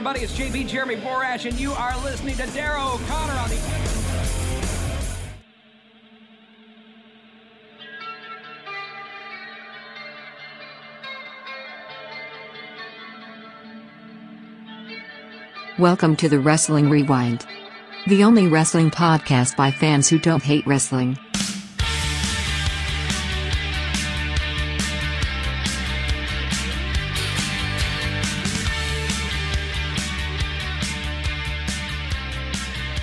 Everybody, it's JB Jeremy Borash, and you are listening to Darragh O'Connor on the. Welcome to the Wrestling Rewind. The only wrestling podcast by fans who don't hate wrestling.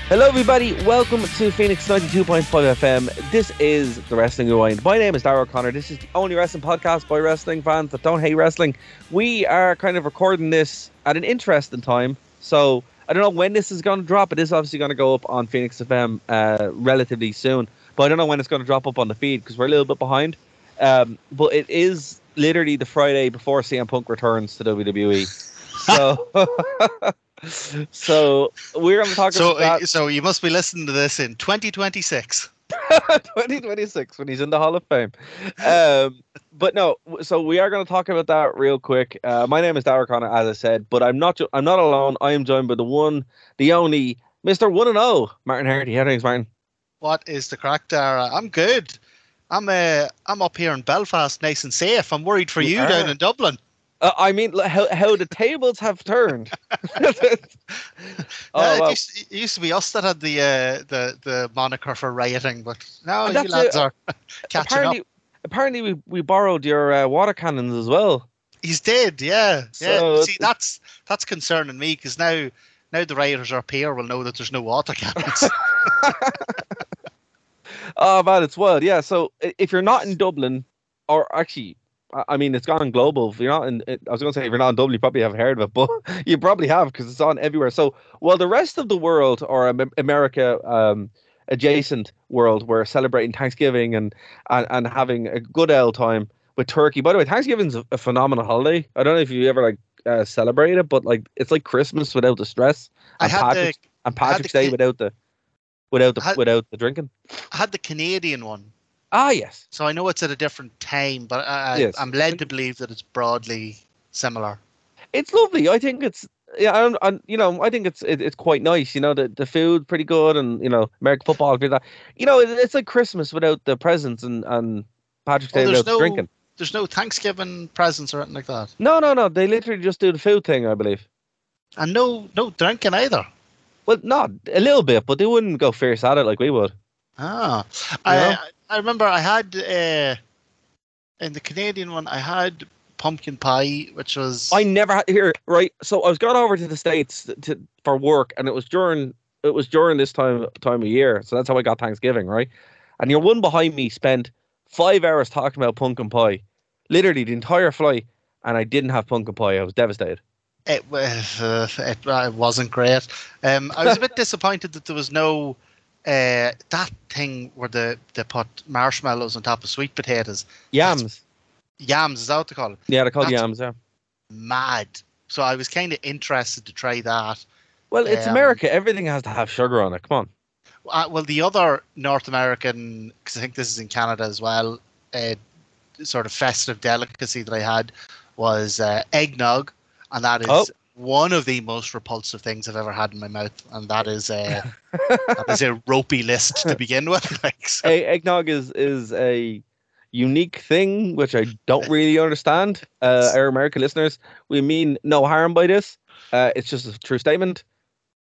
Hello, everybody. Welcome to Phoenix 92.5 FM. This is the Wrestling Rewind. My name is Darragh O'Connor. This is the only wrestling podcast by wrestling fans that don't hate wrestling. We are kind of recording this at an interesting time. So I don't know when this is going to drop. It is obviously going to go up on Phoenix FM uh, relatively soon. But I don't know when it's going to drop up on the feed because we're a little bit behind. Um, but it is literally the Friday before CM Punk returns to WWE. So. so we're going to talk So, about uh, so you must be listening to this in 2026. 2026 when he's in the Hall of Fame. Um, but no, so we are going to talk about that real quick. Uh, my name is Darragh Connor, as I said, but I'm not. I'm not alone. I am joined by the one, the only, Mister One and O, Martin Hardy. How are things, Martin? What is the crack, Darragh? I'm good. I'm uh, I'm up here in Belfast, nice and safe. I'm worried for You you, down in Dublin. Uh, I mean, how how the tables have turned. oh, it, used, it used to be us that had the uh, the the moniker for rioting, but now you lads it. are catching apparently, up. apparently we, we borrowed your uh, water cannons as well. He's dead. Yeah, yeah. See, that's that's concerning me because now now the rioters are up here will know that there's no water cannons. Oh man, it's wild. Yeah. So if you're not in Dublin, or actually, I- I mean, it's gone global. If you're not in, I was going to say if you're not in Dublin, you probably haven't heard of it, but you probably have because it's on everywhere. So while the rest of the world or America um, adjacent world were celebrating Thanksgiving and, and and having a good old time with turkey. By the way, Thanksgiving's a, a phenomenal holiday. I don't know if you ever like uh, celebrate it, but like it's like Christmas without the stress, I and had the Patrick's, and I had the Day without the without the had- without the drinking. I had the Canadian one. Ah, yes. So I know it's at a different time, but I, Yes. I'm led to believe that it's broadly similar. it's lovely. I think it's yeah, and, and you know, I think it's it, it's quite nice. You know, the the food pretty good, and you know, American football, that. You know, it, it's like Christmas without the presents and and Patrick's Oh, Day without no drinking. there's no Thanksgiving presents or anything like that, No, no, no. They literally just do the food thing, I believe. and no no drinking either. Well, not a little bit, but they wouldn't go fierce at it like we would. Ah, Yeah. I I remember I had uh, in the Canadian one I had pumpkin pie, which was I never had here right. So I was going over to the states to, for work, and it was during it was during this time time of year. So that's how I got Thanksgiving, right? And your one behind me spent five hours talking about pumpkin pie, literally the entire flight, and I didn't have pumpkin pie. I was devastated. it was uh, it, it wasn't great. Um, I was a bit disappointed that there was no uh, that thing where the they put marshmallows on top of sweet potatoes. Yams, Yams is that what they call it? yeah, they're called That's- yams. Yeah. Mad. So I was kind of interested to try that. Well, it's Um, America. Everything has to have sugar on it. Come on. Uh, well, the other North American, because I think this is in Canada as well, uh, sort of festive delicacy that I had was uh, eggnog, and that is Oh. One of the most repulsive things I've ever had in my mouth, and that is a that is a ropey list to begin with. Like, so, Hey, eggnog is is a unique thing which I don't really understand. Uh, our American listeners, we mean no harm by this. Uh, it's just a true statement.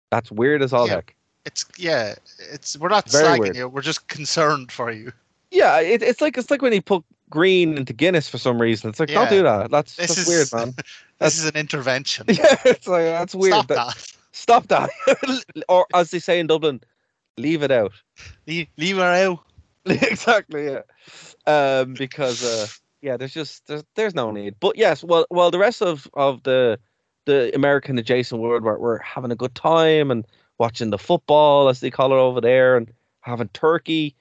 That's weird as all Yeah. heck. it's yeah, it's we're not Very slagging weird. you, we're just concerned for you. Yeah, it, it's like it's like when he put green into Guinness for some reason. It's like don't do that. That's, This that's is weird, man. This is an intervention. yeah, it's like that's weird. Stop That- that. Stop that. or as they say in Dublin, leave it out. Leave, leave her out. exactly. Yeah. Um, because uh, yeah, there's just there's, there's no need. But yes, well, well, the rest of of the the American adjacent world were, were having a good time and watching the football as they call it over there and having turkey.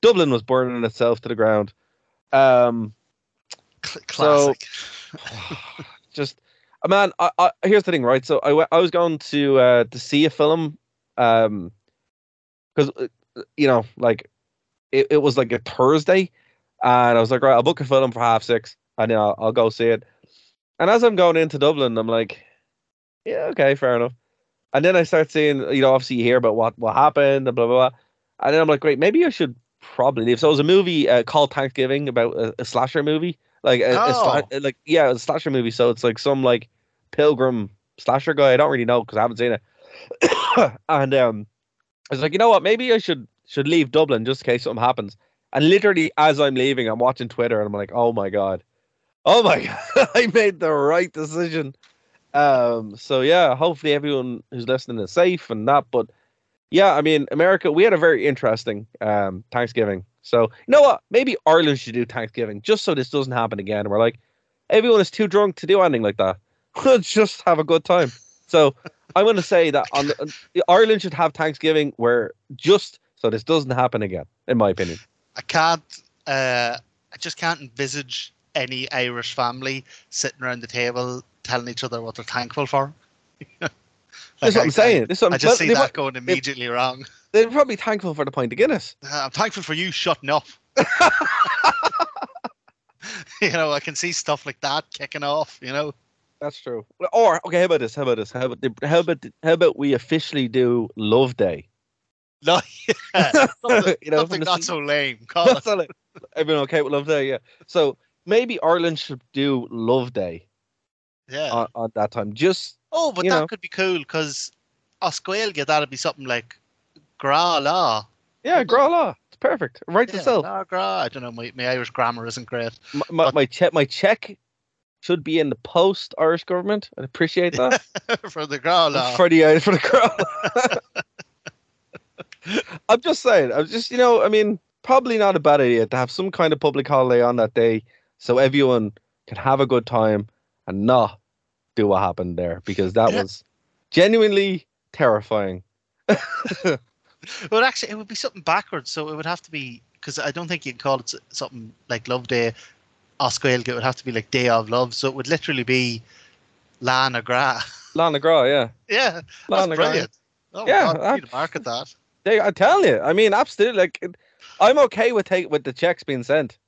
Dublin was burning itself to the ground. Um, Cl- classic. just uh, man, I, I, here's the thing, right? So I, I was going to uh, to see a film, um, because you know, like it, it was like a Thursday, and I was like, right, I'll book a film for half six, and then I'll, I'll go see it. And as I'm going into Dublin, I'm like, yeah, okay, fair enough. And then I start seeing, you know, obviously you hear about what what happened and blah blah blah, and then I'm like, great, maybe I should probably leave. So it was a movie uh, called Thanksgiving about a, a slasher movie, like a, a sla- Oh. like yeah, a slasher movie. So it's like some like pilgrim slasher guy. I don't really know because I haven't seen it. and um, I was like, you know what? Maybe I should should leave Dublin just in case something happens. And literally, as I'm leaving, I'm watching Twitter and I'm like, oh my god, oh my god, I made the right decision. Um, so yeah, hopefully everyone who's listening is safe and that. But yeah, I mean, America, we had a very interesting um Thanksgiving. So you know what? Maybe Ireland should do Thanksgiving just so this doesn't happen again. We're like, everyone is too drunk to do anything like that. Let's just have a good time. So I'm going to say that on the, Ireland should have Thanksgiving where just so this doesn't happen again, in my opinion. I can't. Uh, I just can't envisage any Irish family sitting around the table telling each other what they're thankful for. That's what I- I'm saying. This what I, I'm- just see they, that going immediately wrong. They're probably thankful for the pint of Guinness. Uh, I'm thankful for you shutting up. you know, I can see stuff like that kicking off. You know, That's true. Or okay, how about this? How about this? How about the, how about the- how about we officially do Love Day? no, yeah, something, You know, something not so lame. That's it. Everyone okay with Love Day? Yeah. So maybe Ireland should do Love Day Yeah. on, on that time. Just oh, but you that know. could be cool because as Gaeilge that'd be something like Gra La. yeah, Gra La. It's perfect. Right Yeah, self. La Gra. I don't know. My, my Irish grammar isn't great. My, my, But- my check my check should be in the post Irish government. I'd appreciate that. for the Gra La. for the uh, for the crowd. I'm just saying. I'm just you know. I mean, probably not a bad idea to have some kind of public holiday on that day, so everyone can have a good time and not what happened there because that was genuinely terrifying. Well, actually, it would be something backwards. So it would have to be because I don't think you can call it something like Love Day, as Gaeilge. It would have to be like Day of Love. So it would literally be Lana Gra. Lana Gra, yeah, yeah, Lana brilliant. Oh, Yeah, yeah, God, that- need to market that. They, I tell you, I mean, absolutely. Like, I'm okay with take with the checks being sent.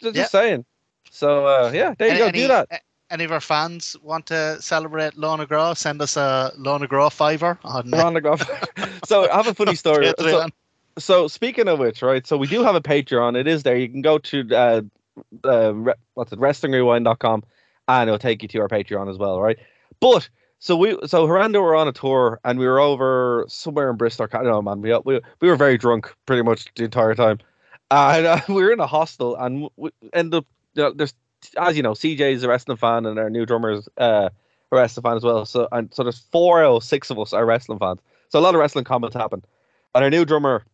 Just, Yeah. just saying. So uh, yeah, there you Any, go. any, do that. Any of our fans want to celebrate Lana Gra? Send us a Lana Gra fiver on uh, Gra. so I have a funny story. So, so speaking of which, right? So we do have a Patreon. It is there. You can go to uh, uh what's it, wrestlingrewind.com and it'll take you to our Patreon as well, right? But so we so Horrendo were on a tour and we were over somewhere in Bristol. I don't know, man. We we, we were very drunk pretty much the entire time, and uh, we were in a hostel and we ended up. You know, there's as you know, CJ's a wrestling fan and our new drummer's uh, a wrestling fan as well. So and so there's four or six of us are wrestling fans. So a lot of wrestling comments happen. And our new drummer,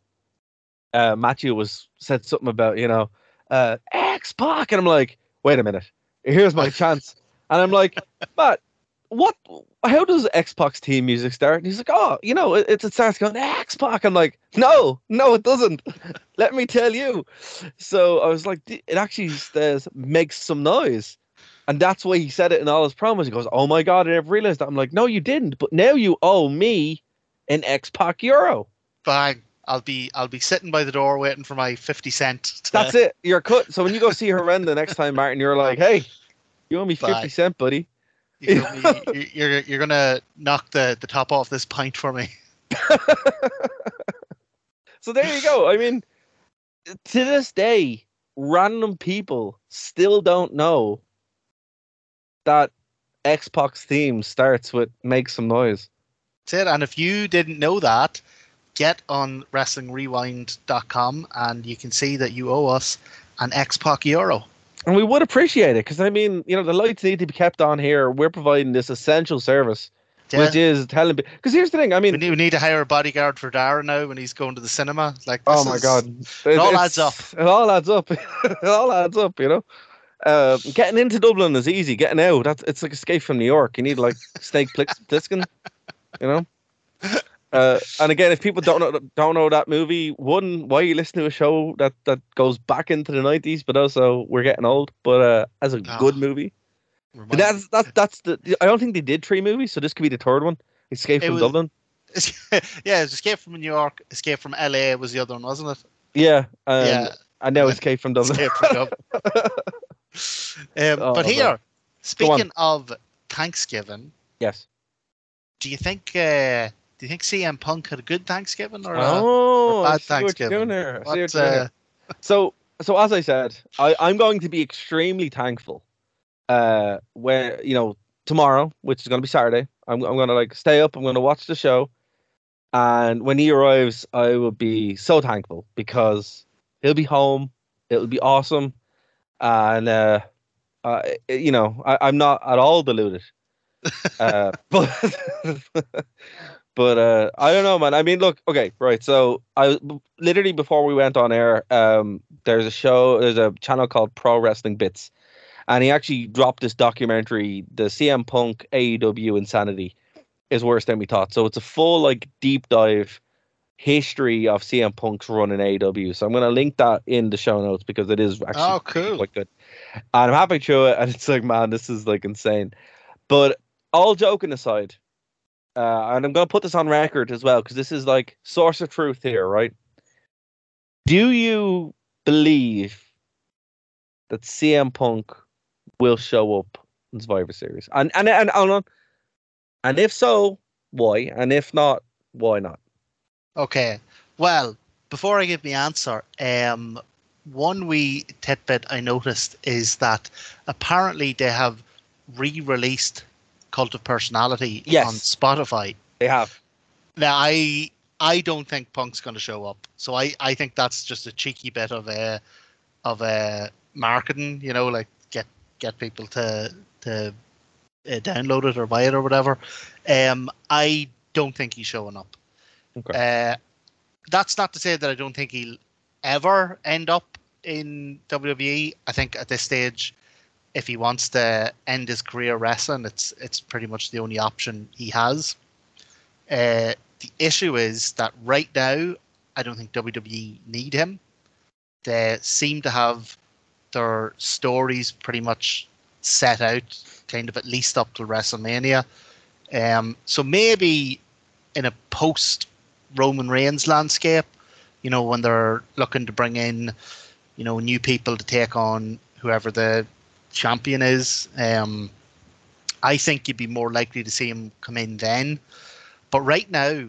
uh, Matthew, was said something about you know uh, X Pac, and I'm like, wait a minute, here's my chance, and I'm like, Matt, what? How does X Pac's team music start? And he's like, oh, you know, it, it starts going X Pac. I'm like, no, no, it doesn't. Let me tell you. So I was like, it actually says makes some noise. And that's why he said it in all his promos. He goes, "Oh my god, I never realized that." I'm like, "No, you didn't, but now you owe me an X Pac euro." Bang. I'll be I'll be sitting by the door waiting for my fifty cent. To, That's it. You're cut. So when you go see Horrenda next time, Martin, you're like, "Hey, you owe me Bye. fifty cent, buddy." You feel me? You- you're you're gonna knock the, the top off this pint for me. So there you go. I mean, to this day, random people still don't know that X Pac theme starts with "Make Some Noise." That's it. And if you didn't know that, get on WrestlingRewind.com and you can see that you owe us an X Pac euro. And we would appreciate it because I mean, you know, the lights need to be kept on here. We're providing this essential service, Yeah. which is telling. Because here's the thing. I we mean, need, we need to hire a bodyguard for Darragh now when he's going to the cinema. Like, oh my is- god, it all adds up. It all adds up. it all adds up. You know. Uh, getting into Dublin is easy. Getting out, that's it's like Escape from New York. You need like Snake Plissken, you know. Uh, and again, if people don't know don't know that movie, one, why are you listening to a show that that goes back into the nineties? But also, we're getting old. But uh, as a Ah, good movie, that's that's that's the. I don't think they did three movies, so this could be the third one. Escape It from was- Dublin. yeah, it's Escape from New York, Escape from LA was the other one, wasn't it? Yeah, um, yeah, and now and Escape from Dublin. Escape from Dublin. um, Oh, but here, on. speaking of Thanksgiving, yes. do you think uh, do you think CM Punk had a good Thanksgiving or? uh, Oh, bad I see what Thanksgiving. doing there. I see what what, you're doing uh. So, so as I said, I, I'm going to be extremely thankful. Uh, where you know tomorrow, which is going to be Saturday, I'm I'm going to like stay up. I'm going to watch the show, and when he arrives, I will be so thankful because he'll be home. It'll be awesome, and uh, uh you know I, I'm not at all deluded. uh, but but uh, I don't know, man. I mean, look, okay, right. So I literally before we went on air, um, there's a show, there's a channel called Pro Wrestling Bits, and he actually dropped this documentary, the CM Punk AEW Insanity, is worse than we thought. So it's a full like deep dive history of CM Punk's run in AEW. So I'm gonna link that in the show notes because it is actually Oh, cool. quite good. And I'm happy to show it, and it's like, man, this is like insane. But all joking aside, uh, and I'm going to put this on record as well because this is like source of truth here, right? Do you believe that CM Punk will show up in Survivor Series? And and and on. And if so, why? And if not, why not? Okay. Well, before I give the answer, um, one wee tidbit I noticed is that apparently they have re-released Cult of Personality Yes. on Spotify. They have. Now, I I don't think Punk's going to show up, so I, I think that's just a cheeky bit of a of a marketing, you know, like get get people to to uh, download it or buy it or whatever. Um, I don't think he's showing up. Okay. Uh, that's not to say that I don't think he'll ever end up in WWE. I think at this stage, if he wants to end his career wrestling, it's it's pretty much the only option he has. Uh, the issue is that right now, I don't think WWE need him. They seem to have their stories pretty much set out, kind of at least up to WrestleMania. Um, so maybe in a post Roman Reigns landscape, you know, when they're looking to bring in, you know, new people to take on whoever the champion is, um, I think you'd be more likely to see him come in then. But right now,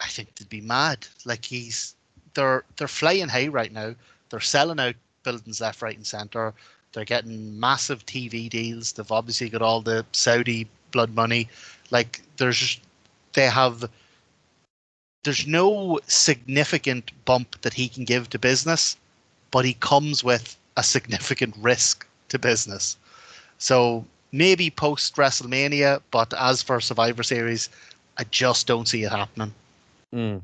I think they'd be mad. Like he's they're they're flying high right now. They're selling out buildings left, right, and center. They're getting massive TV deals. They've obviously got all the Saudi blood money. Like there's they have there's no significant bump that he can give to business, but he comes with a significant risk to business. So maybe post WrestleMania, but as for Survivor Series, I just don't see it happening. Mm.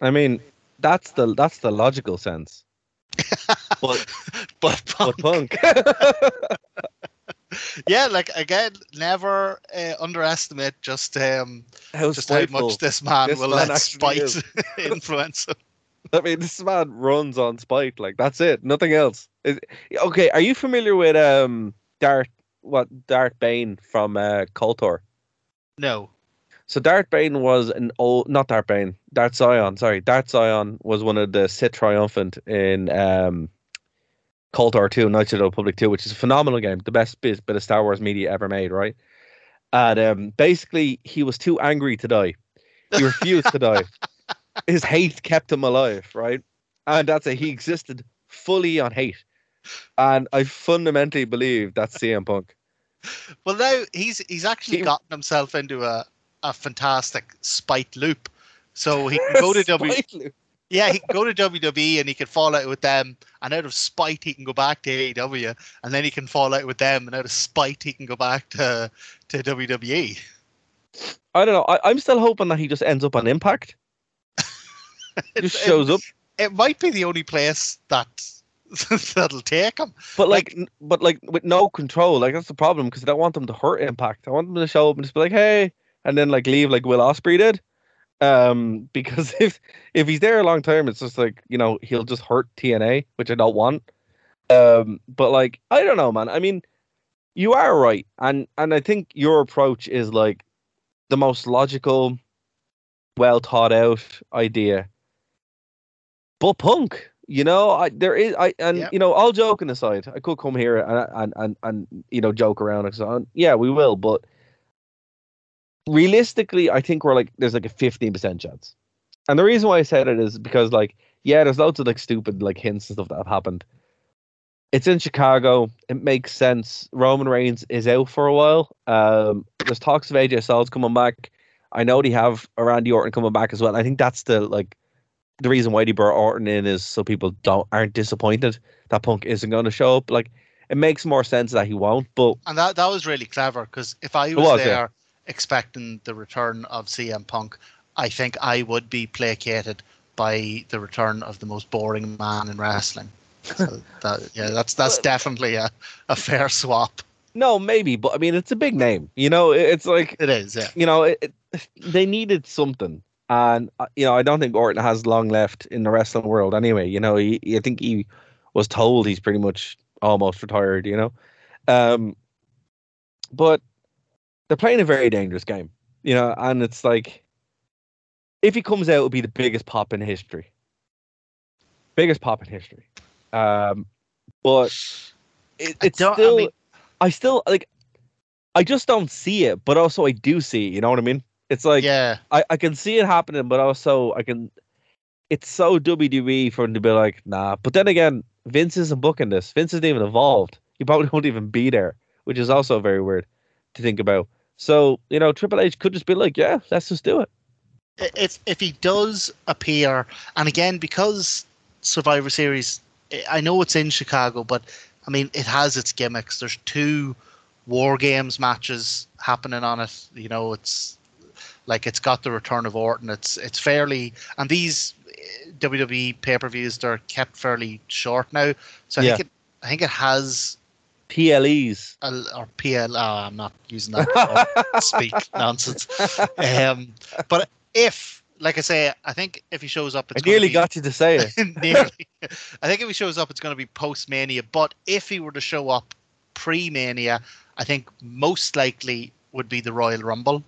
I mean, that's the that's the logical sense. but But, but Punk. yeah, like again, never uh, underestimate just um, How just how much this man this will man let spite influence him. I mean, this man runs on spite. Like that's it. Nothing else. Is, okay, are you familiar with um Dart? What Darth Bane from uh, KOTOR? No. So Darth Bane was an old, not Dart Bane, Darth Sion. Sorry, Darth Sion was one of the Sith Triumvirate in um, KOTOR 2, Knights of the Republic 2, which is a phenomenal game, the best bit, bit of Star Wars media ever made, right? And um, basically, he was too angry to die. He refused to die. His hate kept him alive, right? And that's it. He existed fully on hate. And I fundamentally believe that's CM Punk. Well, now he's he's actually He- gotten himself into a, a fantastic spite loop. So he can go to W. Loop. Yeah, he can go to WWE and he can fall out with them, and out of spite he can go back to AEW, and then he can fall out with them, and out of spite he can go back to to. WWE. I don't know. I, I'm still hoping that he just ends up on Impact. Just shows up. It might be the only place that that'll take him. But like, n- but like with no control, like that's the problem because I don't want them to hurt Impact. I want them to show up and just be like, hey, and then like leave like Will Ospreay did. Um, because if if he's there a long time, it's just like you know he'll just hurt TNA, which I don't want. Um, but like I don't know, man. I mean, you are right, and and I think your approach is like the most logical, well thought out idea. But Punk, you know, I there is I and Yep. you know, all joking aside, I could come here and and and, and you know joke around and so on. Yeah, we will, but realistically, I think we're like there's like a fifteen percent chance. And the reason why I said it is because like yeah, there's loads of like stupid like hints and stuff that have happened. It's in Chicago. It makes sense. Roman Reigns is out for a while. Um, there's talks of AJ Styles coming back. I know they have a Randy Orton coming back as well. I think that's the like the reason why they brought Orton in is so people don't aren't disappointed that Punk isn't going to show up. Like it makes more sense that he won't. But And that that was really clever because if I was, was, yeah. there expecting the return of CM Punk, I think I would be placated by the return of the most boring man in wrestling. So that, yeah, that's that's definitely a, a fair swap. no, maybe. But I mean, it's a big name. You know, it's like It is, yeah. you know, it, it, they needed something. And uh, you know, I don't think Orton has long left in the wrestling world. Anyway, you know, he, I think he was told he's pretty much almost retired. You know, um, but they're playing a very dangerous game. You know, and it's like if he comes out, it'll be the biggest pop in history. Biggest pop in history. Um, but it, it's I still, mean- I still like. I just don't see it, but also I do see. it, You know what I mean? It's like yeah, I, I can see it happening, but also I can. It's so WWE for him to be like, nah. But then again, Vince isn't booking this. Vince isn't even involved. He probably won't even be there, which is also very weird to think about. So you know, Triple H could just be like, yeah, let's just do it. if if he does appear, and again because Survivor Series, I know it's in Chicago, but I mean it has its gimmicks. There's two War Games matches happening on it. You know, it's like it's got the return of Orton. It's it's fairly and these eh, WWE pay per views they're kept fairly short now. So I Yeah. think it I think it has PLEs. or PL. Oh, I'm not using that. speak nonsense. Um, but if, like I say, I think if he shows up, I it's gonna nearly be- got you to say it. nearly. I think if he shows up, it's going to be post Mania. But if he were to show up pre Mania, I think most likely would be the Royal Rumble.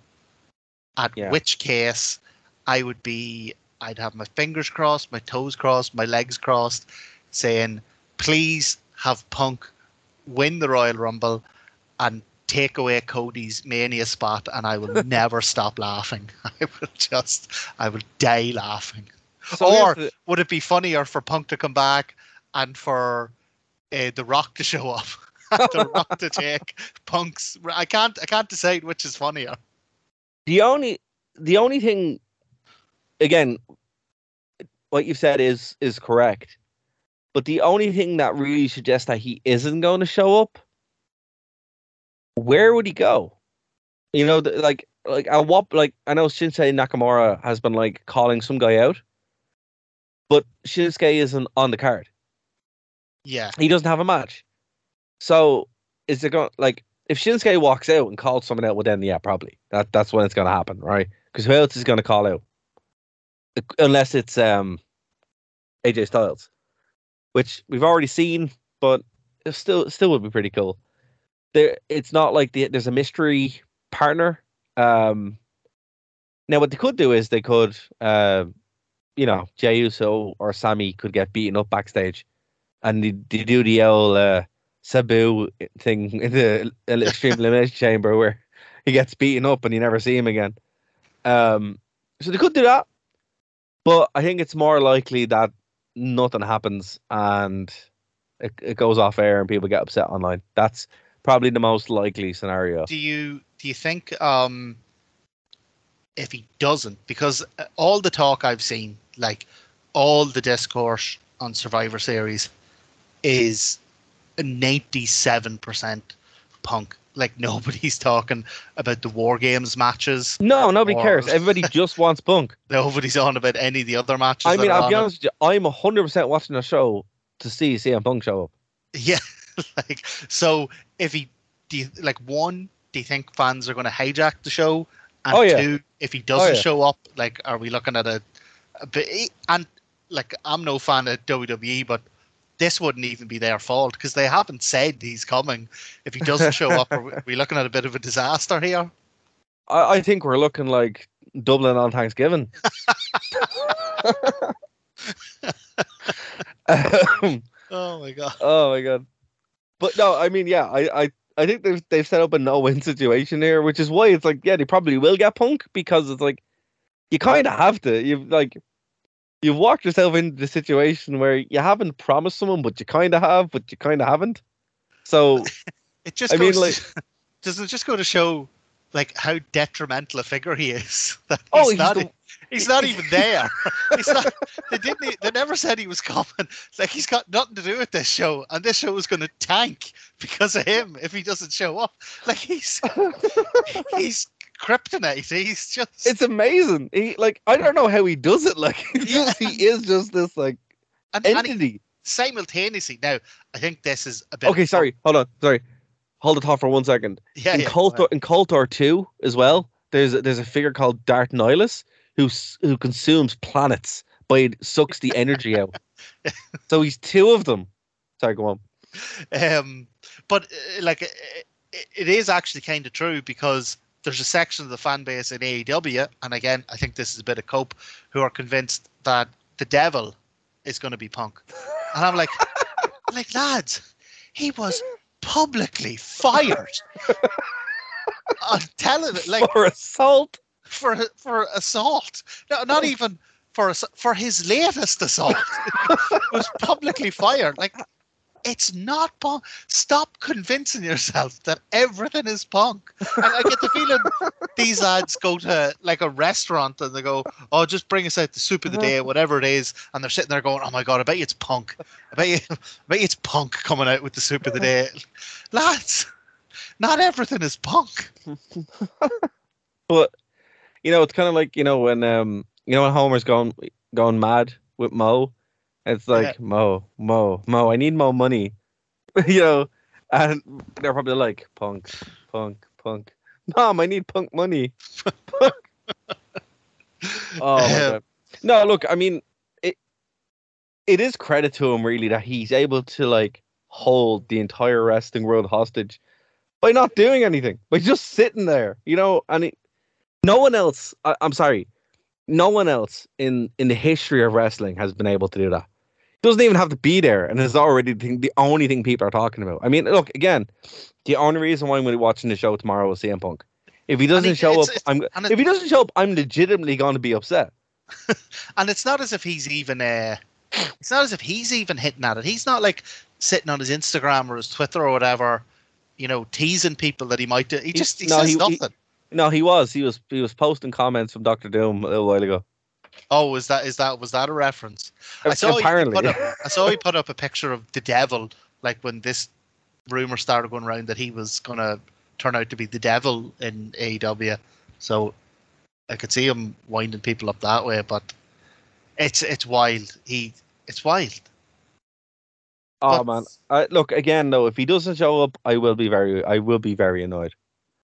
At Yeah. which case, I would be, I'd have my fingers crossed, my toes crossed, my legs crossed, saying, please have Punk win the Royal Rumble and take away Cody's Mania spot, and I will never stop laughing. I will just, I will die laughing. So or the- would it be funnier for Punk to come back and for uh, The Rock to show up? the Rock to take Punk's. I can't. I can't decide which is funnier. The only the only thing again what you've said is is correct but the only thing that really suggests that he isn't going to show up where would he go you know th- like like at what like i know shinsuke nakamura has been like calling some guy out but shinsuke isn't on the card Yeah. he doesn't have a match. So is it going like if Shinsuke walks out and calls someone out? Well, then yeah, probably that that's when it's going to happen, right? Because who else is going to call out? Unless it's um AJ Styles, which we've already seen, but it still still would be pretty cool. There, it's not like the, there's a mystery partner. Um, now what they could do is they could, uh, you know, Jey Uso or Sami could get beaten up backstage and they, they do the old uh, Sabu thing in the extreme elimination chamber where he gets beaten up and you never see him again. Um, so they could do that, but I think it's more likely that nothing happens and it, it goes off air and people get upset online. That's probably the most likely scenario. Do you do you think um if he doesn't because uh, all the talk I've seen like all the discourse on Survivor Series is 97% punk like nobody's talking about the war games matches No, nobody Or- cares. Everybody just wants Punk. nobody's on about any of the other matches I mean, I'll be on it. honest with you, I'm 100% watching the show to see CM Punk show up. Yeah, like so. If he, do you, like one, do you think fans are going to hijack the show? And Oh, yeah. two, if he doesn't oh, yeah. show up, like, are we looking at a, a bit? And like, I'm no fan of WWE, but this wouldn't even be their fault because they haven't said he's coming. If he doesn't show up, are we- looking at a bit of a disaster here? I, I think we're looking like Dublin on Thanksgiving. Um, Oh my god. oh my god! But no, I mean, yeah, I, I, I think they've they've set up a no-win situation here, which is why it's like, yeah, they probably will get Punk because it's like, you kind of have to. You've like, you've walked yourself into the situation where you haven't promised someone, but you kind of have, but you kind of haven't. So It just I mean, goes like- to- does it just go to show like how detrimental a figure he is? That oh, he's, Oh, he's not. the- he's not even there. he's not. They didn't. They never said he was coming. Like he's got nothing to do with this show, and this show is going to tank because of him if he doesn't show up. Like he's he's kryptonite. He's just. it's amazing. He like I don't know how he does it. Like Yeah. just, he is just this like and, and he- entity. simultaneously. Now, I think this is a bit. Okay, sorry. Hold on. Sorry. Hold the thought for one second. Yeah, in yeah. KOTOR in KOTOR two as well. There's a, there's a figure called Darth Nihilus who who consumes planets by sucks the energy out. so he's two of them. Sorry, go on. um, but uh, like it, it- it is actually kind of true because there's a section of the fan base in AEW, and again, I think this is a bit of cope, who are convinced that the devil is going to be Punk, and I'm like, like lads, he was publicly fired on television, like For assault. for for assault. No, not even for for his latest assault. was publicly fired. Like it's not punk. Stop convincing yourself that everything is punk. And I get the feeling these lads go to like a restaurant and they go, "Oh, just bring us out the soup of the day, whatever it is," and they're sitting there going, "Oh my god, I bet you it's punk. I bet you, I bet you it's punk coming out with the soup of the day." Lads, not everything is punk. But you know, it's kind of like you know when um you know when Homer's gone gone mad with Mo. It's like Mo, Mo, Mo. I need more money. you know, and they're probably like punk, punk, punk. Mom, I need punk money. Punk. oh. No, look, I mean, it it is credit to him really that he's able to like hold the entire wrestling world hostage by not doing anything, by just sitting there, you know. And it, no one else, I, I'm sorry, no one else in in the history of wrestling has been able to do that. Doesn't even have to be there, and is already the, the only thing people are talking about. I mean, look again, the only reason why I'm going to be watching the show tomorrow is CM Punk. If he doesn't it- show it's- up, it's- I'm it- if he doesn't show up, I'm legitimately going to be upset. and it's not as if he's even uh it's not as if he's even hitting at it he's not like sitting on his instagram or his twitter or whatever you know teasing people that he might do he just he no, says he- he- nothing No, he was. He was. He was posting comments from Doctor Doom a little while ago. oh is that is that was that a reference i saw Apparently, he put up, i saw he put up a picture of the devil like when this rumor started going around that he was gonna turn out to be the devil in aew so i could see him winding people up that way but it's it's wild he it's wild oh but- man. I, look again though. If he doesn't show up, I will be very. I will be very annoyed.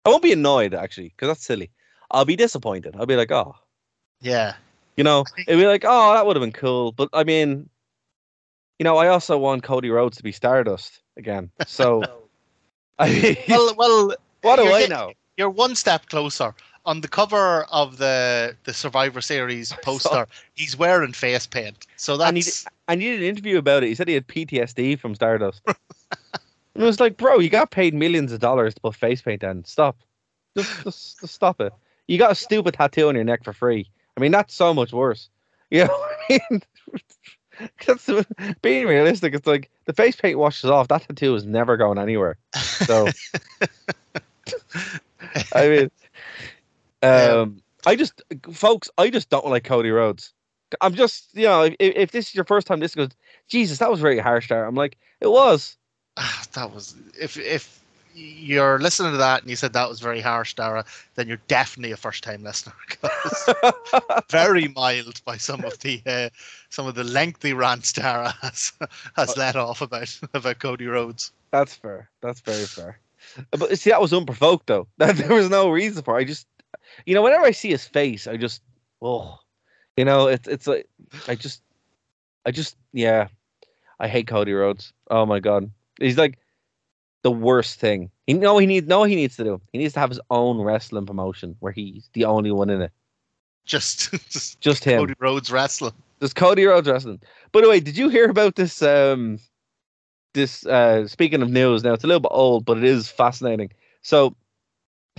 I won't be annoyed actually, because that's silly. I'll be disappointed. I'll be like, oh, yeah you know, it'd be like, oh, that would have been cool. But I mean, you know, I also want Cody Rhodes to be Stardust again. So, I mean, well well what do I get- know? you're one step closer. On the cover of the the Survivor Series poster, he's wearing face paint. So that's And you did an interview about it. He said he had PTSD from Stardust. And it was like, bro, you got paid millions of dollars to put face paint on. Stop. Just, just, just stop it. You got a stupid tattoo on your neck for free. I mean, that's so much worse. You know what I mean? That's being realistic. It's like the face paint washes off. That tattoo is never going anywhere. So, I mean, um, I just, folks, I just don't like Cody Rhodes. I'm just, you know, if, if this is your first time, this goes, Jesus, that was very harsh there. I'm like, it was. Ah, that was if if you're listening to that and you said that was very harsh, Darragh, then you're definitely a first-time listener. 'cause very mild by some of the uh, some of the lengthy rants Darragh has has let off about about Cody Rhodes. That's fair. That's very fair. But see, that was unprovoked though. That there was no reason for. It. I just, you know, whenever I see his face, I just, oh, you know, it's it's like, I just, I just, yeah, I hate Cody Rhodes. Oh my god, he's like the worst thing. He know he needs. No, he needs to do. He needs to have his own wrestling promotion where he's the only one in it. Just just, Just him. Cody Rhodes wrestling. There's Cody Rhodes wrestling. By the way, did you hear about this? Um, this uh, speaking of news, now it's a little bit old, but it is fascinating. So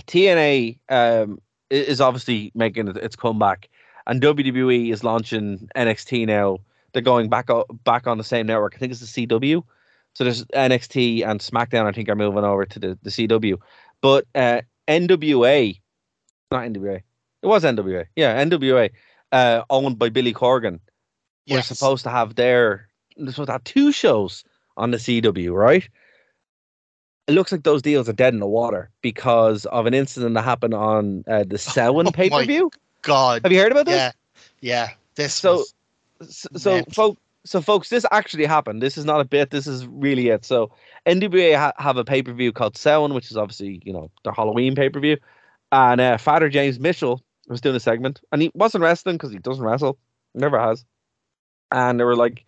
TNA um, is obviously making it- its comeback, and WWE is launching NXT now. They're going back o- back on the same network. I think it's the CW. So there's NXT and SmackDown. I think are moving over to the, the CW, but uh, NWA, not NWA. It was NWA. Yeah, NWA, uh, owned by Billy Corgan we're supposed to have their supposed to have two shows on the CW, right? It looks like those deals are dead in the water because of an incident that happened on uh, the Samhain Oh pay per view. God. Have you heard about this? Yeah. Yeah. This So- was So, Mental. folks, so folks, this actually happened. This is not a bit. This is really it. So, NWA ha- have a pay per view called Samhain, which is obviously you know their Halloween pay per view, and uh, Father James Mitchell was doing a segment, and he wasn't wrestling because he doesn't wrestle, never has, and there were like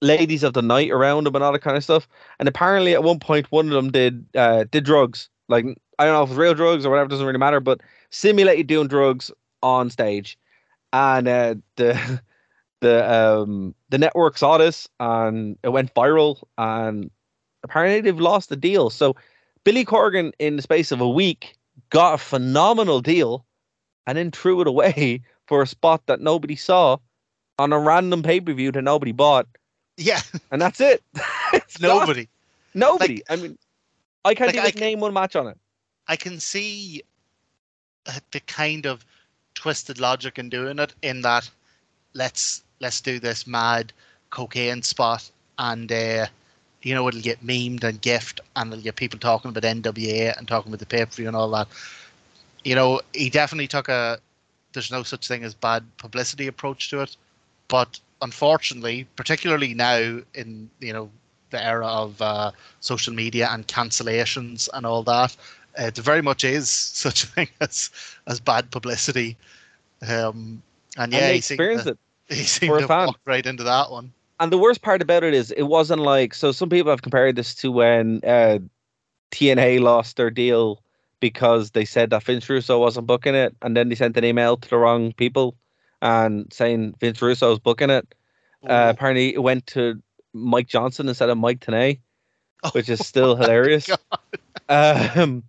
ladies of the night around him and all that kind of stuff. And apparently, at one point, one of them did uh, did drugs. Like I don't know if it's real drugs or whatever, doesn't really matter, but simulated doing drugs on stage, and uh, the the um the network saw this and it went viral, and apparently they've lost the deal. So Billy Corgan, in the space of a week, got a phenomenal deal, and then threw it away for a spot that nobody saw on a random pay per view that nobody bought yeah. and that's it. It's gone. Nobody. nobody. I mean, I can't like, even name one match on it. I can see uh, the kind of twisted logic in doing it in that let's let's do this mad cocaine spot and uh, you know it'll get memed and gift and it'll get people talking about NWA and talking about the pay per view and all that. You know, he definitely took a there's no such thing as bad publicity approach to it, but unfortunately, particularly now in you know the era of uh, social media and cancellations and all that, uh, there very much is such a thing as as bad publicity. Um, and yeah, and they experienced it. He seemed to fan. walk right into that one. And the worst part about it is, it wasn't like so. Some people have compared this to when uh, TNA lost their deal because they said that Vince Russo wasn't booking it, and then they sent an email to the wrong people and saying Vince Russo was booking it. Uh, apparently, it went to Mike Johnson instead of Mike Tenay, which is still hilarious. Um,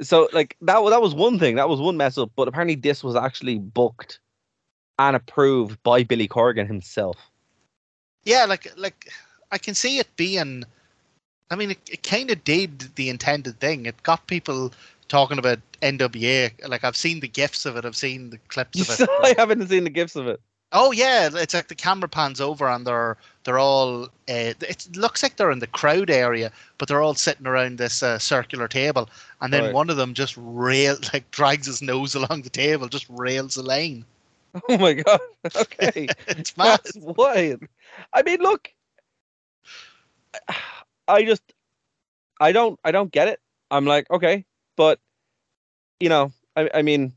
so like that that was one thing. That was one mess up. But apparently, this was actually booked and approved by Billy Corgan himself. yeah, like like I can see it being. I mean, it, it kind of did the intended thing. It got people talking about NWA. Like I've seen the gifs of it. I've seen the clips of it. I haven't seen the gifts of it. Oh yeah, it's like the camera pans over and they're they're all. Uh, it looks like they're in the crowd area, but they're all sitting around this uh, circular table, and then Right. one of them just rail like drags his nose along the table, just rails the lane. Oh my god. Okay. It's mad. That's wild. I mean, look. I just, I don't, I don't get it. I'm like, okay, but you know, I, I mean,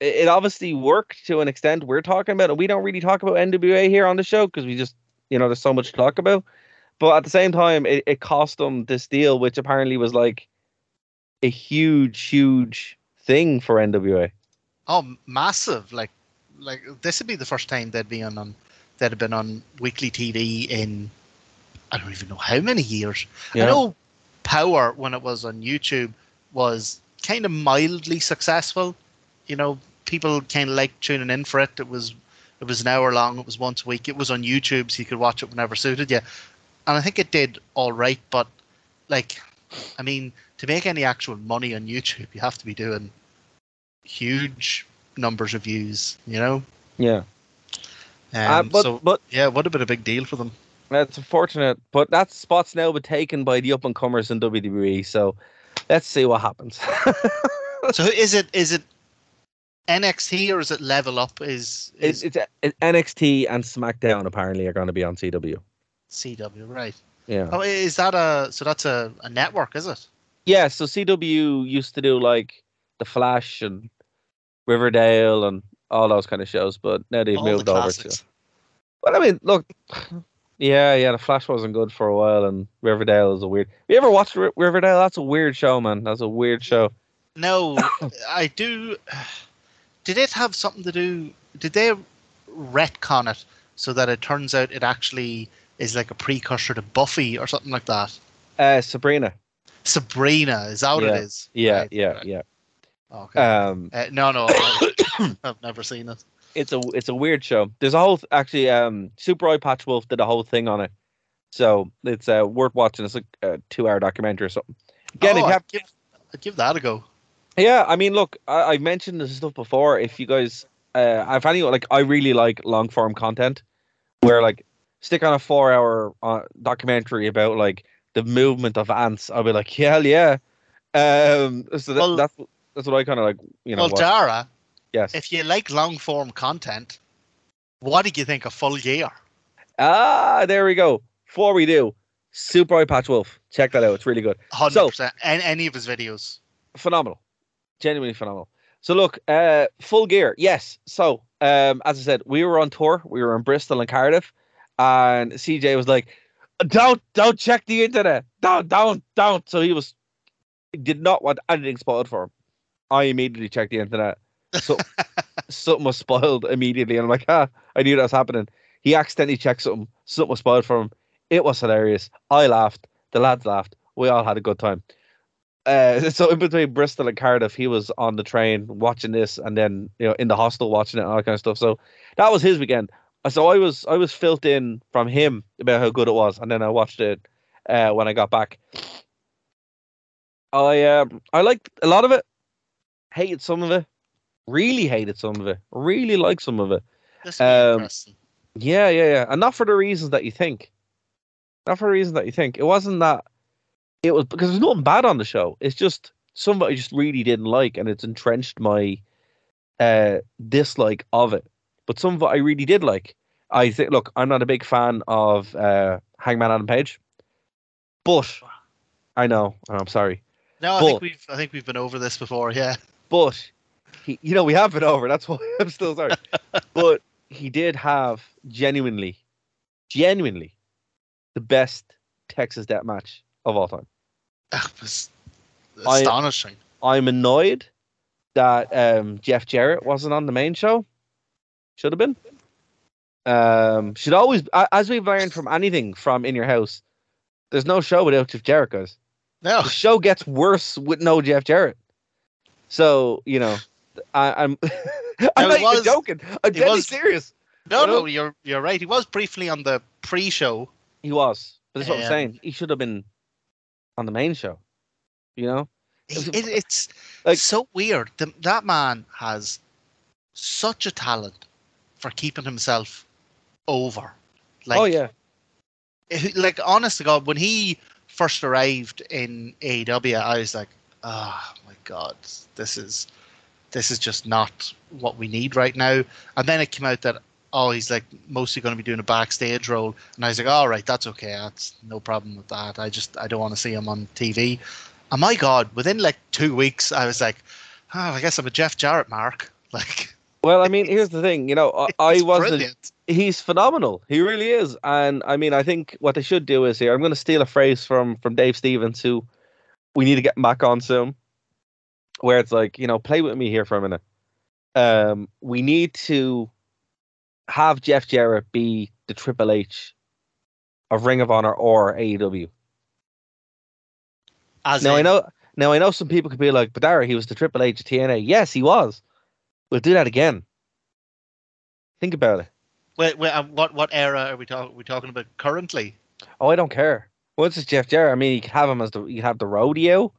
it, it obviously worked to an extent. We're talking about it. We don't really talk about NWA here on the show because we just, you know, there's so much to talk about. But at the same time, it, it cost them this deal, which apparently was like a huge, huge thing for NWA. Oh, massive! Like, like this would be the first time they'd be on, on they'd have been on weekly TV in I don't even know how many years. Yeah. I know Power when it was on YouTube was kind of mildly successful. You know, people kind of liked tuning in for it. It was it was an hour long. It was once a week. It was on YouTube, so you could watch it whenever suited you. And I think it did all right. But like, I mean, to make any actual money on YouTube, you have to be doing huge numbers of views. You know. Yeah. Um, Uh, but so but yeah, it would have been a big deal for them. That's unfortunate, but that spot's now been taken by the up and comers in WWE. So let's see what happens. So is it is it NXT or is it Level Up? Is, is it's it's NXT and SmackDown apparently are going to be on CW. CW right? Yeah. Oh, is that a so that's a, a network? Is it? Yeah. So CW used to do like The Flash and Riverdale and all those kind of shows, but now they've All the moved over to. Well, I mean, look. Yeah, yeah. The Flash wasn't good for a while, and Riverdale is a weird. You ever watched Ri- Riverdale? That's a weird show, man. That's a weird show. No, I do. Did it have something to do? Did they retcon it so that it turns out it actually is like a precursor to Buffy or something like that? Uh, Sabrina. Sabrina, is that what Yeah, it is? Yeah, Right, yeah, right. yeah. Okay. Um, Uh, no, no, I've, I've never seen it. it's a it's a weird show. There's a whole actually um Super Eyepatch Wolf did a whole thing on it, so it's uh, worth watching. It's like a two hour documentary or something. Again, oh, if you I'd, give, I'd give that a go. yeah, I mean, look, I, I've mentioned this stuff before. If you guys, uh, I've any like I really like long form content, where like stick on a four hour uh, documentary about like the movement of ants. I'll be like, hell yeah. Um, so that, Well- that's that's what I kind of like. You know, well, watch. Darragh, yes. if you like long form content, what did you think of Full Gear? Ah, there we go. Before we do, Super Eyepatch Wolf. Check that out. It's really good. Hundred So- percent. Any, of his videos. Phenomenal. Genuinely phenomenal. So look, uh full gear. Yes. So um as I said, we were on tour. We were in Bristol and Cardiff. And CJ was like, Don't don't check the internet. Don't, don't, don't. So he was he did not want anything spoiled for him. I immediately checked the internet. So something was spoiled immediately. And I'm like, ah, I knew that was happening. He accidentally checked something. Something was spoiled for him. It was hilarious. I laughed. The lads laughed. We all had a good time. Uh, so in between Bristol and Cardiff, he was on the train watching this, and then you know in the hostel watching it and all that kind of stuff. So that was his weekend. Uh, So I was I was filled in from him about how good it was, and then I watched it uh, when I got back. I um I liked a lot of it, hated some of it, really hated some of it, really liked some of it. Um, interesting. Yeah, yeah, yeah. And not for the reasons that you think. Not for the reasons that you think. It wasn't that it was because there's nothing bad on the show. It's just somebody just really didn't like and it's entrenched my uh dislike of it. But some of it I really did like. I think look, I'm not a big fan of uh Hangman Adam Page. But I know, I'm sorry. No, I but- think we've I think we've been over this before. Yeah. But he, you know, we have it over. That's why I'm still sorry. but he did have genuinely, genuinely, the best Texas Death match of all time. That was I- astonishing. I'm annoyed that um, Jeff Jarrett wasn't on the main show. Should have been. Um, should always, as we've learned from anything from In Your House, there's no show without Jeff Jarrett, guys. no, the show gets worse with no Jeff Jarrett. So you know, I, I'm I'm No, not even joking. I'm it deadly was- serious. no, no. You're you're right. He was briefly on the pre-show. He was, but that's what I'm saying. He should have been on the main show. You know, it, it's like- so weird. The, that man has such a talent for keeping himself over. Like, oh yeah, eh, like honest to God, when he first arrived in AEW, I was like, oh my God, this is this is just not what we need right now. And then it came out that oh, he's like mostly going to be doing a backstage role, and I was like, all right, that's okay, that's no problem with that. I just I don't want to see him on TV. And my God, within like two weeks, I was like, oh, I guess I'm a Jeff Jarrett mark. Like, Well, I mean, here's the thing. You know, I, I wasn't. brilliant. He's phenomenal. He really is. And I mean, I think what they should do is here. I'm going to steal a phrase from from Dave Stevens, who we need to get back on soon. Where it's like, you know, play with me here for a minute. Um, we need to have Jeff Jarrett be the Triple H of Ring of Honor or AEW. As Now I know. Now I know some people could be like, "But Darragh, he was the Triple H of TNA." Yes, he was. We'll do that again. Think about it. Wait, wait, um, what what era are we talking? We talking about currently? Oh, I don't care. Once it's Jeff Jarrett, I mean, you could have him as the you have the rodeo.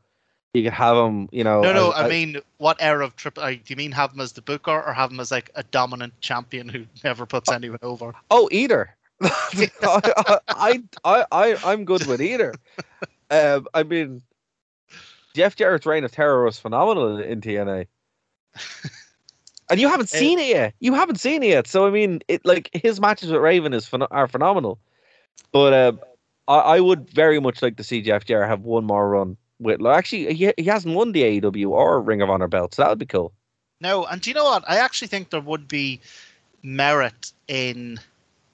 You could have him, you know. No, no. as- I mean, what era of triple? Do you mean have him as the booker or have him as like a dominant champion who never puts anyone over? oh, either, I, I, I, I, I'm good with either. Um, I mean, Jeff Jarrett's reign of terror was phenomenal in, in TNA. And you haven't seen it yet. You haven't seen it yet. So I mean, it like his matches with Raven is phen- are phenomenal. But uh, I, I would very much like to see Jeff Jarrett have one more run Like, actually, he he hasn't won the AEW or Ring of Honor belt, so that would be cool. No, and do you know what? I actually think there would be merit in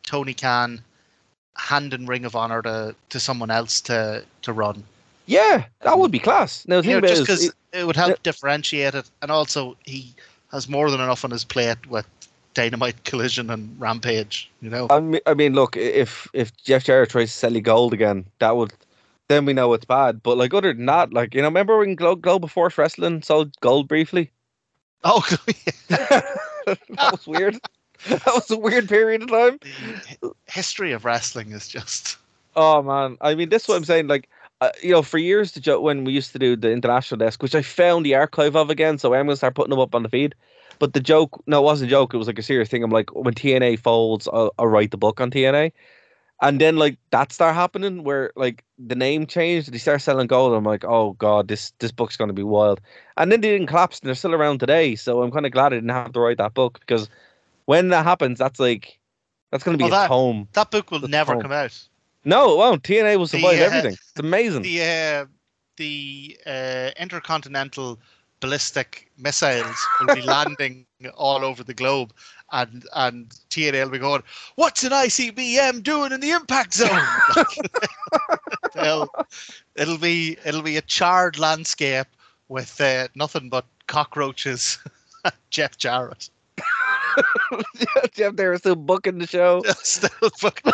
Tony Khan handing Ring of Honor to, to someone else to, to run. Yeah, that would be class. Now the You know, just because is, it, would help differentiate it, and also he has more than enough on his plate with Dynamite Collision and Rampage. You know, I mean, I mean, look, if if Jeff Jarrett tries to sell you gold again, that would then we know it's bad. But like other than that, like you know, remember when Glo- Global Force Wrestling sold gold briefly? oh, that was weird. That was a weird period of time. the history of wrestling is just Oh man, I mean, this is what I'm saying. Like, uh, you know, for years the joke when we used to do the international desk, which I found the archive of again, so I'm gonna start putting them up on the feed. But the joke, no, it wasn't a joke. It was like a serious thing. I'm like, when TNA folds, I'll, I'll write the book on TNA, and then like that start happening where like the name changed. They start selling gold. I'm like, oh god, this this book's gonna be wild. And then they didn't collapse, and they're still around today. So I'm kind of glad I didn't have to write that book because when that happens, that's like that's gonna be Well, a that- tome. that book will The never come out. No, it won't. TNA will survive uh, everything. It's amazing. The uh, the uh, intercontinental ballistic missiles will be landing all over the globe, and and TNA will be going, "What's an ICBM doing in the impact zone?" They'll- it'll be it'll be a charred landscape with uh, nothing but cockroaches. Jeff Jarrett. Jeff, they were still booking the show. Still fucking-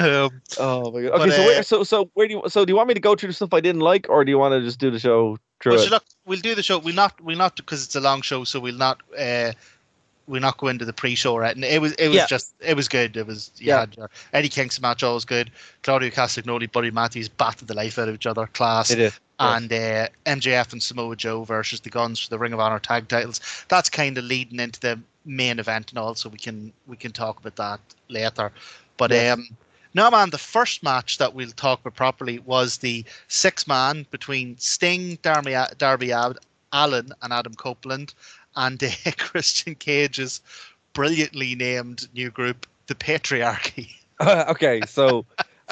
um, Oh my god. But, Okay, so uh, where, so so where do you so do you want me to go through the stuff I didn't like, or do you want to just do the show Well, look, we'll do the show. We'll not, we'll not, because it's a long show, so we'll not, uh, we'll not go into the pre-show. Right? And it was, it was Yeah. just, it was good. It was, Yeah. your Eddie Kingston match, always good. Claudio Castagnoli, Buddy Matthews battered the life out of each other, class. It is. And uh, MJF and Samoa Joe versus the Guns for the Ring of Honor tag titles. That's kind of leading into the main event and all, so we can we can talk about that later. But Yeah. um, no, man, the first match that we'll talk about properly was the six man between Sting, Darby, Darby Ad- Allin, and Adam Copeland, and uh, Christian Cage's brilliantly named new group, the Patriarchy. okay, so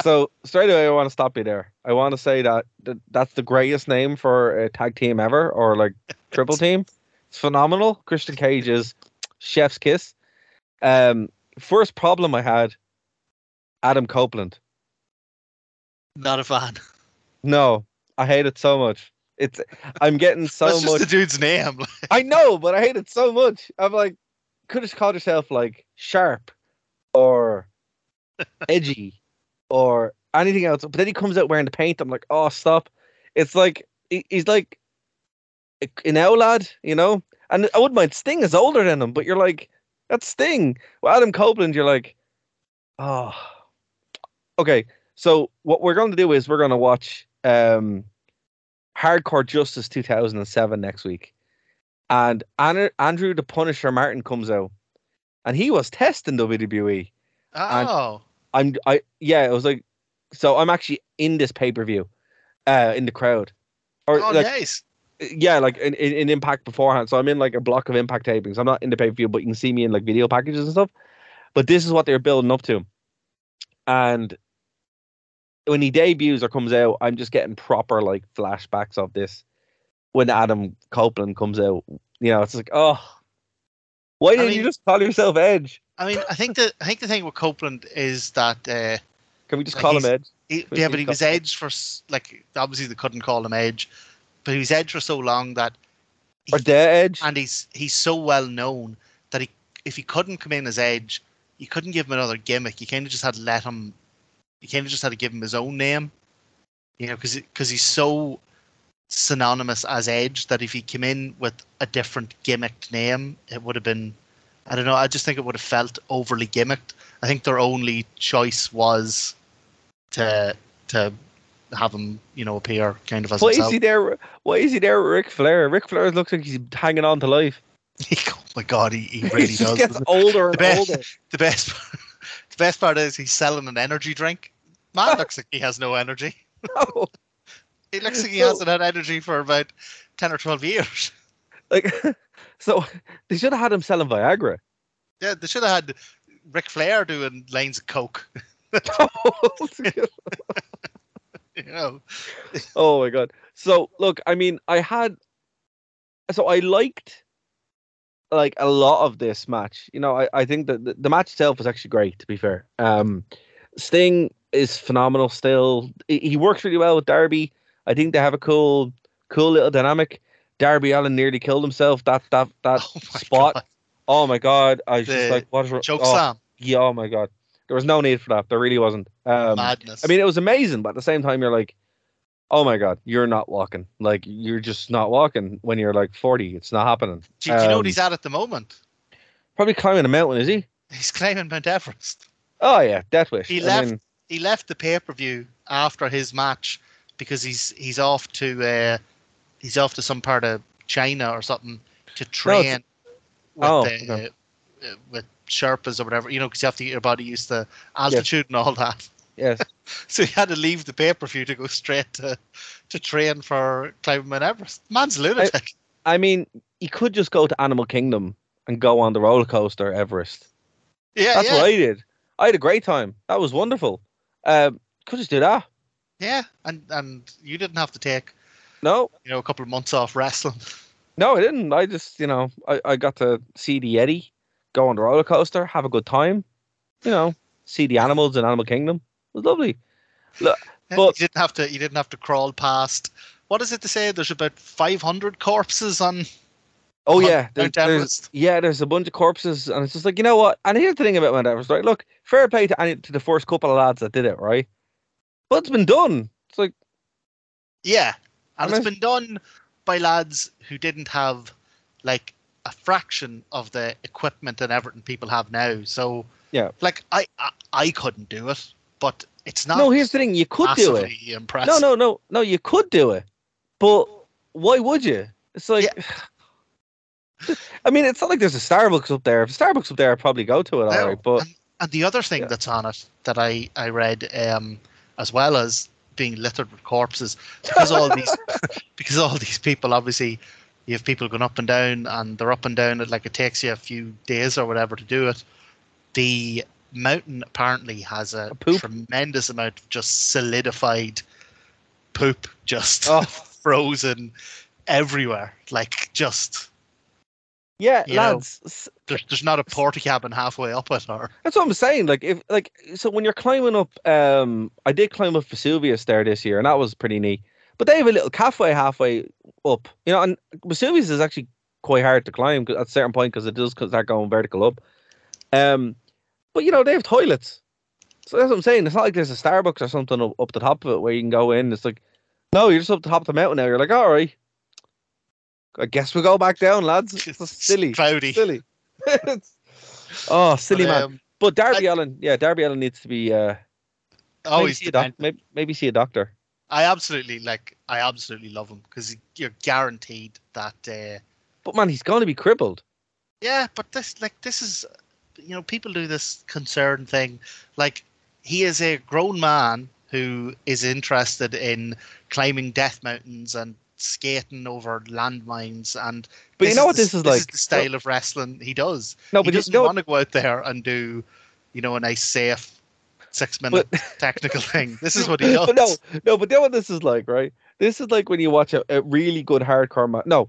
so straight away I want to stop you there. I want to say that, that that's the greatest name for a tag team ever, or like triple team. It's phenomenal. Christian Cage is chef's kiss. Um, first problem I had, Adam Copeland. Not a fan. No, I hate it so much. It's I'm getting so That's just much. the dude's name. I know, but I hate it so much. I'm like, could have called yourself like sharp or edgy or anything else. But then he comes out wearing the paint. I'm like, oh, stop. It's like he's like an owl lad, you know. And I wouldn't mind Sting is older than him, but you're like, that's Sting. Well, Adam Copeland, you're like, oh, okay. So what we're going to do is we're going to watch um, Hardcore Justice 2007 next week and Andrew the Punisher Martin comes out, and he was testing WWE. Oh, I'm I yeah, it was like, so I'm actually in this pay per view, uh, in the crowd, or oh, like nice. yeah, like in, in, in Impact beforehand. So I'm in like a block of Impact tapings. I'm not in the pay per view, but you can see me in like video packages and stuff. But this is what they're building up to, and when he debuts or comes out, I'm just getting proper like flashbacks of this. When Adam Copeland comes out, you know, it's like, oh, why didn't you mean- just call yourself Edge? I mean, I think the I think the thing with Copeland is that uh, Can we just Like, call him Edge? he, yeah, but he was Edge for like obviously they couldn't call him Edge, but he was Edge for so long that Or the Edge? and he's he's so well known that he if he couldn't come in as Edge, you couldn't give him another gimmick. You kind of just had to let him. You kind of just had to give him his own name, you know, because because he's so synonymous as Edge that if he came in with a different gimmicked name, it would have been. I don't know. I just think it would have felt overly gimmicked. I think their only choice was to to have him, you know, appear kind of as Why is he there? Why is he there with Ric Flair? Ric Flair looks like he's hanging on to life. He go- oh My God, he, he He really just does. gets older and the best, older. the best, the best part is he's selling an energy drink. Man looks like he has no energy. No. He looks like he So- hasn't had energy for about ten or twelve years. Like, so they should have had him selling Viagra. Yeah, they should have had Ric Flair doing lanes of coke. You know, oh my god. So look, I mean, I had so I liked like a lot of this match. You know, I, I think that the, the match itself was actually great, to be fair. Um Sting is phenomenal still. He he works really well with Darby. I think they have a cool cool little dynamic. Darby Allin nearly killed himself. That that that oh spot. God. Oh my god. I was just like what is wrong- choke oh, slam, Yeah, oh my god. There was no need for that. There really wasn't. Um madness. I mean, it was amazing, but at the same time, you're like, oh my god, you're not walking. Like you're just not walking when you're like 40. It's not happening. do, you- do you know um, what he's at at the moment? Probably climbing a mountain, is he? He's climbing Mount Everest. Oh yeah, Death Wish. He I left- mean, He left the pay per view after his match because he's he's off to uh, he's off to some part of China or something to train with oh, uh, okay. uh, with Sherpas or whatever. You know, because you have to get your body used to altitude and all that. Yes. So he had to leave the pay per view to go straight to to train for climbing Mount Everest. Man's a lunatic. I mean, he could just go to Animal Kingdom and go on the roller coaster Everest. yeah, That's yeah, what I did. I had a great time. That was wonderful. Um, could just do that. yeah. And and you didn't have to take No, you know a couple of months off wrestling. no, I didn't. I just, you know, I, I got to see the Yeti, go on the roller coaster, have a good time. You know, see the animals in Animal Kingdom. Was lovely. Look, But- you didn't have to. You didn't have to crawl past. What is it to say? There's about 500 corpses on. Oh on yeah, there's, Mount there's- yeah. There's a bunch of corpses, and it's just like you know what. And here's the thing about Mount Everest, right? Look, fair play to any to the first couple of lads that did it, right? But it's been done. It's like Yeah, and it's been done by lads who didn't have like a fraction of the equipment and everything people have now. So Yeah. like I I, I couldn't do it, but it's not. no. Here's the thing: you could do it. Impressive. No, no, no, no. You could do it, but why would you? It's like. I mean, it's not like there's a Starbucks up there. If Starbucks up there, I'd probably go to it, No, all right. But and, and the other thing Yeah. that's on it that I I read, um, as well as being littered with corpses, because all these because all these people obviously you have people going up and down, and they're up and down. It like it takes you a few days or whatever to do it. The mountain apparently has a, A poop? tremendous amount of just solidified poop, just Oh. frozen everywhere, like just. yeah, You know, lads, There's, there's not a porta cabin halfway up it, or That's what I'm saying. Like if like so when you're climbing up, um, I did climb up Vesuvius there this year, and that was pretty neat. But they have a little cafe halfway up, you know, and Vesuvius is actually quite hard to climb at a certain point because it does start going vertical up. Um, but you know they have toilets, so that's what I'm saying. It's not like there's a Starbucks or something up, up the top of it where you can go in. It's like, no, you're just up the top of the mountain now. You're like, all right, I guess we go back down, lads. It's just silly, cloudy. silly. oh, silly But, man. um, But Darby Allin, yeah, Darby Allin needs to be uh, maybe see a doc- maybe, maybe see a doctor. I absolutely like. I absolutely love him because you're guaranteed that. Uh, But man, he's going to be crippled. yeah, but this like this is, you know, people do this concern thing. Like he is a grown man who is interested in climbing death mountains and skating over landmines and. But you know what the- this is like? the style of wrestling he does. No, he but you doesn't know, want to go out there and do, you know, a nice safe six minute technical thing. This is what he does. No, no, but you know what this is like, right? This is like when you watch a, a really good hardcore match. No,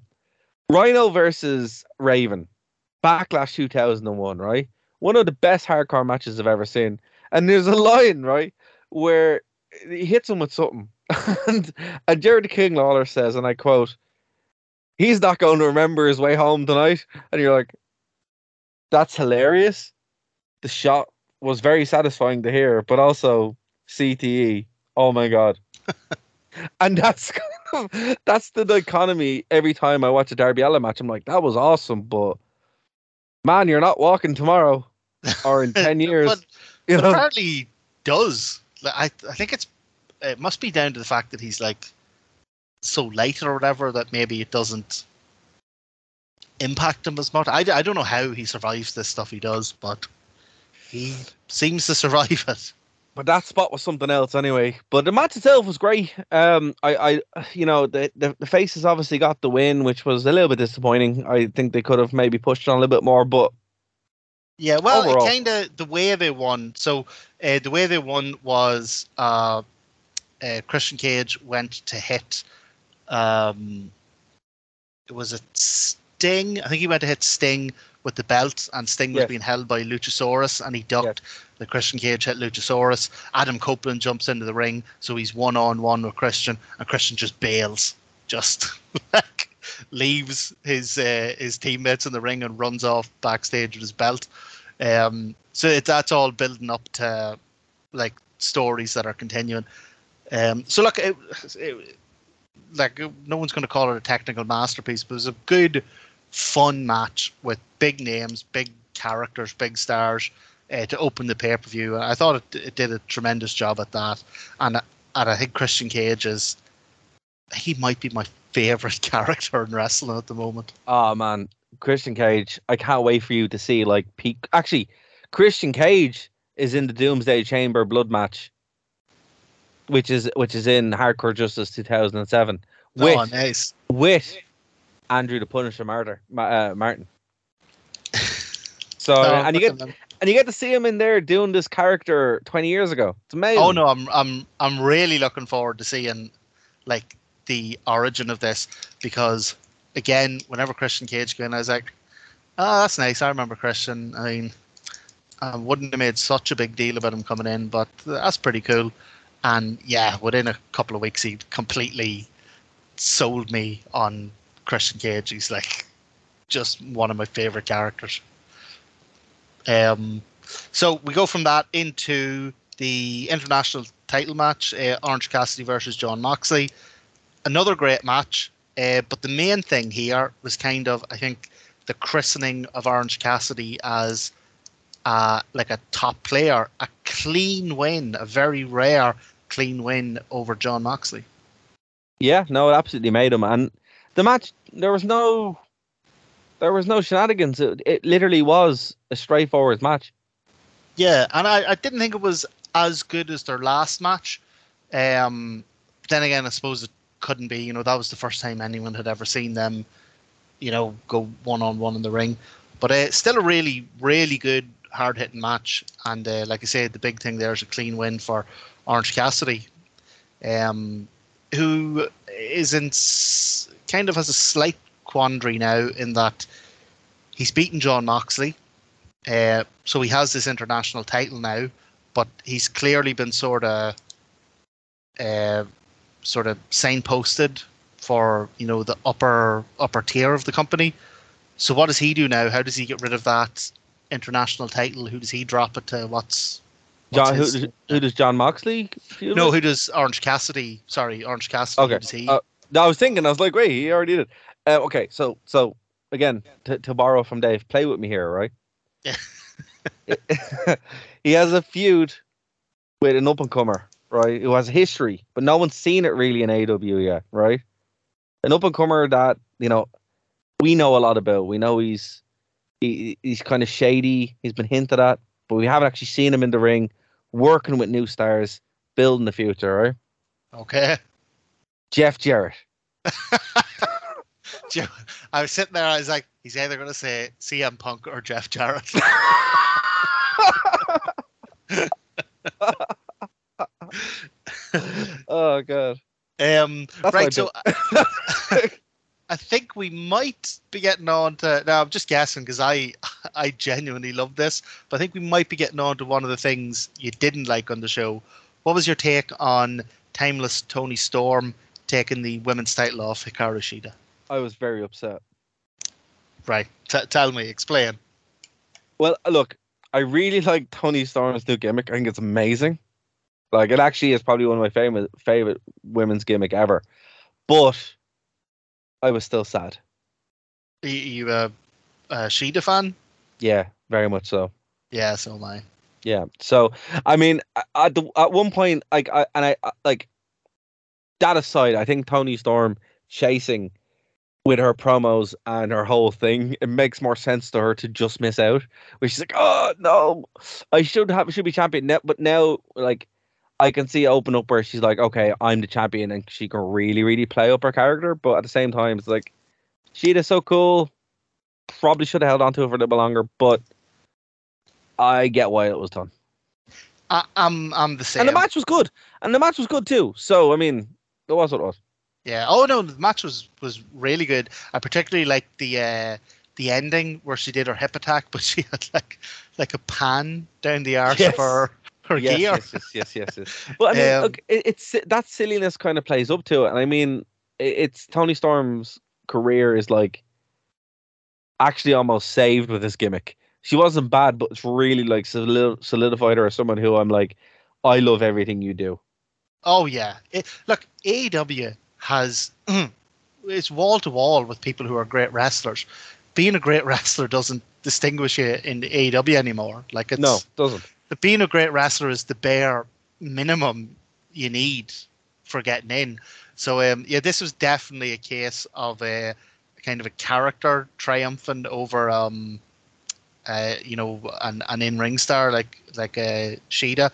Rhino versus Raven, Backlash 2001, right? One of the best hardcore matches I've ever seen. And there's a line, right, where he hits him with something. and, and Jerry King Lawler says, and I quote, he's not going to remember his way home tonight. And you're like, that's hilarious. The shot was very satisfying to hear, but also CTE. Oh my god. and that's kind of, that's the dichotomy every time I watch a Darby Allin match. I'm like, that was awesome, but man, you're not walking tomorrow or in ten years. But- you know? apparently he does. Like, I I think it's it must be down to the fact that he's like so light or whatever that maybe it doesn't impact him as much. I, I don't know how he survives this stuff he does, but he seems to survive it. But that spot was something else anyway. But the match itself was great. Um, I, I, you know, the, the the faces obviously got the win, which was a little bit disappointing. I think they could have maybe pushed on a little bit more, but Yeah, well, Overall. kind of the way they won. So uh, the way they won was uh, uh, Christian Cage went to hit. Um, it was a Sting. I think he went to hit Sting with the belt, and Sting was Yes. being held by Luchasaurus, and he ducked. The Christian Cage hit Luchasaurus. Adam Copeland jumps into the ring, so he's one on one with Christian, and Christian just bails, just like leaves his uh, his teammates in the ring and runs off backstage with his belt. Um, so it, that's all building up to like stories that are continuing. Um, so look, it, it, like no one's going to call it a technical masterpiece, but it was a good, fun match with big names, big characters, big stars uh, to open the pay per view. I thought it, it did a tremendous job at that, and and I think Christian Cage is he might be my favorite character in wrestling at the moment. Oh man, Christian Cage! I can't wait for you to see like peak. Actually, Christian Cage is in the Doomsday Chamber blood match, which is which is in Hardcore Justice 2007 with oh, nice. with Andrew the Punisher Martyr, uh, Martin. So No, and you get them. and you get to see him in there doing this character 20 years ago. It's amazing. Oh no, I'm I'm I'm really looking forward to seeing like the origin of this because again, whenever Christian Cage came in, I was like, oh, that's nice. I remember Christian. I mean, I wouldn't have made such a big deal about him coming in, but that's pretty cool. And yeah, within a couple of weeks, he completely sold me on Christian Cage. He's like just one of my favorite characters. Um, so we go from that into the international title match: uh, Orange Cassidy versus Jon Moxley. Another great match, uh, but the main thing here was kind of, I think, the christening of Orange Cassidy as uh, like a top player, a clean win, a very rare clean win over Jon Moxley. Yeah, no, it absolutely made him. And the match, there was no, there was no shenanigans. It, it literally was a straightforward match. Yeah, and I, I didn't think it was as good as their last match. Um, then again, I suppose it couldn't be. You know, that was the first time anyone had ever seen them, you know, go one on one in the ring. But uh, still a really, really good, hard hitting match. And uh, like I said, the big thing there is a clean win for Orange Cassidy, um, who is in kind of has a slight quandary now in that he's beaten Jon Moxley. Uh, so he has this international title now, but he's clearly been sort of, uh, sort of signposted for you know the upper upper tier of the company. So what does he do now? How does he get rid of that international title? Who does he drop it to? What's John, who, does- who does Jon Moxley? feud no, with? who does Orange Cassidy? Sorry, Orange Cassidy. Okay. Who does he? Uh, No, I was thinking, I was like, wait, he already did. Uh, okay, so so again, to, to borrow from Dave, play with me here, right? Yeah. he has a feud with an up and comer, right? Who has a history, but no one's seen it really in AW yet, right? An up and comer that you know we know a lot about. We know he's he, he's kind of shady. He's been hinted at, but we haven't actually seen him in the ring working with new stars, building the future, right? okay. Jeff Jarrett. I was sitting there. I was like, he's either going to say CM Punk or Jeff Jarrett. oh god. Um, That's right, so I think we might be getting on to. Now I'm just guessing because I, I genuinely love this, but I think we might be getting on to one of the things you didn't like on the show. What was your take on Timeless Toni Storm taking the women's title off Hikaru Shida? I was very upset. Right, t- tell me, explain. Well, look, I really like Toni Storm's new gimmick. I think it's amazing. Like it actually is probably one of my favorite favorite women's gimmick ever. But I was still sad. Are you, a, a uh, uh, Shida fan? Yeah, very much so. Yeah, so am I. Yeah. So I mean, at the, at one point, like, I, and I I- like that aside, I think Toni Storm chasing with her promos and her whole thing, it makes more sense to her to just miss out. Where she's like, "Oh no, I should have should be champion now," but now like I can see it open up where she's like, "Okay, I'm the champion," and she can really really play up her character. But at the same time, it's like Shida's so cool. Probably should have held on to it for a little bit longer, but I get why it was done. I, I'm I'm the same. And the match was good, and the match was good too. So I mean, it was what it was. Yeah. Oh no, the match was was really good. I particularly like the uh, the ending where she did her hip attack, but she had like like a pan down the arse Yes. of her her yes, gear. yes, yes, yes, yes, yes. Well, I mean, Um, look, it, it's that silliness kind of plays up to it, and I mean, it, it's Toni Storm's career is like actually almost saved with this gimmick. She wasn't bad, but it's really like solidified her as someone who I'm like, I love everything you do. Oh yeah. It, look, AEW has it's wall to wall with people who are great wrestlers. Being a great wrestler doesn't distinguish you in AEW anymore. Like it's no, it doesn't. The being a great wrestler is the bare minimum you need for getting in. So um, yeah, this was definitely a case of a kind of a character triumphing over um, uh, you know, an, an in ring star like like uh, Shida.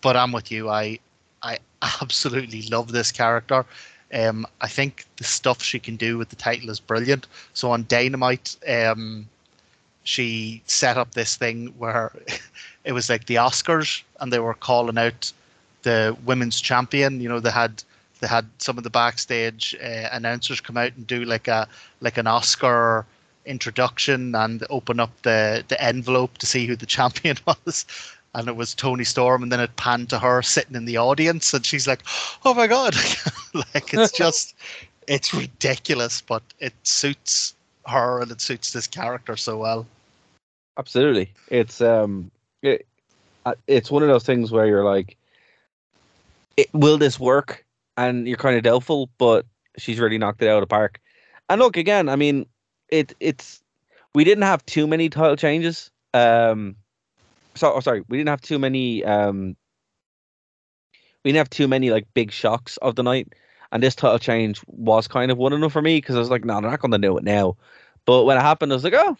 But I'm with you. I I absolutely love this character. Um, I think the stuff she can do with the title is brilliant. So on Dynamite, um, she set up this thing where it was like the Oscars, and they were calling out the women's champion. You know, they had they had some of the backstage uh, announcers come out and do like a like an Oscar introduction and open up the the envelope to see who the champion was. And it was Toni Storm, and then it panned to her sitting in the audience, and she's like, "Oh my god!" like it's just, it's ridiculous, but it suits her and it suits this character so well. Absolutely. It's um it, uh, it's one of those things where you're like it, will this work? And you're kind of doubtful, but she's really knocked it out of the park. And look again, I mean, it it's we didn't have too many title changes. Um so oh, sorry, we didn't have too many um we didn't have too many like big shocks of the night. And this title change was kind of one of them for me because I was like, no, they're not going to do it now. But when it happened, I was like, oh,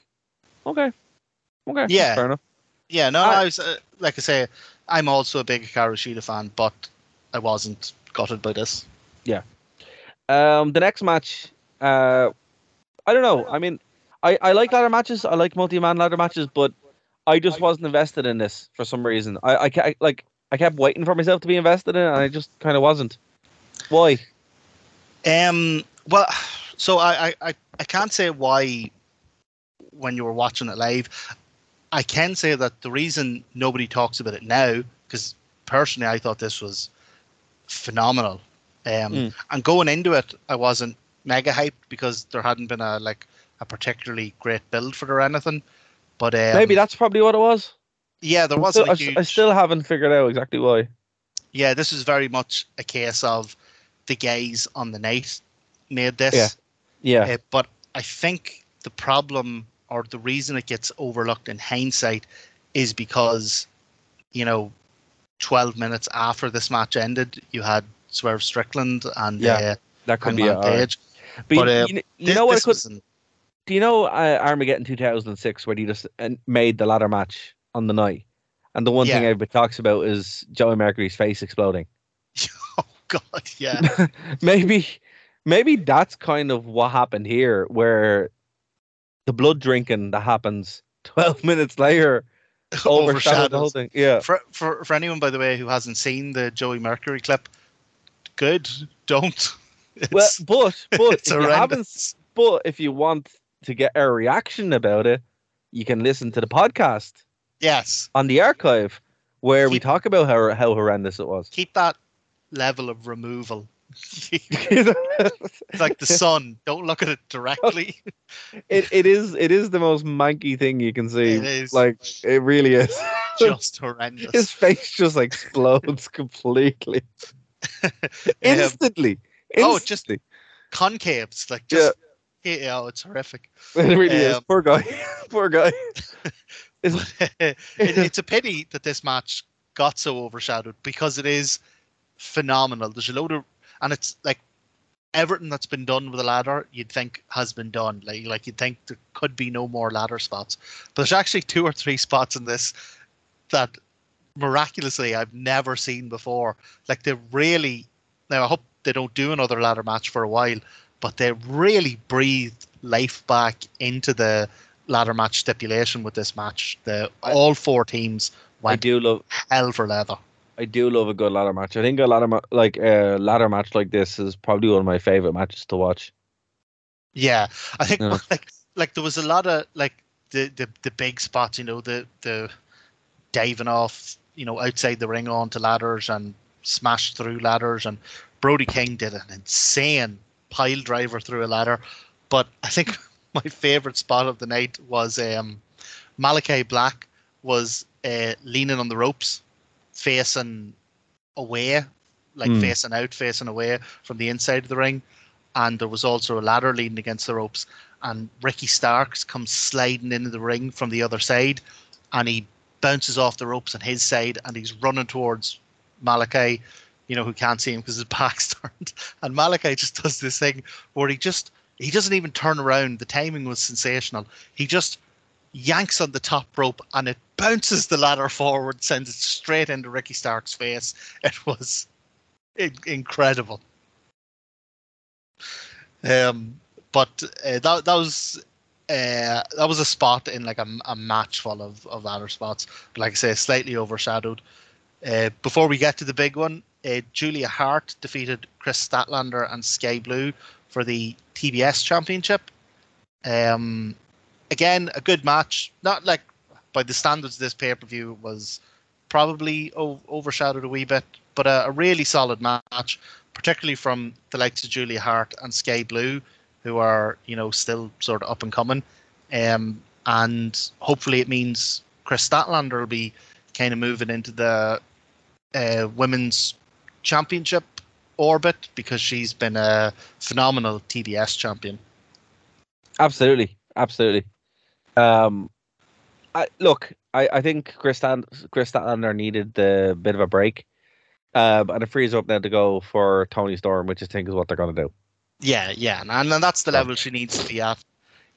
okay, okay, Yeah. fair enough. Yeah, no, I- I was uh, like I say, I'm also a big Hikaru Shida fan, but I wasn't gutted by this. Yeah. Um, the next match, uh, I don't know. I mean, I, I like ladder matches. I like multi-man ladder matches, but I just wasn't invested in this for some reason. I, I, ca- like I kept waiting for myself to be invested in it, and I just kind of wasn't. Why? Um, well, so I, I, I, I can't say why when you were watching it live. I can say that the reason nobody talks about it now, because personally I thought this was phenomenal. Um, Mm. and going into it, I wasn't mega hyped because there hadn't been a like a particularly great build for it or anything. But um, Maybe that's probably what it was. yeah, there still- a I, huge. I still haven't figured out exactly why. yeah, this is very much a case of the gays on the night made this. Yeah. Yeah, Uh, but I think the problem or the reason it gets overlooked in hindsight is because, you know, 12 minutes after this match ended, you had Swerve Strickland and Yeah, uh, that could be a. Page. But, But, you, uh, you, you Thi- know what? This could, do you know uh, Armageddon 2006 where he just uh, made the ladder match on the night? And the one thing everybody talks about is Joey Mercury's face exploding. Oh, God, yeah. maybe maybe that's kind of what happened here where the blood drinking that happens 12 minutes later overshadowed the whole thing yeah For, for, for anyone, by the way, who hasn't seen the Joey Mercury clip, good. Don't. well but but it's if you haven't but if you want to get a reaction about it you can listen to the podcast Yes. on the archive where we talk about how, how horrendous it was Keep that level of removal. It's like the sun. Don't look at it directly. it, it is it is the most manky thing you can see It is. like it really is Just horrendous. his face just explodes completely instantly. Oh, it just- concaves, like just yeah, oh, it's horrific. it really is. um, Poor guy. Poor guy. Is- it, it's a pity that this match got so overshadowed because it is phenomenal. There's a load of, and it's like everything that's been done with the ladder, you'd think has been done. Like like you'd think there could be no more ladder spots, but there's actually two or three spots in this that miraculously I've never seen before. Like they really now I hope they don't do another ladder match for a while, but they really breathed life back into the ladder match stipulation with this match. The all four teams I went do love hell for leather. I do love a good ladder match. I think a ladder ma- like a ladder match like this is probably one of my favorite matches to watch. Yeah, I think Yeah. like like there was a lot of like the the the big spots, you know, the the diving off, you know, outside the ring onto ladders and smashed through ladders, and Brody King did an insane pile driver through a ladder. But I think my favorite spot of the night was um, Malakai Black was uh, leaning on the ropes, facing away, like Hmm. facing out, facing away from the inside of the ring and there was also a ladder leaning against the ropes. And Ricky Starks comes sliding into the ring from the other side, and he bounces off the ropes on his side, and he's running towards Malakai, you know, who can't see him because his back's turned. And Malakai just does this thing where he just he doesn't even turn around. The timing was sensational. He just yanks on the top rope, and it bounces the ladder forward, sends it straight into Ricky Stark's face. It was in- incredible. Um, but uh, that that was uh, that was a spot in like a, a match full of, of ladder spots. But like I say, slightly overshadowed. Uh, before we get to the big one, uh, Julia Hart defeated Kris Statlander and Sky Blue for the TBS Championship. Um, again, a good match. Not like by the standards of this pay per view was probably o- overshadowed a wee bit, but a, a really solid match particularly from the likes of Julia Hart and Sky Blue, who are you know still sort of up and coming, um, and hopefully it means Kris Statlander will be kind of moving into the uh, women's championship orbit because she's been a phenomenal TBS champion. Absolutely, absolutely. Um, I look. I, I think Chris Stan, Kris Statlander needed the bit of a break, um, and it frees up now to go for Toni Storm, which I think is what they're going to do. Yeah, yeah, and, and that's the level she needs to be at.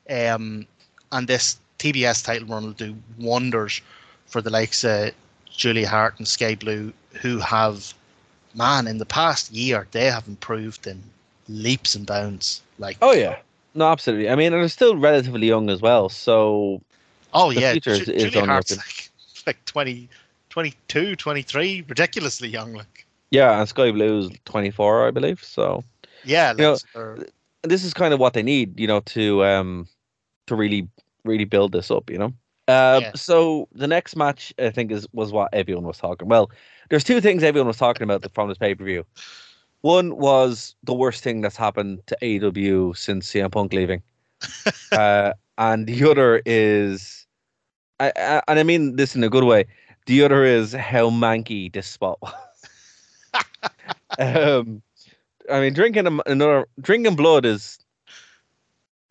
Um, and this TBS title run will do wonders for the likes of Julie Hart and Sky Blue, who have, man, in the past year they have improved in leaps and bounds. Like, Oh yeah, no, absolutely. I mean, and they're still relatively young as well, so oh the yeah, future is- Ju- is Julia Hart's like like 20, 22, 23, ridiculously young. Like, yeah. And Sky Blue's twenty four, I believe. So yeah, You know, this is kind of what they need, you know, to um to really really build this up, you know. Uh, Yeah. So the next match, I think, is was what everyone was talking. Well, there's two things everyone was talking about from this pay per view. One was the worst thing that's happened to AEW since CM Punk leaving, uh, and the other is, I, I, and I mean this in a good way. The other is how manky this spot was. um, I mean, drinking a- another drinking blood is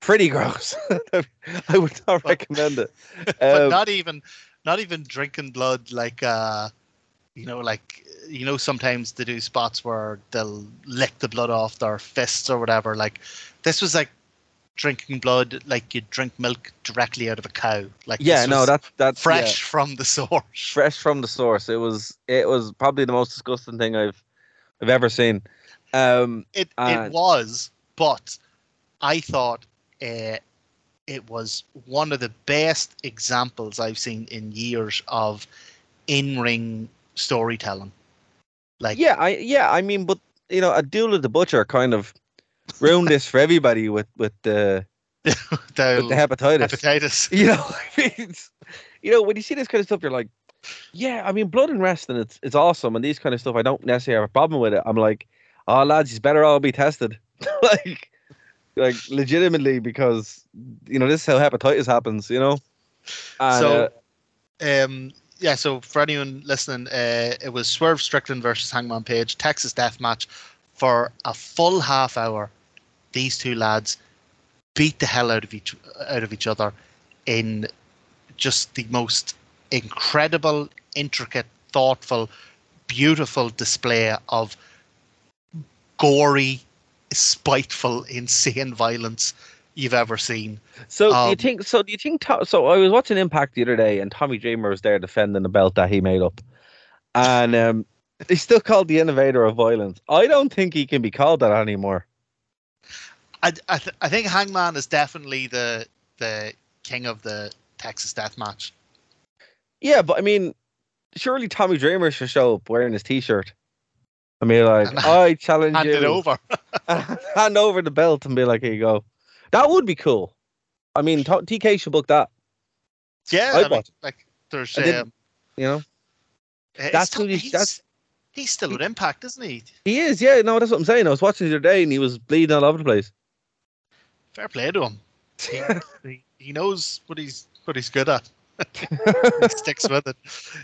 pretty gross. I would not recommend it. but Um, not even not even drinking blood like uh you know like you know sometimes they do spots where they'll lick the blood off their fists or whatever like this was like drinking blood like you drink milk directly out of a cow like yeah, no, that's that's yeah, fresh from the source fresh from the source. It was it was probably the most disgusting thing I've I've ever seen. Um, it And- it was but i thought uh, it was one of the best examples i've seen in years of in-ring storytelling like yeah, I yeah, I mean, but you know, Abdullah the Butcher kind of ruined this for everybody with with the the, with the hepatitis. hepatitis you know, I mean, it's- you know, when you see this kind of stuff, you're like, yeah, I mean, blood and wrestling, it's it's awesome, and these kind of stuff, I don't necessarily have a problem with it. I'm like, oh lads, he's better all be tested, like, like legitimately because you know this is how hepatitis happens, you know. And, so uh, um yeah so for anyone listening uh it was swerve strickland versus hangman page texas death match for a full half hour. These two lads beat the hell out of each out of each other in just the most incredible intricate thoughtful beautiful display of gory spiteful, insane violence you've ever seen. So do you Um, think? So do you think? So I was watching Impact the other day, and Tommy Dreamer was there defending the belt that he made up, and um, he's still called the innovator of violence. I don't think he can be called that anymore. I, I, th- I think Hangman is definitely the the king of the Texas Death Match. Yeah, but I mean, surely Tommy Dreamer should show up wearing his T-shirt. I mean, like, And I challenge Hand you. it over. hand over the belt and be like, "Here you go." That would be cool. I mean, T- TK should book that. Yeah, I'd I mean, watch like there's um, You know, That's still- who he- he's, that's- he's still with Impact, isn't he? he is. Yeah, no, that's what I'm saying. I was watching the other day and he was bleeding all over the place. Fair play to him. He, he, he knows what he's what he's good at. he sticks with it.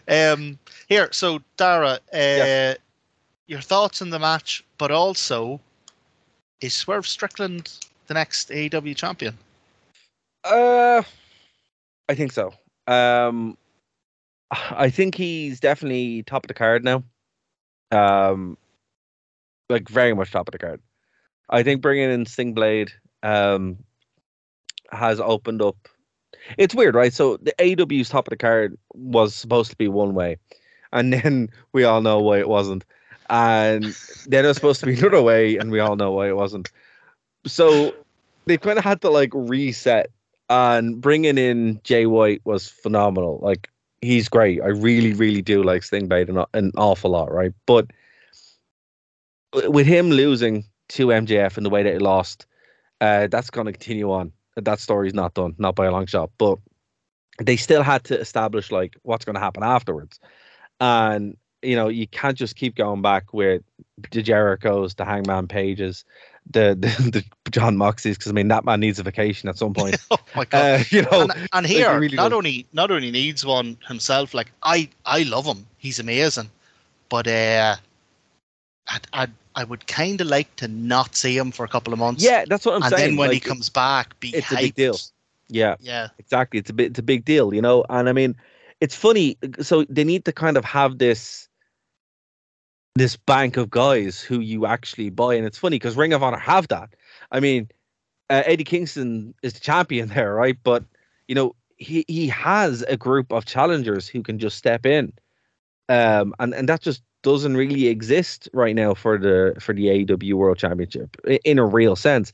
Um, here, so Dara, uh, Yes. your thoughts on the match, but also is Swerve Strickland the next AEW champion? Uh, I think so. Um, I think he's definitely top of the card now. Um, like very much top of the card. I think bringing in Sting Blade um has opened up. It's weird, right? So the AEW's top of the card was supposed to be one way, and then we all know why it wasn't, and then it was supposed to be another way, and we all know why it wasn't. So they kind of had to like reset and bringing in Jay White was phenomenal. Like he's great. I really, really do like Stingbait an, an awful lot, right? But with him losing to MJF in the way that he lost, uh, that's going to continue on. That story's not done, not by a long shot. But they still had to establish like what's going to happen afterwards, and you know you can't just keep going back with the Jerichos, the Hangman Pages, the the, the Jon Moxleys, because I mean that man needs a vacation at some point. Oh my god! Uh, you know, and, and here, really not does. only not only needs one himself. Like I, I love him. He's amazing. But uh, I, I, I would kind of like to not see him for a couple of months. yeah, that's what I'm and saying. And then when he like, comes back, be it's a big deal. Yeah, Yeah, exactly. It's a bit, it's a big deal, you know. And I mean, it's funny. So they need to kind of have this, this bank of guys who you actually buy, and it's funny because Ring of Honor have that. I mean, uh, Eddie Kingston is the champion there, right? But you know, he he has a group of challengers who can just step in, um, and and that just doesn't really exist right now for the for the AEW World Championship in a real sense.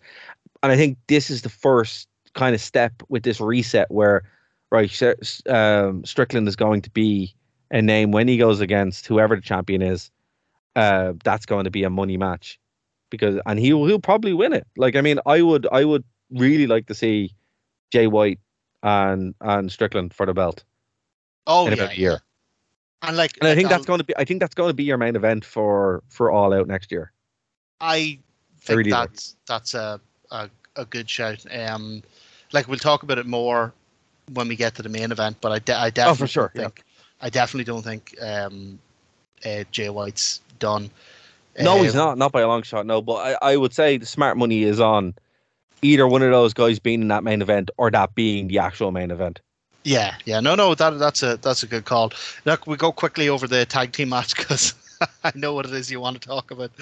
And I think this is the first kind of step with this reset where, right, um, Strickland is going to be a name when he goes against whoever the champion is. Uh, that's going to be a money match because, and he'll he'll probably win it. Like, I mean, I would I would really like to see Jay White and and Strickland for the belt oh yeah, year. And like, And I think that's going to be I think that's going to be your main event for for All Out next year. I think really do. that's that's a, a a good shout. Um, like we'll talk about it more when we get to the main event, but I, de- I definitely Oh, for sure, yeah. think I definitely don't think um, uh, Jay White's done. No, he's Um, not. Not by a long shot. No, but I, I would say the smart money is on either one of those guys being in that main event or that being the actual main event. Yeah, yeah, no, no, that that's a that's a good call. Look, we go quickly over the tag team match because I know what it is you want to talk about.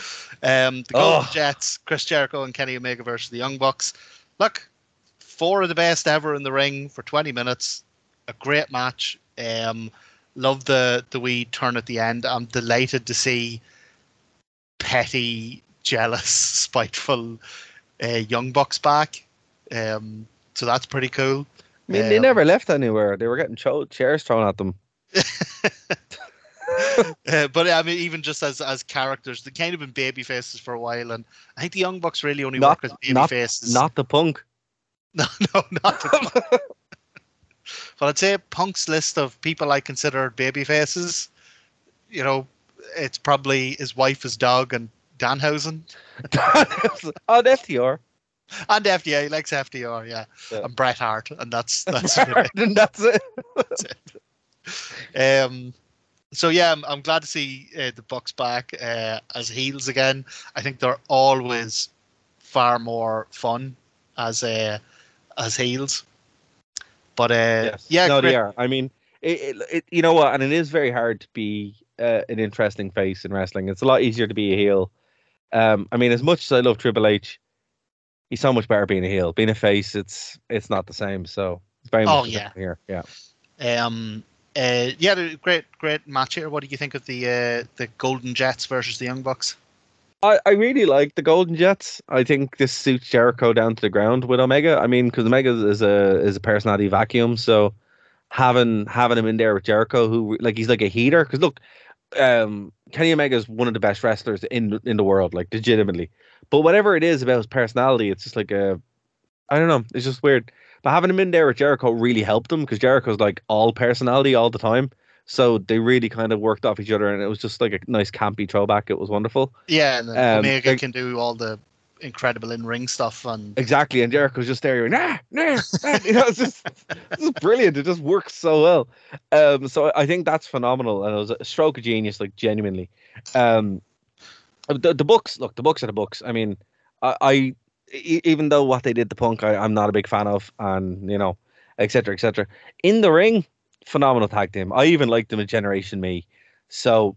Um, the Golden Oh. Jets, Chris Jericho and Kenny Omega versus the Young Bucks. Look, four of the best ever in the ring for 20 minutes. A great match. Um, love the the wee turn at the end. I'm delighted to see petty, jealous, spiteful uh, Young Bucks back. Um, so that's pretty cool. I mean, they Um, never left anywhere. They were getting cho- chairs thrown at them. Uh, but I mean, even just as as characters, they kind of been baby faces for a while, and I think the Young Bucks really only Not- work as baby not- faces. Not the punk. no, no, not. The, but I'd say Punk's list of people I consider baby faces. You know, it's probably his wife, his dog, and Danhausen, oh, the FTR. and FDR. He likes FDR, yeah, Yeah. and Bret Hart, and that's that's. really and that's it. Um, so yeah, I'm, I'm glad to see uh, the Bucks back uh, as heels again. I think they're always far more fun as uh, as heels. But uh, Yes. yeah, no, great- they are. I mean, it, it, it, you know what? And it is very hard to be uh, an interesting face in wrestling. It's a lot easier to be a heel Um, I mean, as much as I love Triple H, he's so much better being a heel. Being a face, it's it's not the same. So it's very Oh, much yeah. here. Yeah. Um, uh, yeah, great, great match here. What do you think of the uh, the Golden Jets versus the Young Bucks? I, I really like the Golden Jets. I think this suits Jericho down to the ground with Omega. I mean, because Omega is a is a personality vacuum, so having having him in there with Jericho, who like he's like a heater. Because look, um, Kenny Omega is one of the best wrestlers in in the world, like legitimately. But whatever it is about his personality, it's just like a, I don't know, it's just weird. But having him in there with Jericho really helped him because Jericho's like all personality all the time. So they really kind of worked off each other, and it was just like a nice campy throwback. It was wonderful. Yeah, and Um, Omega can do all the incredible in ring stuff, and Exactly, and Jericho's just there, going, nah, nah, nah. you know, it's just, it's brilliant. It just works so well. Um, so I think that's phenomenal, and it was a stroke of genius, like genuinely. Um, the the Bucks, look, the Bucks are the books. I mean, I, I even though what they did to Punk, I, I'm not a big fan of, and you know, etc. Cetera, etc. Cetera. In the ring, phenomenal tag team. I even liked them in Generation Me. So.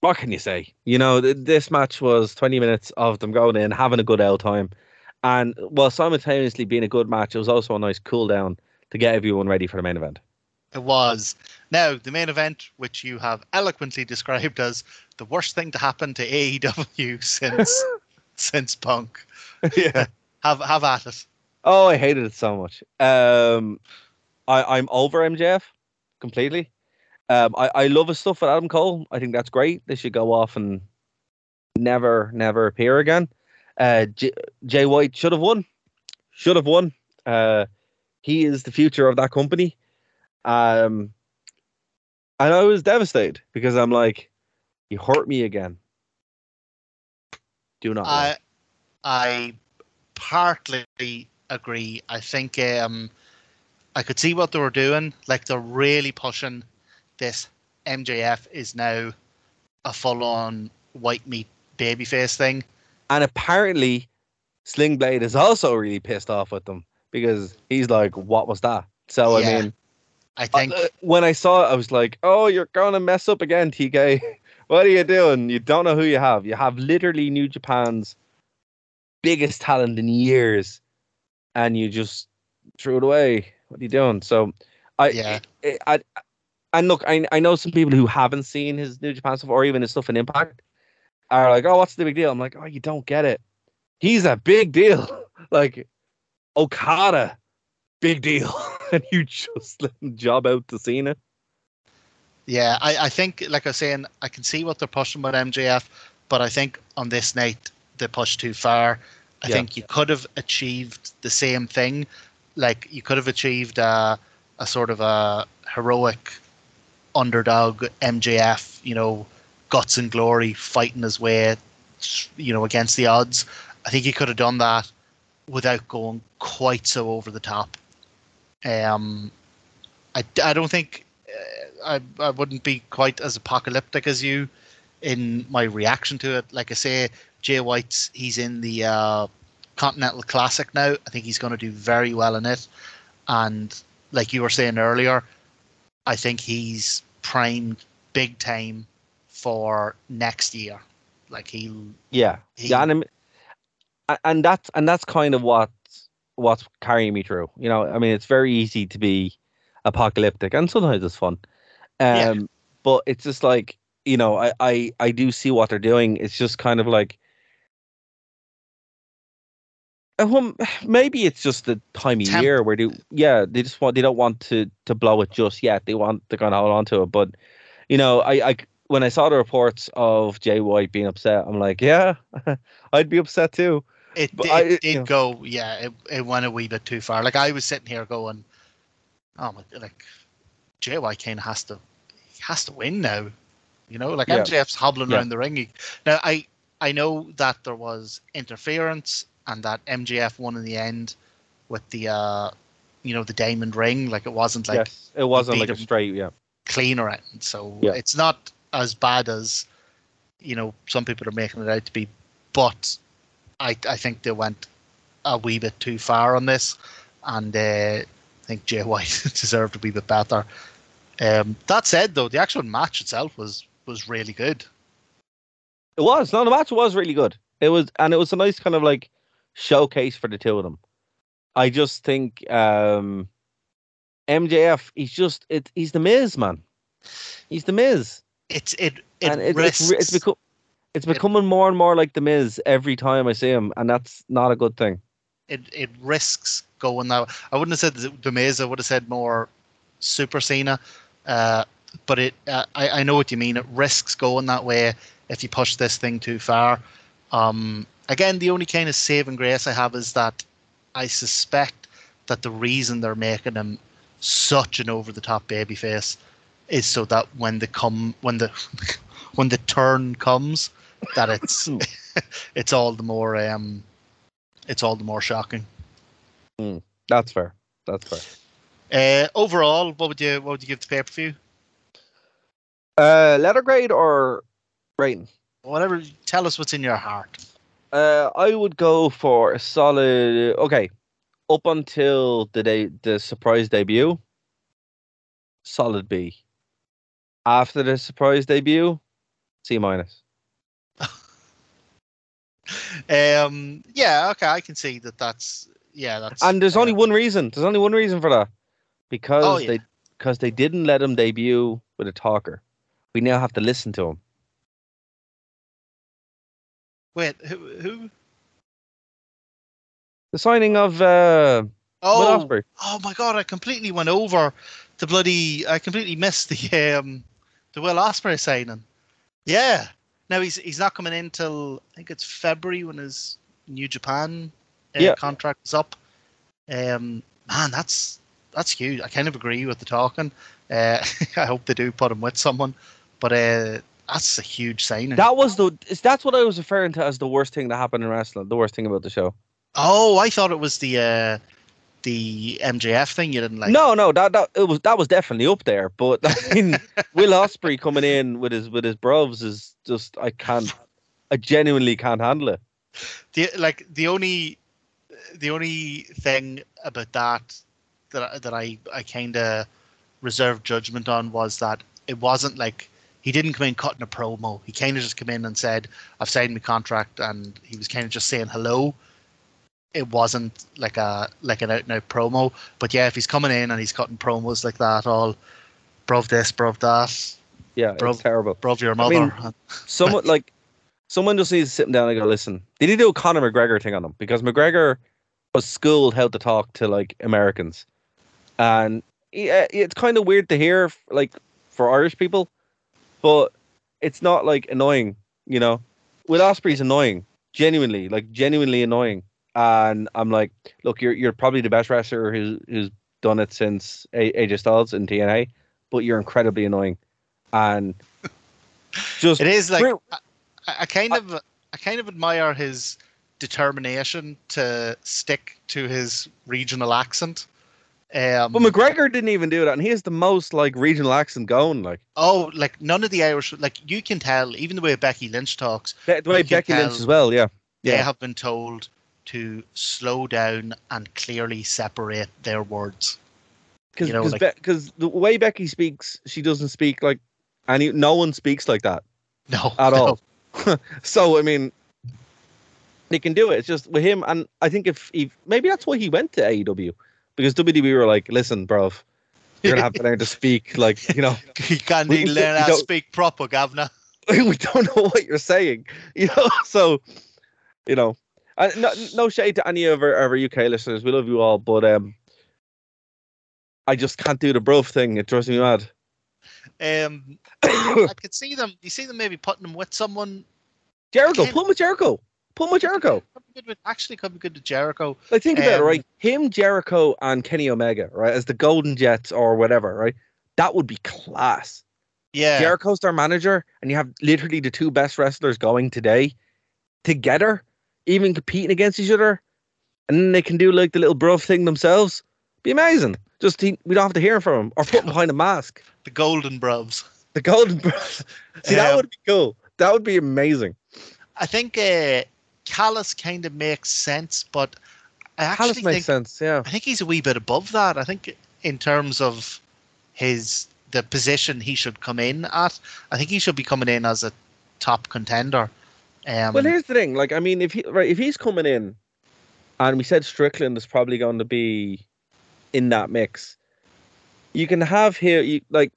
What can you say? You know, th- this match was 20 minutes of them going in, having a good L time. And while simultaneously being a good match, it was also a nice cool down to get everyone ready for the main event. it was. Now the main event, which you have eloquently described as the worst thing to happen to AEW since since Punk. yeah. Have have at it. Oh, I hated it so much. Um, I, I'm over MJF completely. Um, I, I love his stuff with Adam Cole. I think that's great. They should go off and never, never appear again. Uh, J- Jay White should have won. Should have won. Uh, he is the future of that company. Um, and I was devastated because I'm like, you hurt me again. Do not. I I partly agree. I think um I could see what they were doing. Like they're really pushing this MJF is now a full on white meat babyface thing. And apparently, Sling Blade is also really pissed off with them because he's like, "What was that?" So Yeah. I mean, I think uh, when I saw it, I was like, "Oh, you're gonna mess up again, TK. what are you doing? You don't know who you have. You have literally New Japan's biggest talent in years, and you just threw it away. What are you doing?" So, I, Yeah. I, I, and look, I I know some people who haven't seen his New Japan stuff or even his stuff in Impact are like, "Oh, what's the big deal?" I'm like, "Oh, you don't get it. He's a big deal. like Okada, big deal." and you just let him job out to Cena. yeah, I, I think like I was saying, I can see what they're pushing with MJF, but I think on this night they pushed too far. I Yeah. think you could have achieved the same thing. Like you could have achieved a, a sort of a heroic underdog MJF, you know, guts and glory, fighting his way, you know, against the odds. I think he could have done that without going quite so over the top. Um, I, I don't think uh, I I wouldn't be quite as apocalyptic as you in my reaction to it. Like I say, Jay White's he's in the uh, Continental Classic now. I think he's going to do very well in it, and like you were saying earlier, I think he's primed big time for next year. Like he'll Yeah, He- yeah, and, and that's and that's kind of what what's carrying me through. You know, I mean, it's very easy to be apocalyptic, and sometimes it's fun. Um, Yeah. but it's just like you know, I, I I do see what they're doing. It's just kind of like. Uh, Well, maybe it's just the time of Temp- year where they, yeah, they just want they don't want to to blow it just yet. They want to kind of hold on to it, but you know, I, I when I saw the reports of Jay White being upset, I'm like, yeah, I'd be upset too. It, But it I- did you know. go, yeah. It, it went a wee bit too far. Like I was sitting here going, "Oh my!" Like Jay White Kane has to, he has to win now. You know, like Yeah. MJF's hobbling Yeah. around the ring. He- Now I I know that there was interference and that MJF won in the end with the uh, you know, the diamond ring. Like it wasn't like yes, it wasn't like a straight, yeah. clean or anything. So Yeah. it's not as bad as you know some people are making it out to be. But I I think they went a wee bit too far on this, and uh, I think Jay White deserved a wee bit better. Um, that said, though, the actual match itself was was really good. It was. No, the match was really good. It was, and it was a nice kind of like showcase for the two of them. I just think um MJF, he's just it. He's the Miz man. He's the Miz, It's it it it, risks, it's it's become it's becoming more and more like the Miz every time I see him, and that's not a good thing. it it risks going that. way. I wouldn't have said the- the Miz. I would have said more Super Cena. Uh, but it, uh, I I know what you mean. It risks going that way if you push this thing too far. Um, again, the only kind of saving grace I have is that I suspect that the reason they're making him such an over the top babyface is so that when the come when the when the turn comes, that it's it's all the more um it's all the more shocking. That's fair. That's fair. Uh, overall, what would you what would you give the pay per view? Uh, letter grade or rating? Whatever. Tell us what's in your heart. Uh, I would go for a solid. Okay, up until the day the surprise debut, solid B. After the surprise debut, C minus. Um, yeah, okay, I can see that. That's yeah, that's. And there's only uh, one reason. There's only one reason for that, because Oh, yeah. they because they didn't let him debut with a talker. We now have to listen to him. Wait, who? who? The signing of uh, Will Oh, oh my God! I completely went over the bloody. I completely missed the um, the Will Ospreay signing. Yeah. Now he's he's not coming in till I think it's February when his New Japan uh, Yeah. contract is up. Um, man, that's that's huge. I kind of agree with the talking. Uh, I hope they do put him with someone, but uh, that's a huge signing. That was the. is- That's what I was referring to as the worst thing that happened in wrestling. The worst thing about the show. oh, I thought it was the uh, the MJF thing. You didn't like. no, no, that that it was that was definitely up there. But I mean, Will Ospreay coming in with his with his bros is just I can't. I genuinely can't handle it. the like the only the only thing about that that that I I kind of reserved judgment on was that it wasn't like he didn't come in cutting a promo. He kind of just came in and said, "I've signed my contract," and he was kind of just saying hello. It wasn't like a like an out and out promo. But yeah, if he's coming in and he's cutting promos like that, all bruv this, bruv that, Yeah, Bro- it's terrible. bruv your I mother. mean, Someone like someone just needs to sit him down and go, listen. They need to do a Conor McGregor thing on him because McGregor was schooled how to talk to like Americans, and yeah, it's kind of weird to hear like for Irish people, but it's not like annoying, you know. Will Ospreay's annoying, genuinely, like genuinely annoying, and I'm like, look, you're you're probably the best wrestler who's who's done it since A- AJ Styles in TNA, but you're incredibly annoying, and just It is like I, I kind of I kind of admire his determination to stick to his regional accent. Um, But McGregor didn't even do that, and he has the most like regional accent going. Like oh, like none of the Irish, like you can tell, even the way Becky Lynch talks, the, the way Becky Lynch as well. Yeah, they yeah. have been told to slow down and clearly separate their words. Because you know, because like- the way Becky speaks, she doesn't speak like any. No one speaks like that No, at no. all. so I mean, they can do it. It's just with him, and I think if, if maybe that's why he went to AEW because WWE were like, listen, bro, you're gonna have to learn to speak like you know. You can't We- even learn how to speak proper, Governor. we don't know what you're saying, you know. So, you know, and no, no shade to any of our, our UK listeners. We love you all, but um, I just can't do the bruv thing. It drives me mad. Um, I could see them. You see them maybe putting them with someone. Jericho, put him with Jericho. Put him with Jericho. Could with, actually, could be good to Jericho. Like think about it, Um, right? Him, Jericho, and Kenny Omega, right, as the Golden Jets or whatever, right? That would be class. Yeah, Jericho's their manager, and you have literally the two best wrestlers going today together, even competing against each other, and then they can do like the little bruv thing themselves. Be amazing. Just he, we don't have to hear from him or put him behind a mask. the Golden Bruvs. The golden bruv. See, that Um, would be cool. That would be amazing. I think uh, Callis kind of makes sense, but I actually makes think sense. Yeah. I think he's a wee bit above that. I think in terms of his the position he should come in at, I think he should be coming in as a top contender. Um, Well, here's the thing. Like, I mean, if he right, if he's coming in, and we said Strickland is probably going to be in that mix, you can have here. You like,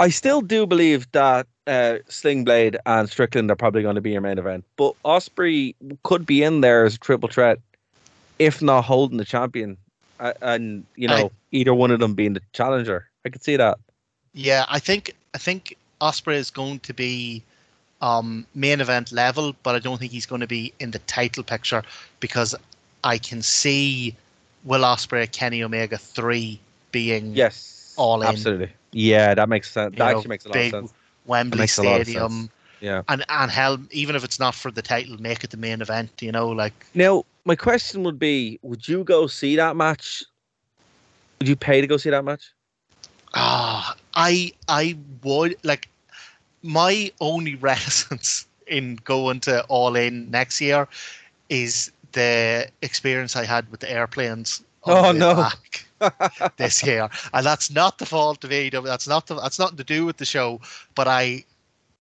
I still do believe that uh, Sling Blade and Strickland are probably going to be your main event, but Ospreay could be in there as a triple threat, if not holding the champion, uh, and you know, I- either one of them being the challenger. I could see that. Yeah, I think I think Ospreay is going to be um, main event level, but I don't think he's going to be in the title picture because I can see Will Ospreay, Kenny Omega three being Yes, All in. Absolutely. Yeah, that makes sense. you That know, actually makes a lot big of sense. Wembley makes a lot of Stadium, sense. Yeah. and and hell, even if it's not for the title, make it the main event. You know, like Now, my question would be: Would you go see that match? Would you pay to go see that match? Ah, I I would like my only reticence in going to All In next year is the experience I had with the airplanes. On Oh, no. back this year, and that's not the fault of AEW. That's not the, that's nothing to do with the show, but I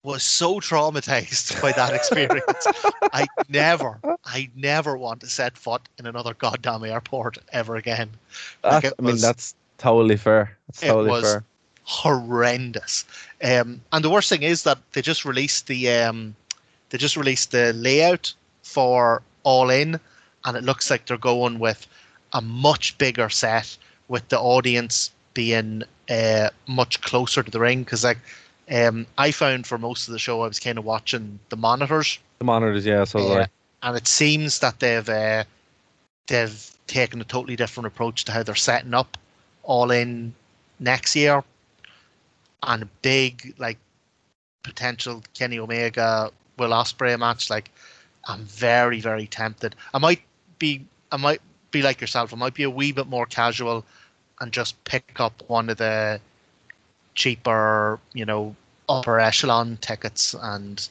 was so traumatized by that experience. I never, I never want to set foot in another goddamn airport ever again. Like, it I mean, that's totally fair. That's it totally was fair. horrendous. Um, and the worst thing is that they just released the um, they just released the layout for All In, and it looks like they're going with a much bigger set with the audience being uh, much closer to the ring. Because like um, I found for most of the show, I was kind of watching the monitors, The monitors, yeah. So uh, like, and it seems that they've uh, they've taken a totally different approach to how they're setting up all in next year and a big like potential Kenny Omega Will Ospreay match like I'm very very tempted I might be I might be like yourself I might be a wee bit more casual and just pick up one of the cheaper you know upper echelon tickets and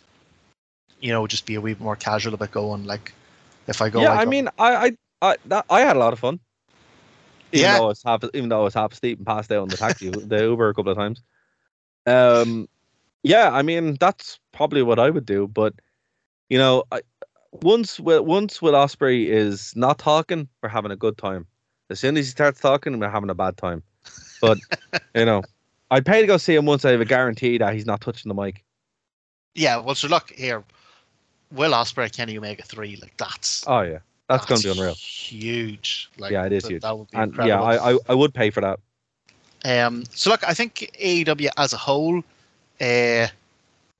you know just be a wee bit more casual about going like if I go yeah. like, I mean, I, I, I, that, I had a lot of fun. Even Yeah. though I was half, even though I was half asleep and passed out on the taxi, the Uber a couple of times. Um, yeah. I mean, that's probably what I would do. But you know, I, once Will, once Will Ospreay is not talking, we're having a good time. As soon as he starts talking, we're having a bad time. But you know, I'd pay to go see him once I have a guarantee that he's not touching the mic. yeah well so look here Will Ospreay Kenny Omega three like that's Oh yeah, that's, going to be unreal. huge like yeah, it is that- huge. that would be and incredible. yeah, I, I I would pay for that. Um, so look, I think AEW as a whole, uh,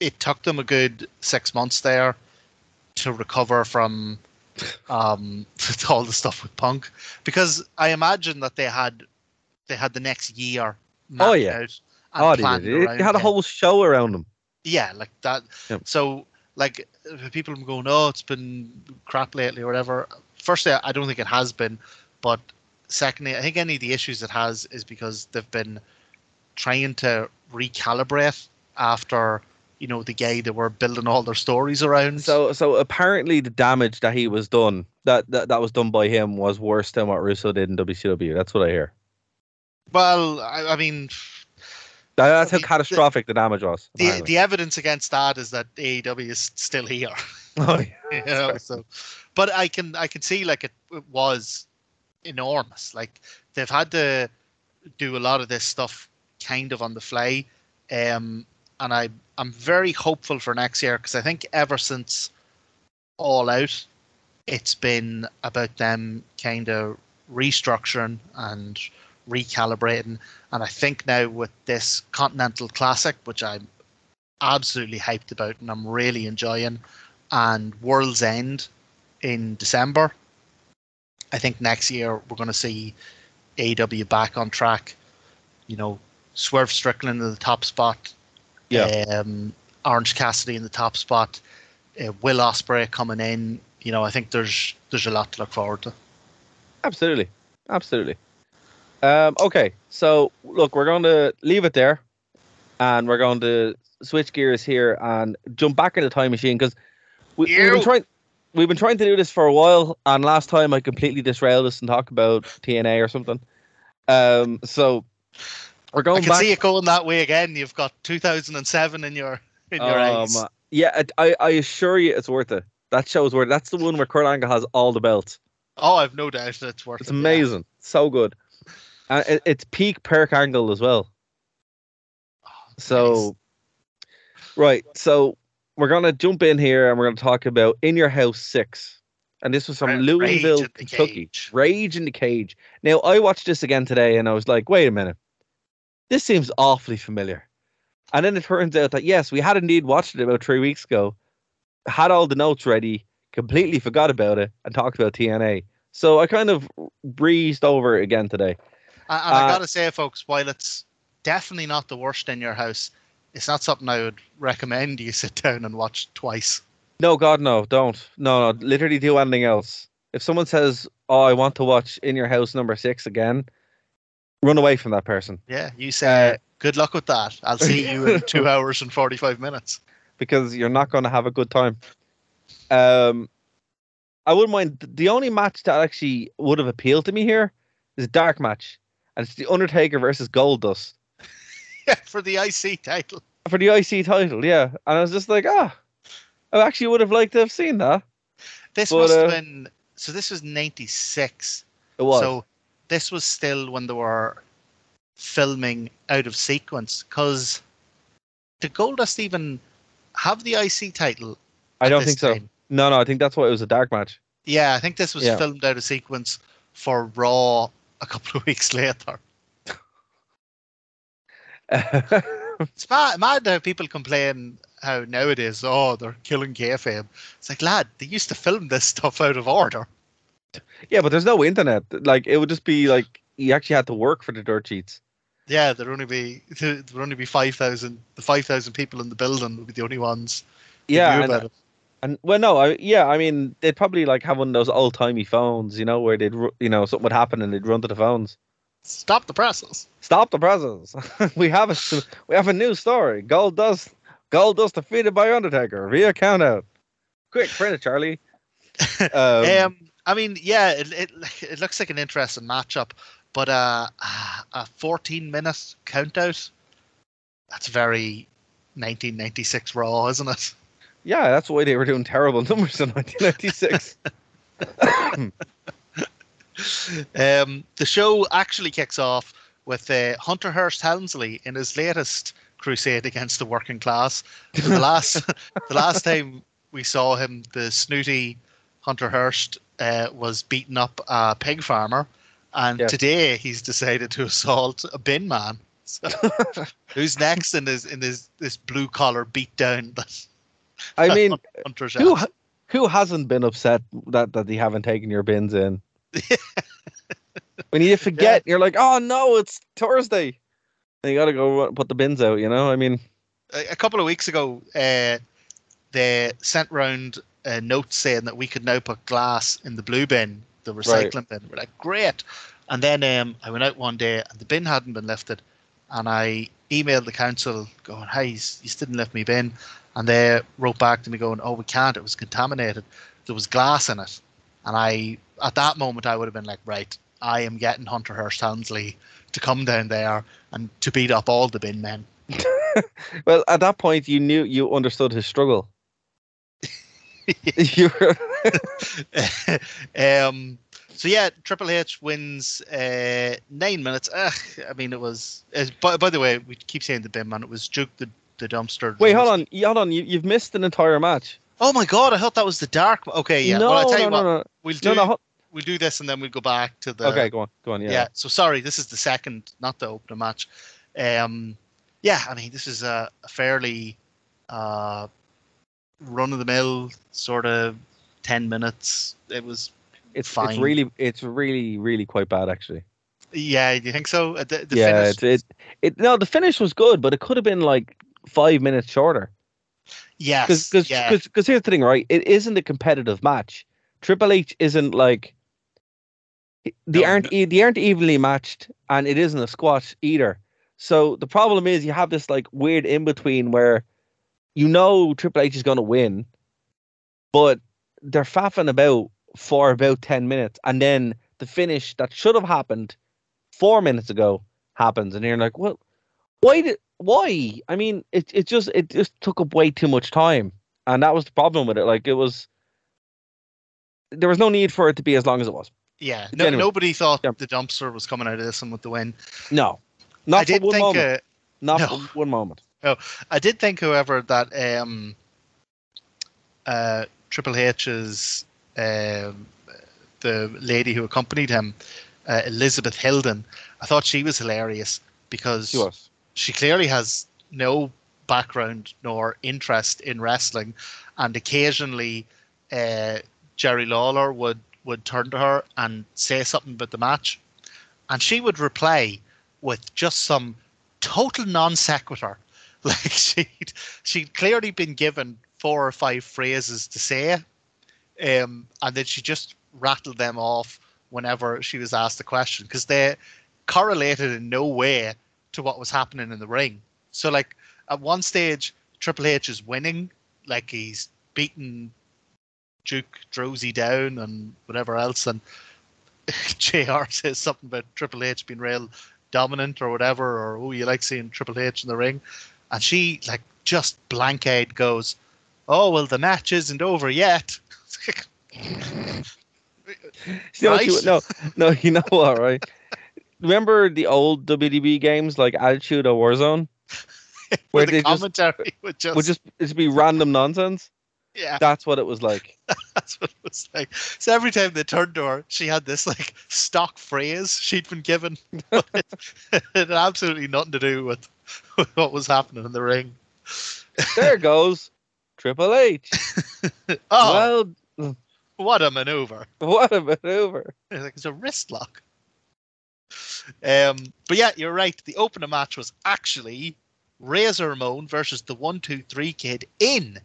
it took them a good six months there to recover from um, all the stuff with Punk, because I imagine that they had they had the next year. Oh, yeah. out and Oh, they planned did. They had a whole show around them. Yeah, like that. So, like, people are going, "Oh, it's been crap lately," or whatever. Firstly, I don't think it has been, but secondly, I think any of the issues it has is because they've been trying to recalibrate after you know the guy they were building all their stories around. So so apparently the damage that he was done that, that that was done by him was worse than what Russo did in WCW. That's what I hear. well, I, I mean, That- That's how The- the- catastrophic the damage was. the the evidence against that is that AEW is still here. oh, yeah. you know, so but i can i can see like it, it was enormous like they've had to do a lot of this stuff kind of on the fly um and i i'm very hopeful for next year because i think ever since all out it's been about them kind of restructuring and recalibrating and i think now with this continental classic which i'm absolutely hyped about and i'm really enjoying and World's End in December. I think next year we're going to see AEW back on track. You know, Swerve Strickland in the top spot. Yeah. Um, Orange Cassidy in the top spot. Uh, Will Ospreay coming in. You know, I think there's there's a lot to look forward to. Absolutely. Absolutely. Um, okay, so look, we're going to leave it there, and we're going to switch gears here and jump back in the time machine because we, we've been trying. We've been trying to do this for a while, and last time I completely disrailed us and talked about TNA or something. Um, so we're going. I can back. see it going that way again. You've got 2007 in your in your Um, eyes. Yeah, I, I I assure you, it's worth it. That show is worth. It. That's the one where Kurt Angle has all the belts. Oh, I've no doubt that it's worth It's it. yeah. amazing, so good. And it, it's peak Kurt Angle as well. So, right. So we're gonna jump in here and we're gonna talk about In Your House Six, and this was from Rage Louisville, Kentucky. Cage. Rage in the Cage. Now I watched this again today, and I was like, wait a minute, this seems awfully familiar. And then it turns out that yes, we had indeed watched it about three weeks ago, had all the notes ready, completely forgot about it, and talked about TNA. So I kind of breezed over it again today. And, and I Uh, gotta say, folks, while it's definitely not the worst in your house, it's not something I would recommend you sit down and watch twice. No, God, no, don't. No, no, literally do anything else. If someone says, "Oh, I want to watch In Your House number six again," run away from that person Yeah, you say, Uh, good luck with that. I'll see you in two hours and 45 minutes. because you're not going to have a good time. Um, I wouldn't mind. The only match that actually would have appealed to me here is a dark match, and it's the Undertaker versus Goldust Yeah, for the IC title. for the IC title. Yeah, and I was just like, ah, I actually would have liked to have seen that. This But, must have uh, been, so this was 96. It was. So this was still when they were filming out of sequence because did Goldust even have the IC title? I don't think so. No, no, I think that's why it was a dark match. Yeah, I think this was Yeah. filmed out of sequence for Raw a couple of weeks later. It's mad, mad how people complain how nowadays, oh, they're killing kayfabe. It's like, lad, they used to film this stuff out of order. Yeah, but there's no internet. Like it would just be like you actually had to work for the dirt sheets. Yeah, there'd only be there would only be five thousand. The five thousand people in the building would be the only ones. Yeah, knew and, about it. and well, no, I, yeah, I mean they'd probably like have one of those old timey phones, you know, where they'd you know something would happen and they'd run to the phones. Stop the presses. Stop the presses. we have a we have a new story. Goldust Gold dust defeated by Undertaker via countout. Quick, print it, Charlie. Um, Um, I mean, yeah, it, it it looks like an interesting matchup, but uh, a 14 minute count out. That's very 1996 Raw, isn't it? yeah, that's why they were doing terrible numbers in 1996. Um, the show actually kicks off with uh, Hunter Hearst Helmsley in his latest crusade against the working class. The last, the last time we saw him, the snooty Hunter Hearst uh, was beating up a pig farmer, and Yes. today he's decided to assault a bin man. So, who's next in his in his this blue collar beatdown that I mean, Hunter's who ha- who hasn't been upset that that they haven't taken your bins in? when you forget, you're like, oh no, it's Thursday. And you gotta go put the bins out. You know, I mean, a a couple of weeks ago, uh, they sent round a note saying that we could now put glass in the blue bin, the recycling bin. We're like, great. And then um, I went out one day and the bin hadn't been lifted. And I emailed the council going, hey, you didn't lift me bin. And they wrote back to me going, oh, we can't. It was contaminated. There was glass in it. And I, at that moment, I would have been like, right, I am getting Hunter Hearst Helmsley to come down there and to beat up all the bin men. well, at that point, you knew you understood his struggle. um, so yeah, Triple H wins uh, nine minutes. Ugh, I mean, it was. Uh, by, by the way, we keep saying the bin man. It was Duke the, the dumpster. wait, hold on, hold on. You, you've missed an entire match. Oh my god! I thought that was the dark. Okay, yeah. no, well, I tell no, you no, what, no, we'll do no, no. we'll do this and then we'll go back to the. okay, go on, go on. Yeah. yeah. So sorry, this is the second, not the opening match. Um, yeah, I mean, this is a, a fairly uh, run of the mill sort of ten minutes. It was it's fine. it's really it's really really quite bad actually. Yeah, do you think so? Uh, The, the yeah, finish, it, it it no the finish was good, but it could have been like five minutes shorter. yes, Because yeah, because here's the thing, right? It isn't a competitive match. Triple H isn't like they No, aren't e- they aren't evenly matched, and it isn't a squash either. So the problem is you have this like weird in between where you know Triple H is going to win, but they're faffing about for about ten minutes, and then the finish that should have happened four minutes ago happens, and you're like, well, why did why? I mean, it it just it just took up way too much time. and that was the problem with it. Like it was, there was no need for it to be as long as it was. Yeah, no, Genuine. nobody thought Yeah. the dumpster was coming out of this one with the win. No, not I did one think. moment. Uh, not no. for one moment. I did think, however, that um, uh, Triple H's um, the lady who accompanied him, uh, Elizabeth Hilden, I thought she was hilarious because She was. she clearly has no background nor interest in wrestling, and occasionally uh, Jerry Lawler would would turn to her and say something about the match, and she would reply with just some total non sequitur. Like she'd she'd clearly been given four or five phrases to say, um, and then she just rattled them off whenever she was asked a question because they correlated in no way to what was happening in the ring. So like at one stage, Triple H is winning, like he's beaten Duke Droese down and whatever else, and JR says something about Triple H being real dominant or whatever, or oh you like seeing Triple H in the ring, and she like just blank eyed goes, oh well the match isn't over yet. You know what you- no, no, you know what, right? Remember the old WDB games like Attitude or Warzone, where Where the just would just, would just it'd be random nonsense. yeah, That's what it was like. that's what it was like. So every time they turned to her, she had this like stock phrase she'd been given. It, it had absolutely nothing to do with what was happening in the ring. There goes Triple H. Oh, Well, what a maneuver! what a maneuver! Like it's a wrist lock. Um, but yeah, you're right. The opening match was actually Razor Ramon versus the One Two Three Kid in,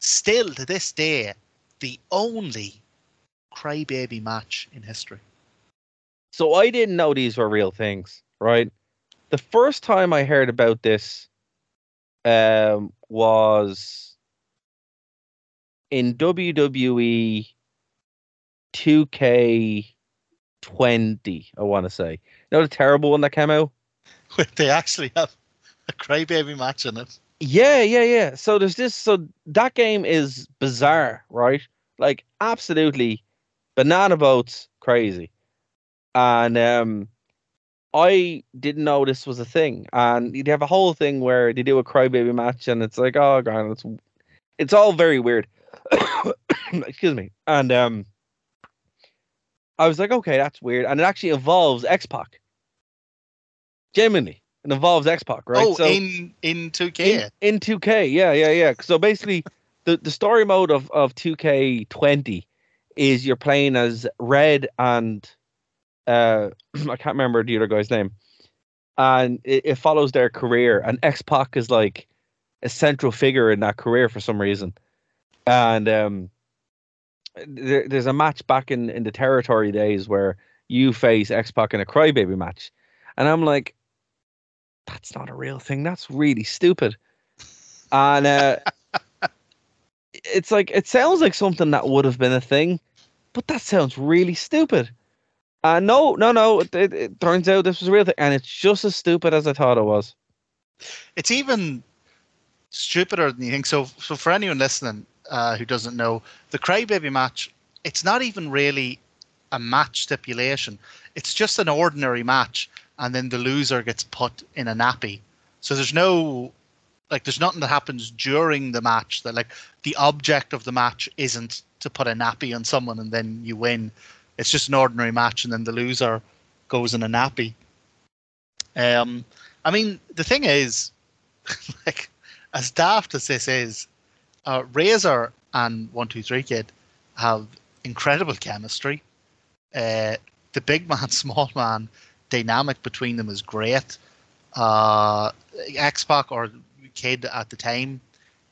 still to this day, the only crybaby match in history. So I didn't know these were real things, right? The first time I heard about this um, was in WWE 2K20, I want to say. You know the terrible one that came out? they actually have a crybaby match in it. Yeah, yeah, yeah. So there's this. So that game is bizarre, right? Like absolutely banana boats crazy. And um, I didn't know this was a thing. And you'd have a whole thing where they do a crybaby match, and it's like, oh god, it's it's all very weird. Excuse me. And um, I was like, okay, that's weird. And it actually involves X Pac. Genuinely, it involves X Pac, right? oh, So- in in 2K. in, in 2K, yeah, yeah, yeah. So basically, the, the story mode of, of 2K20 is you're playing as Red and uh, I can't remember the other guy's name, and it, it follows their career. And X Pac is like a central figure in that career for some reason, and um, there, there's a match back in in the territory days where you face X Pac in a crybaby match, and I'm like, that's not a real thing. That's really stupid. And uh, it's like it sounds like something that would have been a thing, but that sounds really stupid. Uh, no, no, no. It, it, it turns out this was a real thing, and it's just as stupid as I thought it was. It's even stupider than you think. So, so for anyone listening uh, who doesn't know, the crybaby match, it's not even really a match stipulation. It's just an ordinary match, and then the loser gets put in a nappy. So there's no, like, there's nothing that happens during the match. That like the object of the match isn't to put a nappy on someone and then you win. It's just an ordinary match, and then the loser goes in a nappy. Um, I mean, the thing is, like, as daft as this is, uh, Razor and One Two Three Kid have incredible chemistry. Uh, the big man, small man dynamic between them is great. Uh, X Pac or Kid at the time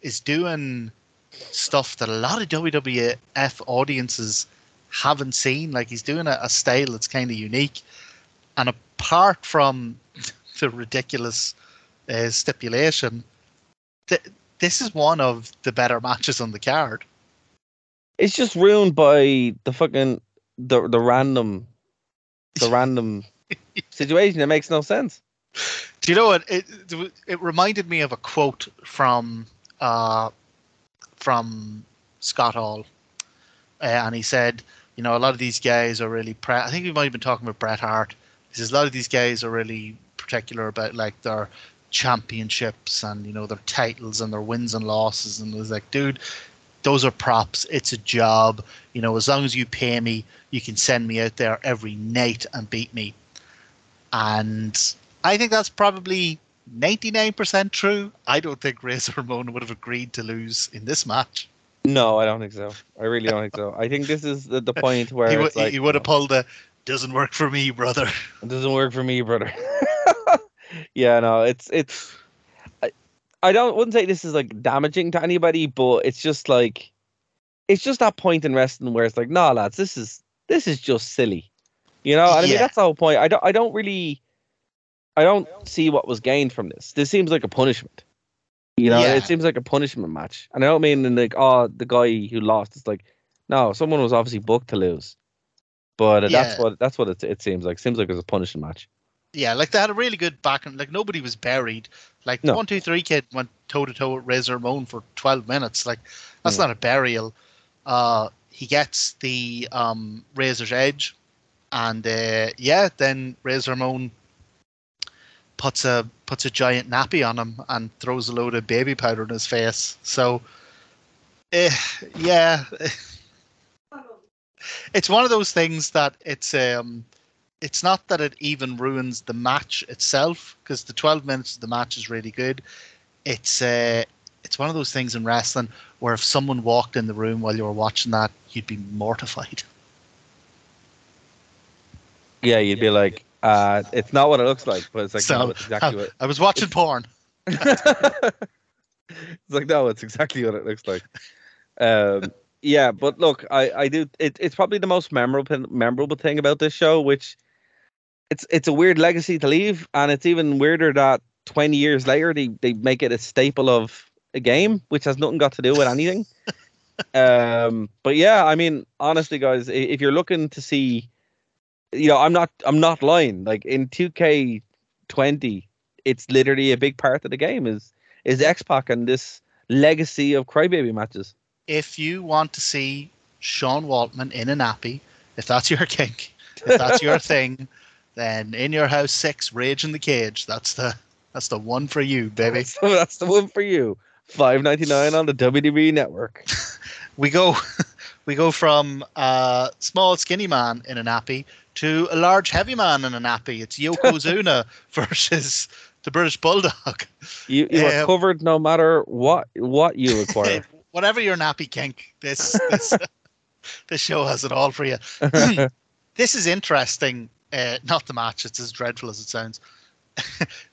is doing stuff that a lot of WWF audiences haven't seen. Like he's doing a, a style that's kind of unique. And apart from the ridiculous uh, stipulation, th- this is one of the better matches on the card. It's just ruined by the fucking the the random the random situation. It makes no sense. Do you know what? It, it reminded me of a quote from uh, from Scott Hall, uh, and he said, you know, a lot of these guys are really. Pre- I think we might have been talking about Bret Hart. He says a lot of these guys are really particular about like their championships and you know their titles and their wins and losses. And it was like, dude, those are props. It's a job. You know, as long as you pay me, you can send me out there every night and beat me. And I think that's probably 99% true. I don't think Razor Ramon would have agreed to lose in this match. No, I don't think so. I really don't think so. I think this is the, the point where he, it's would like, he would have pulled the doesn't work for me, brother. It doesn't work for me, brother. yeah, no, it's it's. I, I don't wouldn't say this is like damaging to anybody, but it's just like, it's just that point in wrestling where it's like, nah, lads, this is this is just silly, you know. And I mean, that's the whole point. I don't I don't really, I don't see what was gained from this. This seems like a punishment. You know, Yeah. it seems like a punishment match, and I don't mean in like, oh, the guy who lost. It's like, no, someone was obviously booked to lose, but uh, that's what that's what it, it seems like. Seems like it was a punishment match. Yeah, like they had a really good back and like nobody was buried. Like No. one two three kid went toe to toe with Razor Ramon for twelve minutes. Like that's Yeah. not a burial. Uh, he gets the um, Razor's Edge, and uh, yeah, then Razor Ramon puts a puts a giant nappy on him and throws a load of baby powder in his face. So, eh, yeah, it's one of those things that it's um it's not that it even ruins the match itself because the 12 minutes of the match is really good. It's uh it's one of those things in wrestling where if someone walked in the room while you were watching that you'd be mortified. Yeah, you'd be like, uh, it's not what it looks like, but it's like, So, no, it's exactly what. i was watching porn it's like, no, it's exactly what it looks like. Um, yeah, but look, I, I do. It, it's probably the most memorable memorable thing about this show, which it's it's a weird legacy to leave, and it's even weirder that twenty years later they they make it a staple of a game, which has nothing got to do with anything. um, but yeah, I mean, honestly, guys, if you're looking to see, you know, I'm not I'm not lying. Like in 2K20, it's literally a big part of the game is is X Pac and this legacy of crybaby matches. if you want to see sean waltman in a nappy if that's your kink if that's your thing then in your house six rage in the cage that's the that's the one for you baby So that's the one for you. Five ninety nine on the WWE network. we go we go from a small skinny man in a nappy to a large heavy man in a nappy. It's Yokozuna versus the British Bulldog. You you are Um, covered no matter what what you acquire. Whatever your nappy kink, this this, this show has it all for you. this is interesting. Uh, not the match; it's as dreadful as it sounds.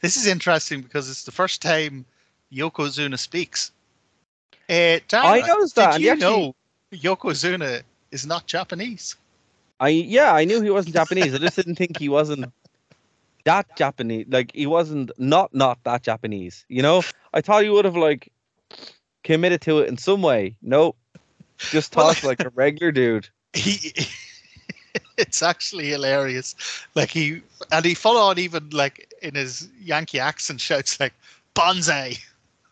this is interesting because it's the first time Yokozuna speaks. Uh, I noticed that, Did you actually- know Yokozuna is not Japanese? I yeah, I knew he wasn't Japanese. I just didn't think he wasn't that Japanese. Like he wasn't not not that Japanese. You know, I thought he would have like committed to it in some way. Nope, just Well- talks like a regular dude. he it's actually hilarious like he and he full on even like in his yankee accent shouts like bonsai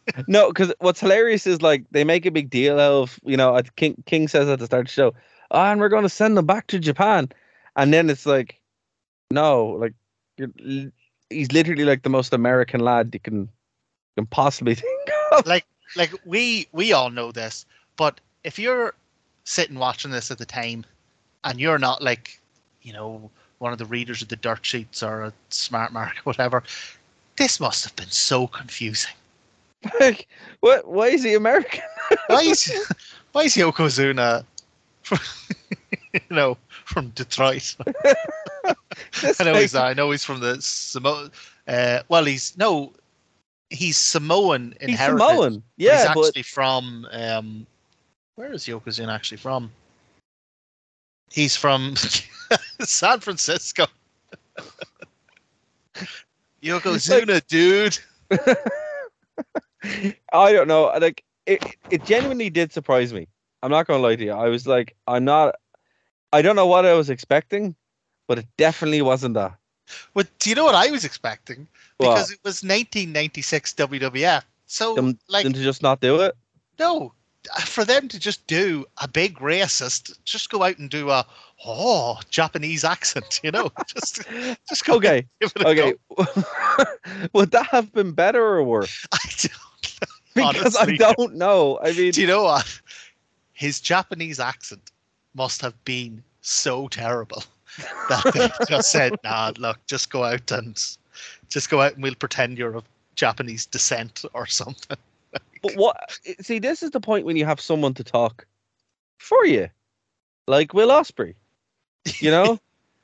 No, because what's hilarious is like they make a big deal of you know King King says at the start of the show, oh, and we're going to send them back to Japan, and then it's like, no, like he's literally like the most American lad you can can possibly think of. like like we we all know this but if you're sitting watching this at the time and you're not like you know one of the readers of the dirt sheets or a smart mark or whatever this must have been so confusing like, what? Why is he American? why is why is yokozuna from, you know from detroit I know he's not. I know he's from the Samoa. Uh, well, he's no, he's Samoan in He's heritage. Samoan, but yeah, he's but actually from. Um, where is Yokozuna actually from? He's from San Francisco. Yokozuna, dude. I don't know. Like it, it genuinely did surprise me. I'm not gonna lie to you. I was like, I'm not. I don't know what I was expecting, but it definitely wasn't that. But do you know what I was expecting? What? Because it was 1996 WWF. So, Them, like, them to just not do it. no, for them to just do a big racist, just go out and do a oh Japanese accent, you know, just just go Okay, give it a okay. go. Would that have been better or worse? I don't Because Honestly. I don't know. I mean, Do you know what? His Japanese accent must have been so terrible that they just said, "Nah, look, just go out and just go out and we'll pretend you're of Japanese descent or something." but what? See, this is the point when you have someone to talk for you, like Will Ospreay. You know,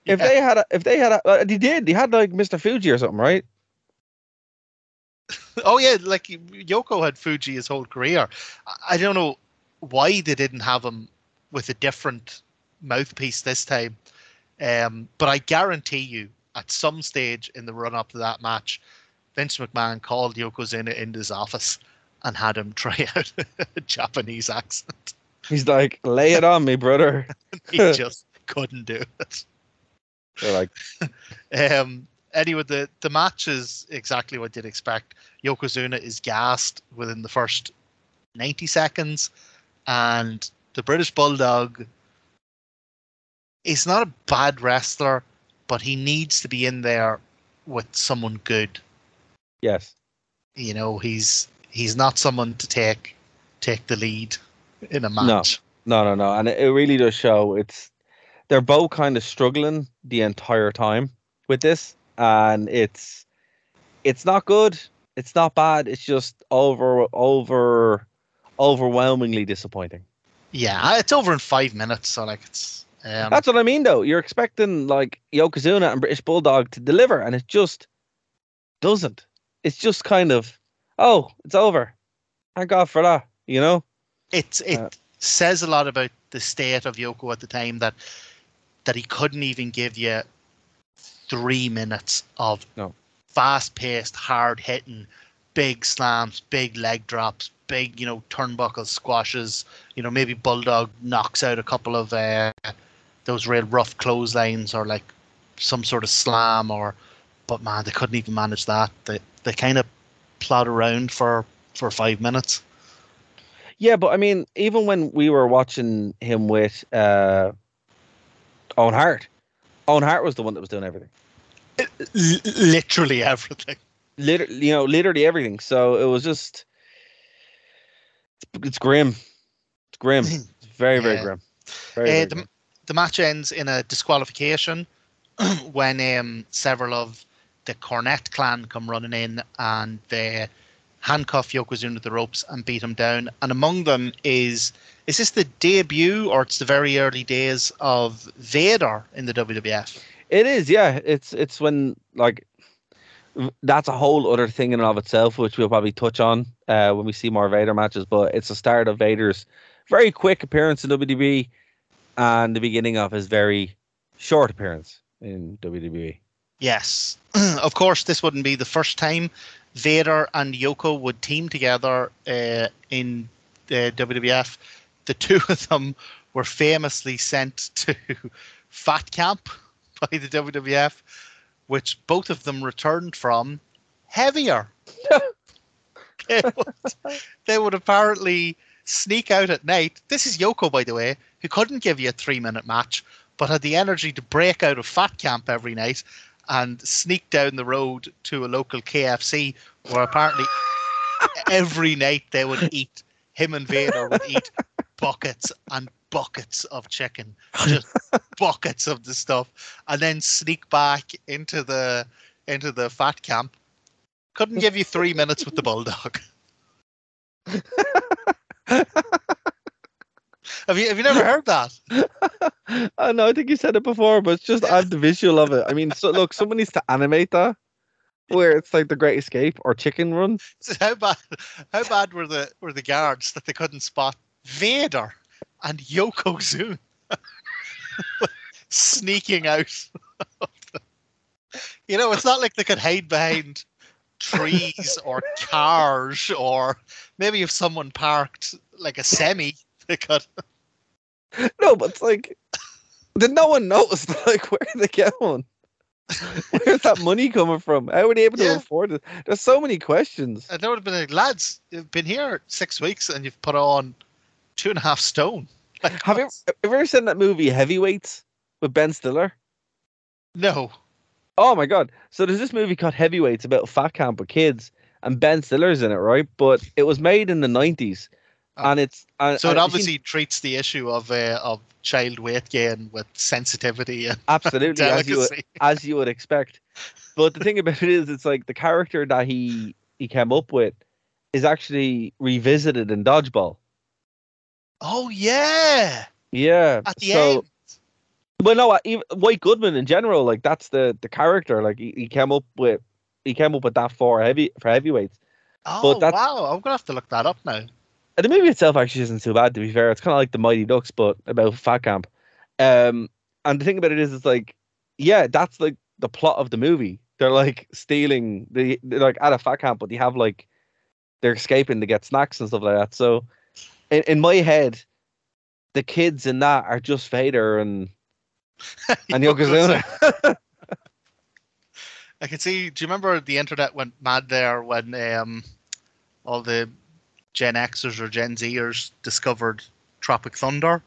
if they had, a, if they had, a, uh, they did. They had like Mr. Fuji or something, right? Oh yeah, like Yoko had Fuji his whole career. I- don't know why they didn't have him with a different mouthpiece this time. Um, but I guarantee you, at some stage in the run up to that match, Vince McMahon called Yokozuna into his office and had him try out a Japanese accent. He's like, lay it on me, brother. He just couldn't do it. They're like, Um, anyway, the, the match is exactly what you'd expect. Yokozuna is gassed within the first 90 seconds, and the British Bulldog is not a bad wrestler, but he needs to be in there with someone good. yes. You know, he's he's not someone to take take the lead in a match. No, no, no, no. and it, it really does show. It's they're both kind of struggling the entire time with this, and it's it's not good. It's not bad. It's just over over overwhelmingly disappointing. Yeah, it's over in five minutes, so like it's um, That's what I mean, though. You're expecting like Yokozuna and British Bulldog to deliver, and it just doesn't. It's just kind of, oh, it's over. Thank God for that. You know? it's it Uh, says a lot about the state of Yoko at the time that that he couldn't even give you three minutes of No. fast paced, hard hitting, big slams, big leg drops, big, you know, turnbuckle squashes. You know, maybe Bulldog knocks out a couple of uh, those real rough clotheslines or like some sort of slam or but man, they couldn't even manage that. They they kind of plod around for for five minutes. Yeah, but I mean, even when we were watching him with uh, Owen Hart, Owen Hart was the one that was doing everything. Literally everything. Literally, you know, literally everything. So it was just, it's, it's grim. It's grim. It's very, very Yeah. grim. Very, Uh, very the, grim. the match ends in a disqualification when um, several of the Cornette clan come running in and they handcuff Yokozuna to the ropes and beat him down. And among them is is this the debut or it's the very early days of Vader in the WWF? It is, yeah. It's it's when like that's a whole other thing in and of itself, which we'll probably touch on uh, when we see more Vader matches. But it's the start of Vader's very quick appearance in WWE and the beginning of his very short appearance in. WWE. Yes. of course, this wouldn't be the first time Vader and Yoko would team together uh, in the WWF. The two of them were famously sent to Fat Camp by the WWF, which both of them returned from heavier. they, would, they would apparently sneak out at night. This is Yoko, by the way, who couldn't give you a three minute match, but had the energy to break out of Fat Camp every night and sneak down the road to a local KFC where apparently every night they would eat, him and Vader would eat buckets and buckets of chicken, just buckets of the stuff, and then sneak back into the into the fat camp. Couldn't give you three minutes with the bulldog. have you have you never heard that? I know, I think you said it before, but it's just I have the visual of it. I mean, so look, someone needs to animate that where it's like the Great Escape or Chicken Run. So how bad how bad were the were the guards that they couldn't spot Vader and Yokozuna sneaking out? you know, it's not like they could hide behind trees or cars or maybe if someone parked like a semi, they could. No, but it's like, did no one notice? Like, where are they get going? Where's that money coming from? How are they able to Yeah. afford it? There's so many questions. And they would have been like, lads, you've been here six weeks and you've put on two and a half stone. Like, Have you, have you ever seen that movie Heavyweights with Ben Stiller? No. Oh my god! So there's this movie called Heavyweights about fat camp with kids, and Ben Stiller's in it, right? But it was made in the '90s, Oh. and it's and, So it obviously treats the issue of uh, of child weight gain with sensitivity and absolutely as you would, as you would expect. But the thing about it is, it's like the character that he he came up with is actually revisited in Dodgeball. Oh yeah, Yeah. at the so, end. Well, no, uh, even White Goodman in general, like that's the the character. Like he, he came up with he came up with that for heavy for heavyweights. Oh that's- wow, I'm gonna have to look that up now. And the movie itself actually isn't too bad. To be fair, it's kind of like the Mighty Ducks, but about fat camp. Um, and the thing about it is, it's like, yeah, that's like the plot of the movie. They're like stealing the they're like at a fat camp, but they have like they're escaping to get snacks and stuff like that. So, in, in my head, the kids in that are just Vader and and Yokozuna. I can see. Do you remember the internet went mad there when um, all the Gen Xers or Gen Zers discovered Tropic Thunder,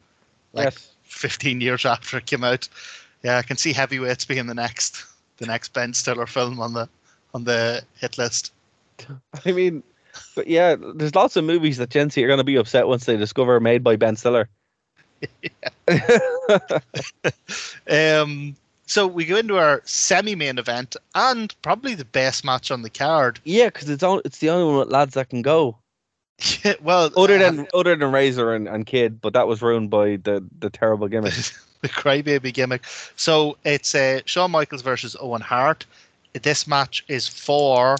like yes. 15 years after it came out? Yeah, I can see Heavyweights being the next, the next Ben Stiller film on the on the hit list. I mean, but yeah, there's lots of movies that Gen Z are going to be upset once they discover made by Ben Stiller. Um, so we go into our semi-main event and probably the best match on the card. yeah, because it's on, it's the only one with lads that can go. well, Other uh, than other than Razor and, and Kid, but that was ruined by the the terrible gimmick. the crybaby gimmick. So it's uh, Shawn Michaels versus Owen Hart. This match is for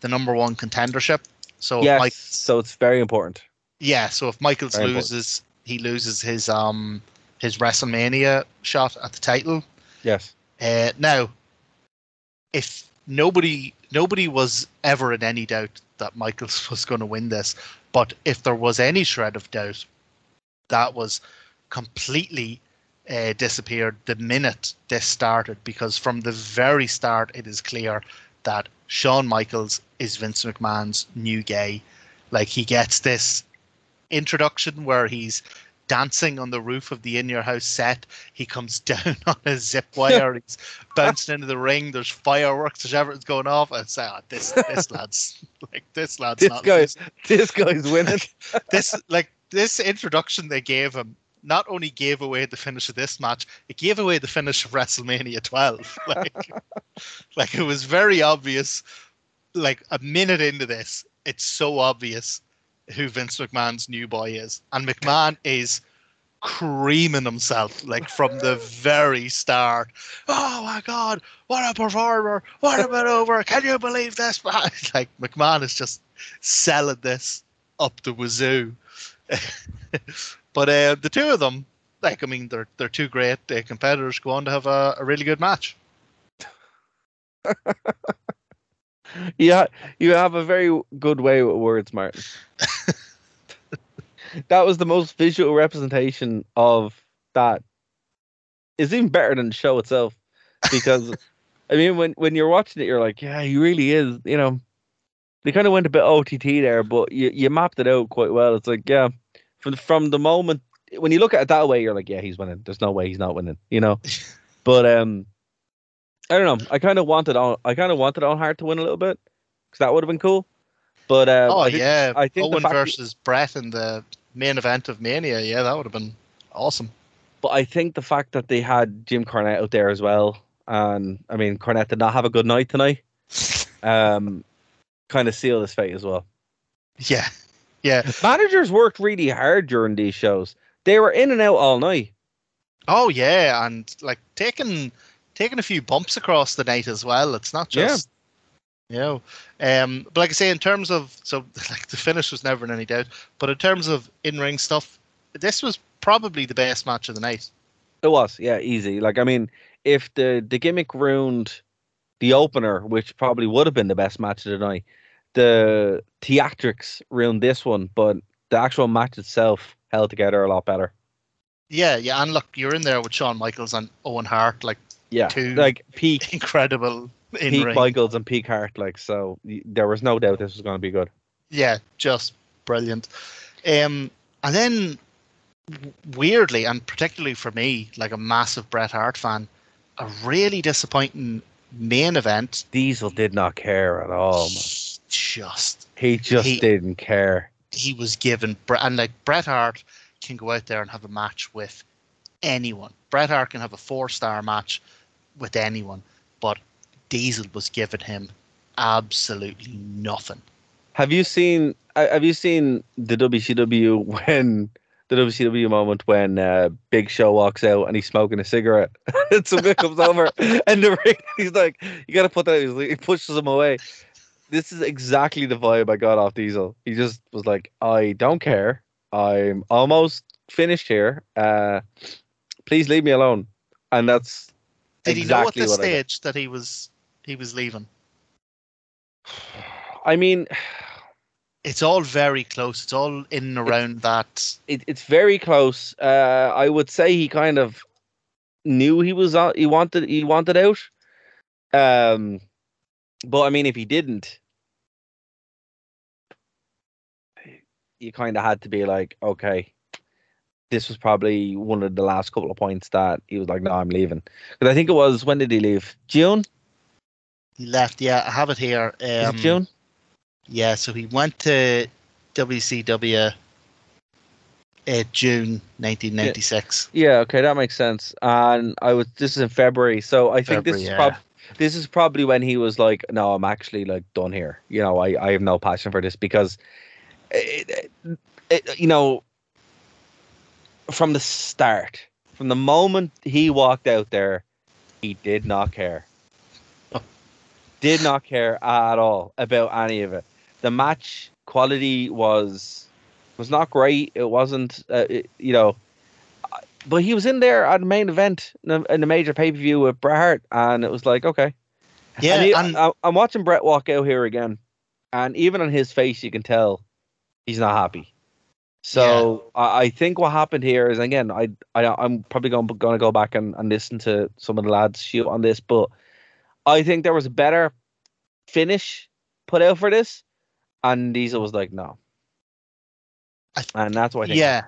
the number one contendership. So yes, Mike, so it's very important. yeah. So if Michaels Very important. loses, he loses his um his WrestleMania shot at the title. Yes. Uh, now, if nobody nobody was ever in any doubt that Michaels was going to win this, but if there was any shred of doubt, that was completely uh, disappeared the minute this started because from the very start it is clear that Shawn Michaels is Vince McMahon's new gay. Like he gets this introduction where he's dancing on the roof of the in your house set. He comes down on a zip wire. he's bouncing into the ring. There's fireworks. There's everything's going off. And say, oh, this this lad's like this lad's This not guy's this guy's winning. this like this introduction they gave him not only gave away the finish of this match, it gave away the finish of WrestleMania 12. Like, like it was very obvious. Like a minute into this, it's so obvious who Vince McMahon's new boy is, and McMahon is creaming himself like from the very start. Oh my God! What a performer! What a maneuver! Can you believe this? man?" Like McMahon is just selling this up the wazoo. But uh, the two of them, like I mean, they're they're two great uh, competitors. Go on to have a, a really good match. Yeah, you have a very good way with words, Martin. that was the most visual representation of that. It's even better than the show itself because, I mean, when when you're watching it, you're like, yeah, he really is. You know, they kind of went a bit OTT there, but you you mapped it out quite well. It's like, yeah, from from the moment when you look at it that way, you're like, yeah, he's winning. There's no way he's not winning. You know, but um. I don't know. I kind of wanted on. I kind of wanted Owen Hart to win a little bit because that would have been cool. But um, oh I think, yeah, I think Owen fact that- versus Bret in the main event of Mania. Yeah, that would have been awesome. But I think the fact that they had Jim Cornette out there as well, and I mean Cornette did not have a good night tonight, um, kind of sealed his fate as well. Yeah, yeah. Managers worked really hard during these shows. They were in and out all night. Oh yeah, and like taking taking a few bumps across the night as well. It's not Yeah. just you know. Um, but like I say, in terms of so like the finish was never in any doubt. But in terms of in ring stuff, this was probably the best match of the night. It was, yeah, easy. Like I mean, if the the gimmick ruined the opener, which probably would have been the best match of the night, the theatrics ruined this one, but the actual match itself held together a lot better. Yeah, yeah, and look, you're in there with Shawn Michaels and Owen Hart, like Yeah, Two- like peak incredible in peak. Michaels and peak Hart. Like so, there was no doubt this was going to be good. Yeah, just brilliant. Um, and then weirdly, and particularly for me, like a massive Bret Hart fan, a really disappointing main event. Diesel did not care at all. Man. Just He just He- didn't care. he was given and like Bret Hart can go out there and have a match with anyone. Bret Hart can have a four star match with anyone, but Diesel was giving him absolutely nothing. Have you seen? Have you seen the WCW when the WCW moment when uh, Big Show walks out and he's smoking a cigarette, and somebody comes over and the ring, he's like, "You got to put that." Like, he pushes him away. This is exactly the vibe I got off Diesel. He just was like, "I don't care. I'm almost finished here. Uh, please leave me alone." And that's Did exactly he know at this what I got. stage that he was he was leaving? I mean, It's all very close. It's all in and around that. it, it's very close. Uh, I would say he kind of knew he was on, he wanted he wanted out. Um, but I mean, if he didn't, you kind of had to be like, okay, this was probably one of the last couple of points that he was like, no, I'm leaving. Because I think it was when did he leave? June? He left. Yeah, I have it here. Um, it June? Yeah, so he went to WCW in June 1996. Yeah, okay, that makes sense. And I was this is in February, so I think this is yeah. prob- this is probably when he was like, "No, I'm actually like done here. You know, I I have no passion for this because, it, it, it, you know, from the start, from the moment he walked out there, he did not care. Oh. did not care at all about any of it. The match quality was was not great. It wasn't, uh, it, you know, but he was in there at the main event in a major pay per view with Bret Hart, and it was like, okay. Yeah, and, he- and- I, I'm watching Bret walk out here again, and even on his face, you can tell he's not happy. So I, I think what happened here is again, I, I I'm probably going going to go back and, and listen to some of the lads shoot on this, but I think there was a better finish put out for this, and Diesel was like, no, th- and that's think. Yeah,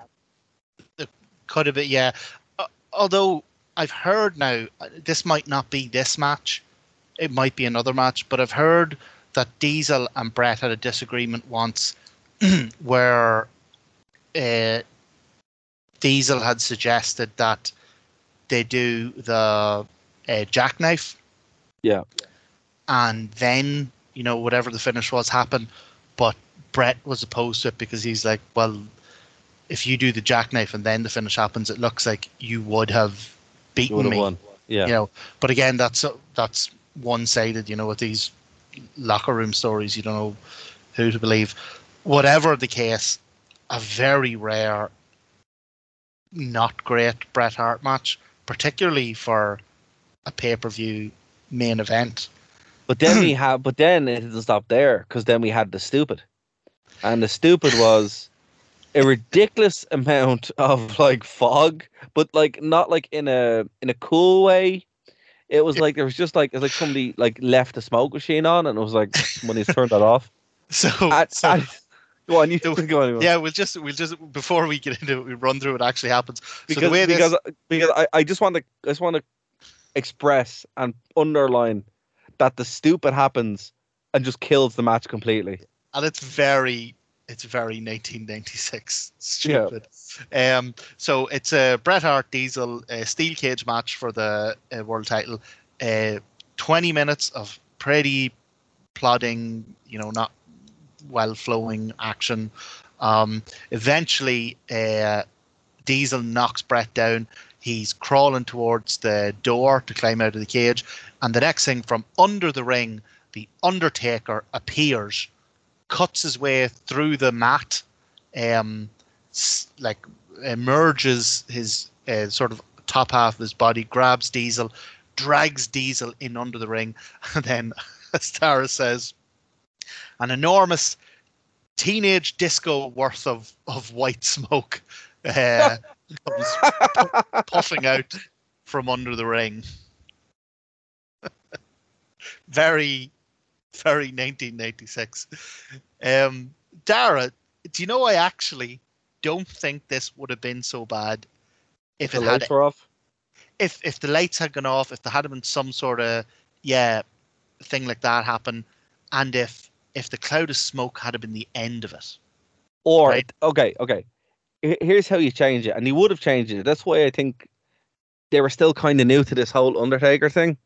It could have been. Yeah, Uh, although I've heard now uh, this might not be this match, it might be another match, but I've heard that Diesel and Bret had a disagreement once, where uh, Diesel had suggested that they do the uh, jackknife. Yeah. And then you know whatever the finish was happened, but Bret was opposed to it because he's like, well, if you do the jackknife and then the finish happens, it looks like you would have beaten would have me. won. Yeah. You know, but again, that's that's one-sided. You know, with these locker room stories, you don't know who to believe. Whatever the case, a very rare, not great Bret Hart match, particularly for a pay-per-view main event. But then we had, but then it didn't stop there because then we had the stupid, and the stupid was a ridiculous amount of like fog, but like not like in a in a cool way. It was like there was just like it was like somebody like left the smoke machine on, and it was like somebody's turned that off. So, And- so and- go on, you So- go on. yeah, we'll just we'll just before we get into it, we run through what actually happens. because so the way this, because because I, I just want to I just want to express and underline that the stupid happens and just kills the match completely. and it's very it's very 1996 stupid. Um so it's a bret hart diesel uh, steel cage match for the uh, world title. Uh 20 minutes of pretty plodding you know not well flowing action. Um eventually uh diesel knocks bret down. He's crawling towards the door to climb out of the cage and the next thing from under the ring the undertaker appears cuts his way through the mat, um, like emerges his uh, sort of top half of his body, grabs Diesel, drags Diesel in under the ring, and then, as Darragh says, an enormous teenage disco worth of, of white smoke uh, comes pu- puffing out from under the ring. Very, very 1996. Um, Darragh, do you know I actually don't think this would have been so bad if the it had lights were off. if if the lights had gone off, if there had been some sort of yeah thing like that happen, and if if the cloud of smoke had been the end of it. Or Right. okay, okay. Here's how you change it, and he would have changed it. That's why I think they were still kind of new to this whole Undertaker thing.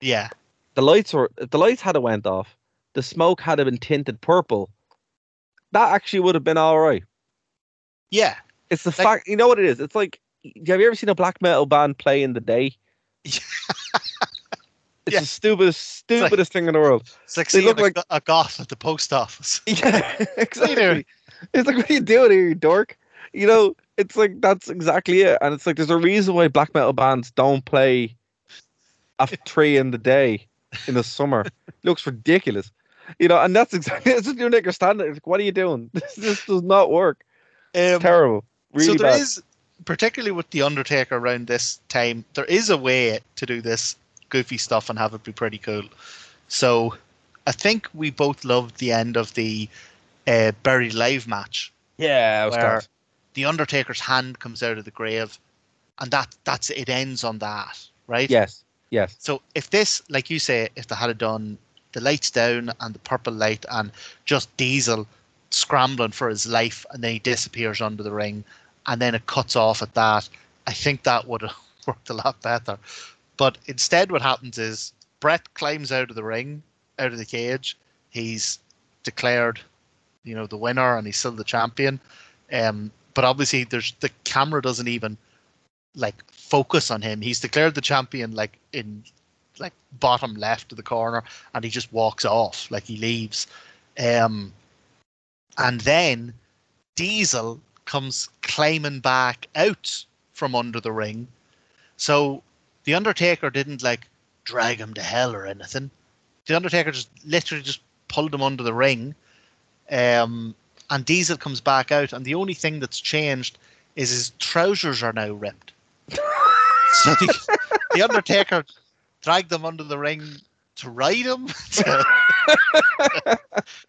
Yeah, The lights were if the lights had went off. The smoke had been tinted purple. That actually would have been all right. yeah, It's the Like- fact. You know what it is? It's like. Have you ever seen a black metal band play in the day? It's Yeah. the stupidest, stupidest thing in the world. it's like They look a, like- a goth at the post office. Yeah, exactly. It's like, what are you doing here, you dork? You know, it's like that's exactly it. And it's like there's a reason why black metal bands don't play at three in the day in the summer. Looks ridiculous. You know, and that's exactly it's just your nigger standing. Like, what are you doing? This this does not work. It's Um, terrible. Really so there bad. is, particularly with the Undertaker around this time, there is a way to do this goofy stuff and have it be pretty cool. So I think we both loved the end of the uh, Buried Live match yeah, it was where class. the Undertaker's hand comes out of the grave, and that that's it ends on that, right? Yes, yes. So if this, like you say, if they had done the lights down and the purple light and just Diesel scrambling for his life and then he disappears under the ring and then it cuts off at that, I think that would have worked a lot better. But instead, what happens is Bret climbs out of the ring, out of the cage. He's declared, you know, the winner and he's still the champion. Um, but obviously, there's the camera doesn't even like focus on him. He's declared the champion like in like bottom left of the corner, and he just walks off like he leaves. Um, and then Diesel comes climbing back out from under the ring. So the Undertaker didn't like drag him to hell or anything. The Undertaker just literally just pulled him under the ring. Um, and Diesel comes back out, and the only thing that's changed is his trousers are now ripped. So the, the Undertaker dragged them under the ring to ride him, to,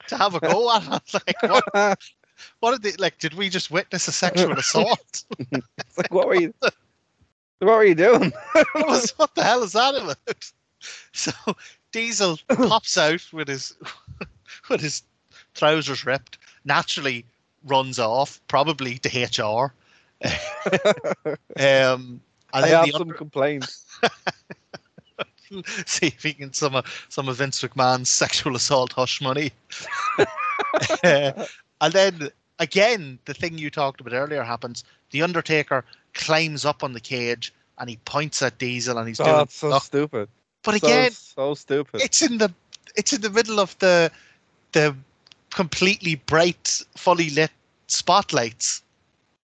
to have a go at him. Like, what, what did they like? Did we just witness a sexual assault? It's like, what were you? What were you doing? what, was, what the hell is that about? So Diesel pops out with his with his trousers ripped. Naturally, runs off, probably to HR. um, I have some complaints. see if he can some of some of Vince McMahon's sexual assault hush money. Uh, and then again, the thing you talked about earlier happens. The Undertaker climbs up on the cage and he points at Diesel and he's Oh, doing. it's so stuff. stupid. but So- again, so stupid. it's in the it's in the middle of the the completely bright, fully lit spotlights.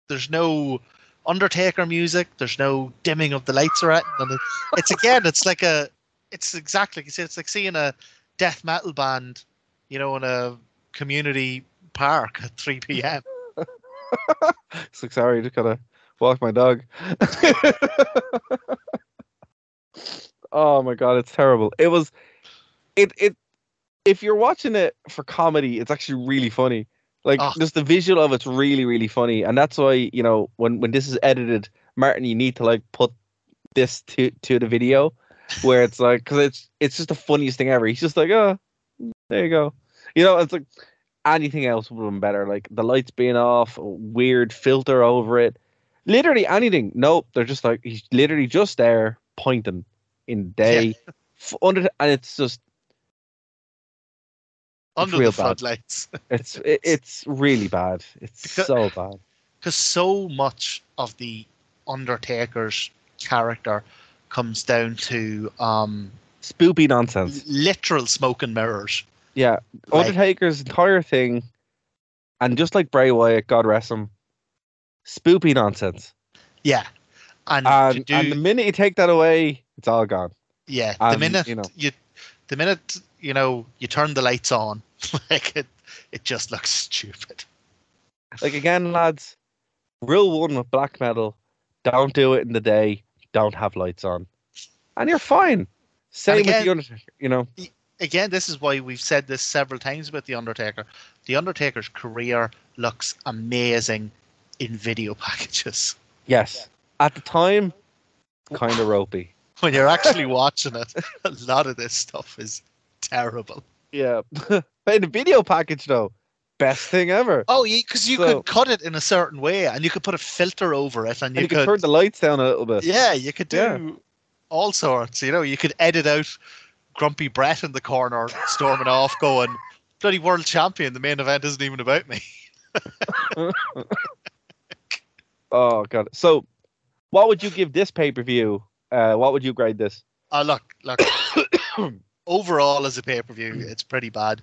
There's no Undertaker music. There's no dimming of the lights or anything. And it, it's again, it's like a, it's exactly. You see, it's like seeing a death metal band, you know, in a community park at 3 p.m. It's like sorry, just gotta walk my dog. oh my god, it's terrible. It was it it if you're watching it for comedy, it's actually really funny. Like Oh. just the visual of it's really, really funny. And that's why, you know, when when this is edited, Martin, you need to like put this to to the video where it's like because it's it's just the funniest thing ever. He's just like, oh, there you go. You know, it's like anything else would have been better. Like the lights being off, a weird filter over it. Literally anything. Nope. They're just like he's literally just there pointing in day. f- Under and it's just under real the floodlights. it's it, it's really bad. It's Because- so bad. because so much of the Undertaker's character comes down to um, Spoopy nonsense. literal smoke and mirrors. Yeah. Like- Undertaker's entire thing, and just like Bray Wyatt, God rest him, spoopy nonsense. Yeah, and, And, do and the minute you take that away, it's all gone. yeah the minute you know. you the minute you know you turn the lights on, like it it just looks stupid. Like again, lads, rule one with black metal: don't do it in the day. Don't have lights on, and you're fine. Same with the Undertaker. You know, Again, this is why we've said this several times about the Undertaker. The Undertaker's career looks amazing in video packages. Yes. At the time, kind of ropey. When you're actually watching it, a lot of this stuff is terrible. Yeah. In the video package though, best thing ever. Oh, because you So- could cut it in a certain way, and you could put a filter over it, and And you, you could, can turn the lights down a little bit. yeah, you could do Yeah. all sorts. You know, you could edit out Grumpy Bret in the corner storming off, going, "Bloody world champion! The main event isn't even about me." Oh god. So, what would you give this pay per view? Uh, what would you grade this? Oh, look, look. overall, as a pay per view, it's pretty bad.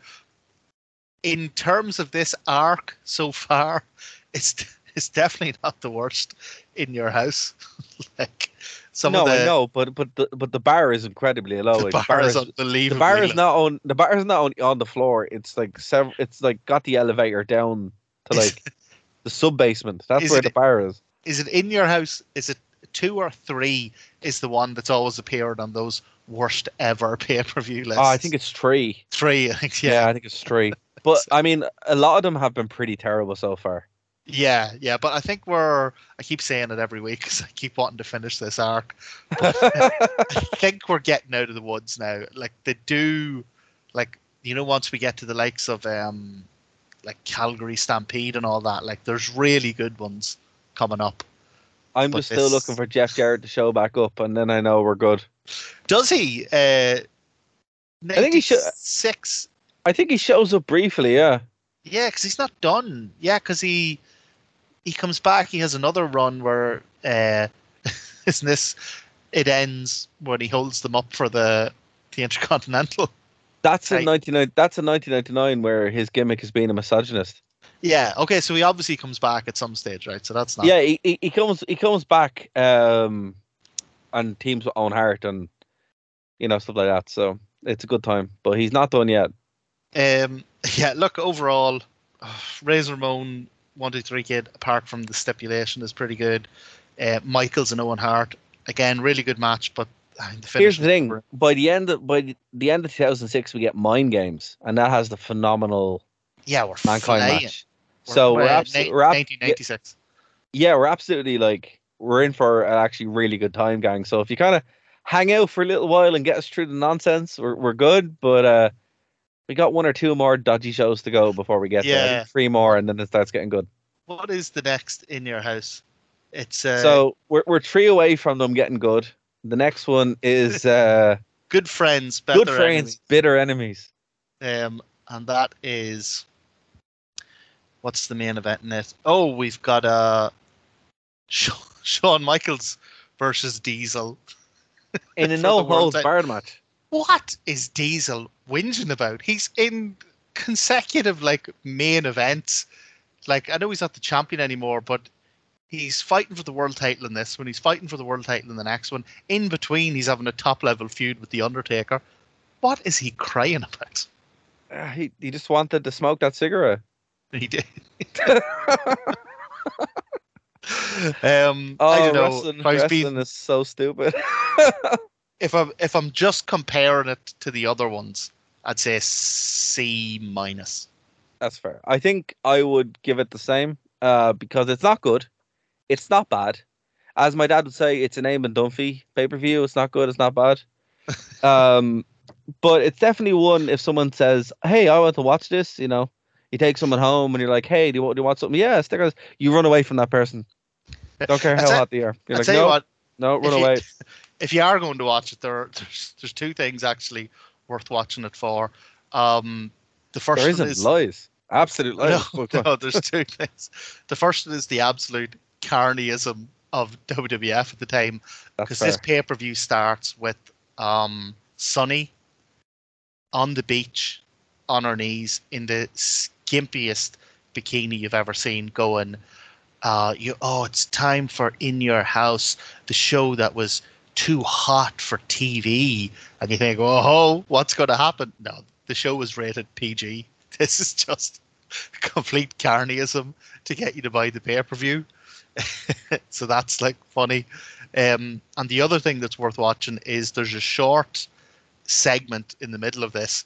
In terms of this arc so far, it's it's definitely not the worst in your house. like some no, of the, I know, but but the but the bar is incredibly low. the Like, bar, is the unbelievable. bar is not on the bar is not only on the floor. It's like several. It's like got the elevator down to like the sub basement. That's Is where it- the bar is. Is it in your house? Is it two or three? Is the one that's always appeared on those worst ever pay per view ah, lists? Oh, I think it's three. three. I think Yeah, yeah, I think it's three. But I mean, a lot of them have been pretty terrible so far. yeah, yeah. But I think we're. I keep saying it every week because I keep wanting to finish this arc. I think we're getting out of the woods now. Like they do, like you know, once we get to the likes of um, like Calgary Stampede and all that, like there's really good ones coming up. I'm But just still looking for Jeff Jarrett to show back up, and then I know we're good. Does he? Uh, I think he should- Six. I think he shows up briefly. Yeah. Yeah, because he's not done. Yeah, because he he comes back. He has another run where uh, isn't this? It ends when he holds them up for the the Intercontinental. That's in Right. 99. That's in 1999, where his gimmick is being a misogynist. Yeah. Okay. So he obviously comes back at some stage, right? So that's not. Yeah, he, he, he comes he comes back um, and teams with Owen Hart and you know stuff like that. So it's a good time, but he's not done yet. Um. Yeah. Look. Overall, Razor two three kid. Apart from the stipulation, is pretty good. Uh, Michaels and Owen Hart again, really good match. But the Here's the thing: over. by the end of by the end of 2006, we get Mind Games, and that has the phenomenal Yeah, we're Mankind flying. match. So we're, uh, absolutely, we're, ab- 1996. yeah, we're absolutely like we're in for an actually really good time, gang. So if you kind of hang out for a little while and get us through the nonsense, we're we're good. But uh, we got one or two more dodgy shows to go before we get there. Yeah. Three more, and then it starts getting good. What is the next in your house? It's uh, so we're we're three away from them getting good. The next one is uh, good friends, better good friends, bitter enemies. enemies. Um, and that is what's the main event in it? Oh, we've got uh, Sha- Shawn Michaels versus Diesel. In a no holds barred match. What is Diesel whinging about? He's in consecutive like main events. Like I know he's not the champion anymore, but he's fighting for the world title in this one. He's fighting for the world title in the next one. In between, he's having a top level feud with the Undertaker. What is he crying about? Uh, he he just wanted to smoke that cigarette. He did. um, Oh, I don't know. wrestling, wrestling being- is so stupid. if I'm if I'm just comparing it to the other ones, I'd say C minus. That's fair. I think I would give it the same uh, because it's not good. It's not bad. As my dad would say, it's an Eamon Dunphy pay per view. It's not good. It's not bad. um, but it's definitely one if someone says, "Hey, I want to watch this," you know, you take someone home and you're like, "Hey, do you, want- do you want something?" Yeah, stick on. You run away from that person. Don't care I how hot they are. You're I'll like, no, you what, no, run you- away. if you are going to watch it, there there's there's two things actually worth watching it for. Um, the first There one isn't is lies. Absolute lies. no, But go on. no, there's two things. The first one is the absolute carnyism of WWF at the time because this pay per view starts with um Sunny on the beach on her knees in the skimpiest bikini you've ever seen going uh you oh it's time for in your house the show that was too hot for TV and you think oh what's going to happen? No the show was rated PG this is just complete carnyism to get you to buy the pay-per-view. So that's like funny. Um, and the other thing that's worth watching is there's a short segment in the middle of this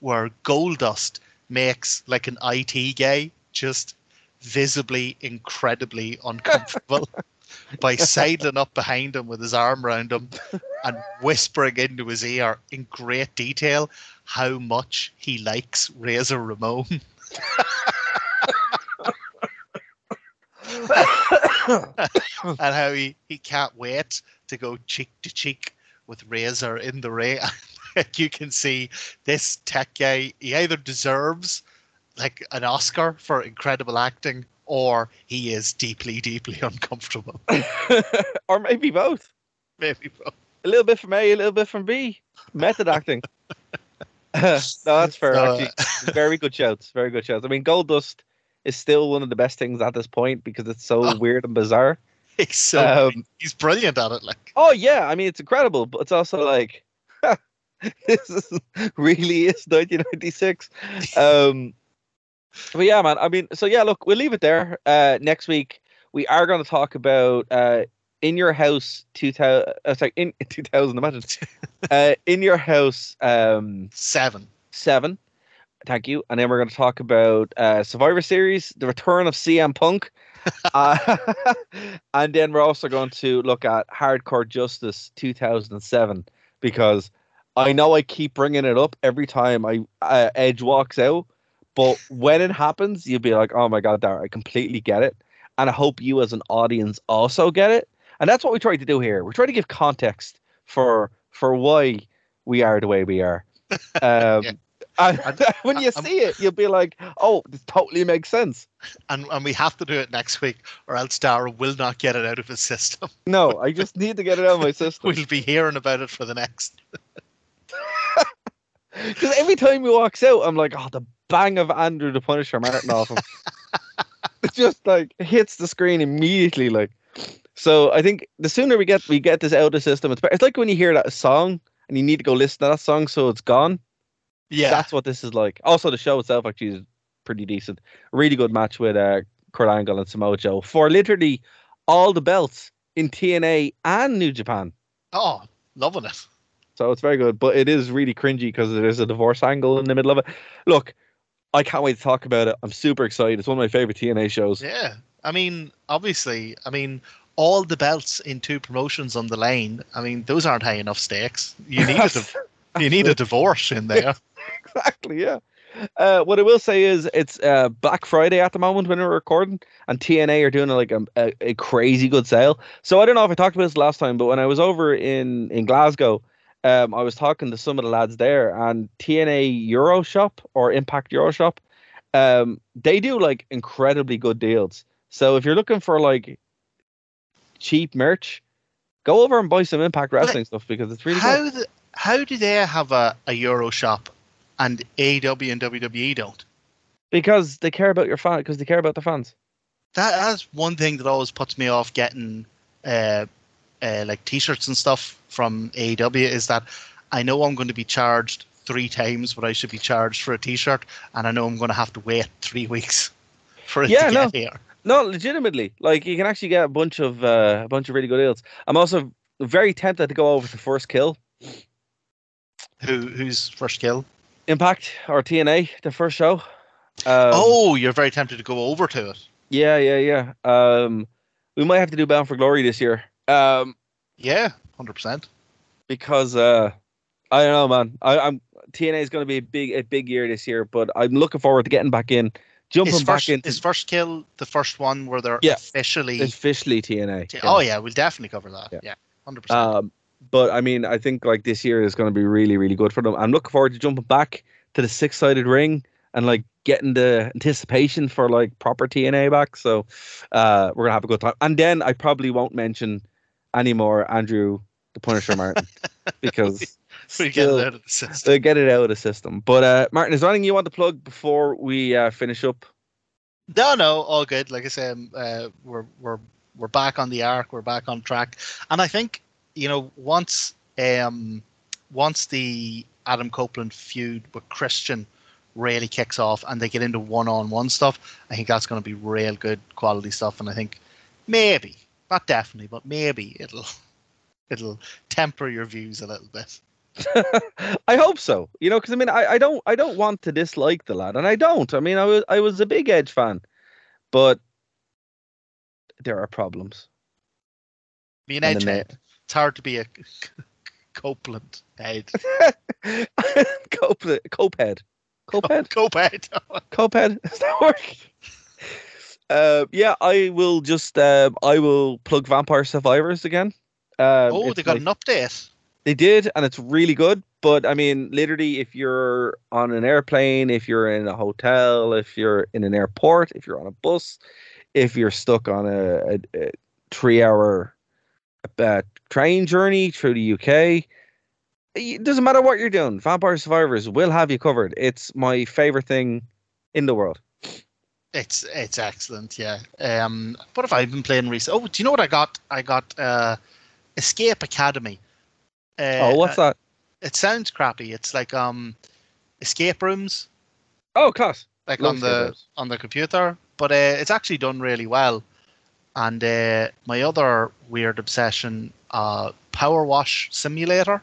where Goldust makes like an IT guy just visibly incredibly uncomfortable by sidling up behind him with his arm around him and whispering into his ear in great detail how much he likes Razor Ramon. and how he, he can't wait to go cheek to cheek with Razor in the ring. you can see this tech guy, he either deserves like an Oscar for incredible acting or he is deeply, deeply uncomfortable. or maybe both. Maybe both. A little bit from A, a little bit from B. Method acting. no, that's fair. No, Actually, very good shouts. Very good shouts. I mean, Goldust is still one of the best things at this point because it's so Oh. weird and bizarre. He's so Um, he's brilliant at it. Like Oh yeah, I mean it's incredible, but it's also like this is really is 1996. Um, but yeah, man. I mean, so yeah, look, we'll leave it there. Uh, next week we are going to talk about uh, in your house 2000. Uh, sorry, in 2000. Imagine uh, in your house um, seven. seven. Thank you. And then we're going to talk about uh, Survivor Series, the return of CM Punk. uh, and then we're also going to look at Hardcore Justice 2007 because I know I keep bringing it up every time I uh, Edge walks out, but when it happens, you'll be like, "Oh my god, Darragh, I completely get it," and I hope you as an audience also get it. And that's what we try to do here. We're trying to give context for for why we are the way we are. Um, Yeah. and And- when you I'm- see it, you'll be like, "Oh, this totally makes sense." And and we have to do it next week, or else Darragh will not get it out of his system. No, I just need to get it out of my system. We'll be hearing about it for the next. Because every time he walks out, I'm like, oh, the bang of Andrew the Punisher Martin off him. it just like hits the screen immediately. Like, so I think the sooner we get we get this out of the system, it's better. It's like when you hear that song and you need to go listen to that song so it's gone. Yeah, That's what this is like. Also, the show itself actually is pretty decent. Really good match with uh, Kurt Angle and Samoa Joe for literally all the belts in TNA and New Japan. oh, loving it. So it's very good, but it is really cringy because there is a divorce angle in the middle of it. Look, I can't wait to talk about it. I'm super excited. It's one of my favorite TNA shows. Yeah, I mean, obviously, I mean, all the belts in two promotions on the line. I mean, those aren't high enough stakes. You need a div- you need a divorce in there. exactly, yeah. Uh, what I will say is it's uh, Black Friday at the moment when we're recording, and TNA are doing like a, a, a crazy good sale. So I don't know if I talked about this last time, but when I was over in in Glasgow, um, I was talking to some of the lads there, and TNA Euro Shop or Impact Euro Shop, um, they do like incredibly good deals. So if you're looking for like cheap merch, go over and buy some Impact Wrestling stuff because it's really good. How the, how do they have a, a Euro shop and AEW and WWE don't? Because they care about your fan. Because they care about the fans. That that's one thing that always puts me off getting uh, uh, like t-shirts and stuff from AEW is that I know I'm going to be charged three times what I should be charged for a t-shirt, and I know I'm going to have to wait three weeks for it Yeah, to no. get here. No, legitimately, like you can actually get a bunch of uh, a bunch of really good deals. I'm also very tempted to go over to First Kill Who who's first kill? Impact or TNA, the first show. Um, oh, you're very tempted to go over to it. yeah, yeah, yeah. Um, we might have to do Bound for Glory this year. Um, Yeah, hundred percent. because uh, I don't know, man. I, I'm TNA is going to be a big a big year this year, but I'm looking forward to getting back in, jumping Is back first into is first kill the first one where they're Yeah. officially? officially TNA. T- yeah. Oh yeah, we'll definitely cover that. Yeah. Yeah, hundred percent. Um, but I mean, I think like this year is going to be really, really good for them. I'm looking forward to jumping back to the six sided ring and like getting the anticipation for like proper TNA back. So uh, we're gonna have a good time. And then I probably won't mention anymore Andrew the Punisher Martin because We get still- it out of the system. they get it out of the system. But uh, Martin, is there anything you want to plug before we uh, finish up? No, no, all good. Like I said, um, uh, we're we're we're back on the arc. We're back on track, and I think you know once um once the Adam Copeland feud with Christian really kicks off and they get into one-on-one stuff, I think that's going to be real good quality stuff. And I think maybe, not definitely, but maybe it'll it'll temper your views a little bit. I hope so. You know, because I mean, I, I don't I don't want to dislike the lad, and I don't. I mean, I was I was a big Edge fan, but there are problems. Me and And Edge head. It's hard to be a Copeland head. Cope, Copehead. Copehead? Copehead. Copehead. Does that work? Uh, yeah, I will just uh, I will plug Vampire Survivors again. Um, oh, they got my- an update. They did, and it's really good. But I mean, literally, if you're on an airplane, if you're in a hotel, if you're in an airport, if you're on a bus, if you're stuck on a, a, a three-hour uh, train journey through the UK, it doesn't matter what you're doing. Vampire Survivors will have you covered. It's my favorite thing in the world. It's it's excellent, yeah. Um, what have I been playing recently? Oh, do you know what I got? I got uh, Escape Academy. Uh, oh, what's that? It sounds crappy. It's like um, escape rooms, Oh, class. like Love on the rooms. on the computer, but uh, it's actually done really well. And uh, my other weird obsession, uh, Power Wash Simulator.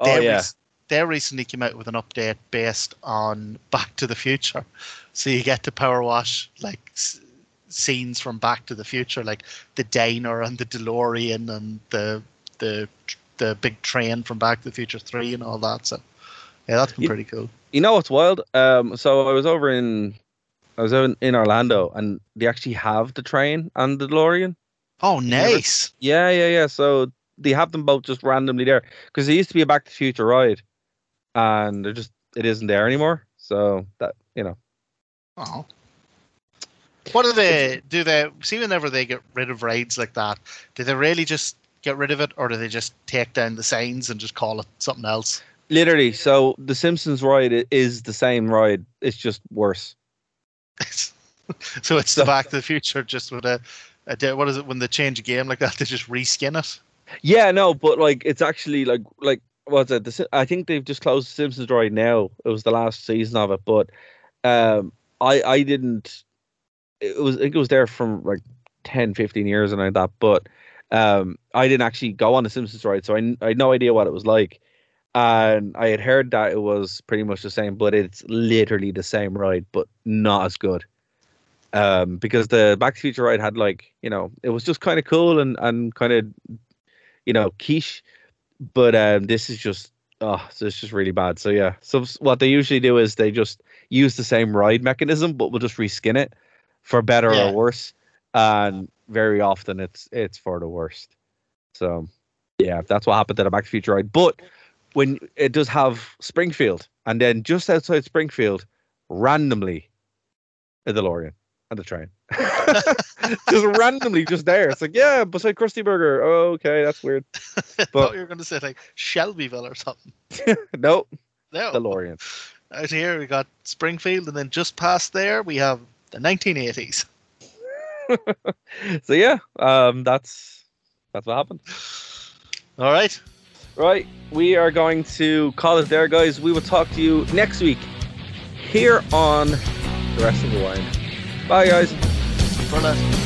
Oh they yeah. rec- they recently came out with an update based on Back to the Future, so you get to power wash like s- scenes from Back to the Future, like the diner and the DeLorean and the the the big train from Back to the Future Three and all that. So yeah, that's been You- pretty cool. You know what's wild? Um, so I was over in, I was in, in Orlando, and they actually have the train and the DeLorean. Oh, nice. Yeah, yeah, yeah. So they have them both just randomly there because it used to be a Back to the Future ride, and they're just it isn't there anymore. So that you know, Oh. What do they do? They see whenever they get rid of rides like that, do they really just get rid of it, or do they just take down the signs and just call it something else? literally. So the Simpsons ride is the same ride. It's just worse. so it's So- the Back to the Future, just with a, a what is it when they change a game like that? They just reskin it. Yeah, no, but like it's actually like like what's it? The, I think they've just closed the Simpsons ride now. It was the last season of it, but um, I I didn't. It was it was there from like 10, 15 years and like that, but um, I didn't actually go on the Simpsons ride, so I had no idea what it was like. And I had heard that it was pretty much the same, but it's literally the same ride, but not as good. Um, because the Back to Future ride had like you know it was just kind of cool and and kind of you know quiche, but um, this is just oh, so it's just really bad. So yeah, so what they usually do is they just use the same ride mechanism, but we'll just reskin it for better Yeah. or worse, and very often it's it's for the worst. So yeah, that's what happened to the the Future ride. But when it does have Springfield, and then just outside Springfield, randomly, a DeLorean and a train. just randomly, just there. It's like, yeah, beside Krusty Burger. Oh, okay, that's weird. I But- thought you were going to say like Shelbyville or something. no, No, DeLorean. out here we got Springfield, and then just past there we have the 1980s. So yeah, um, that's that's what happened. All right, Right, we are going to call it there, guys. We will talk to you next week here on the Wrestling Rewind. Bye, guys. for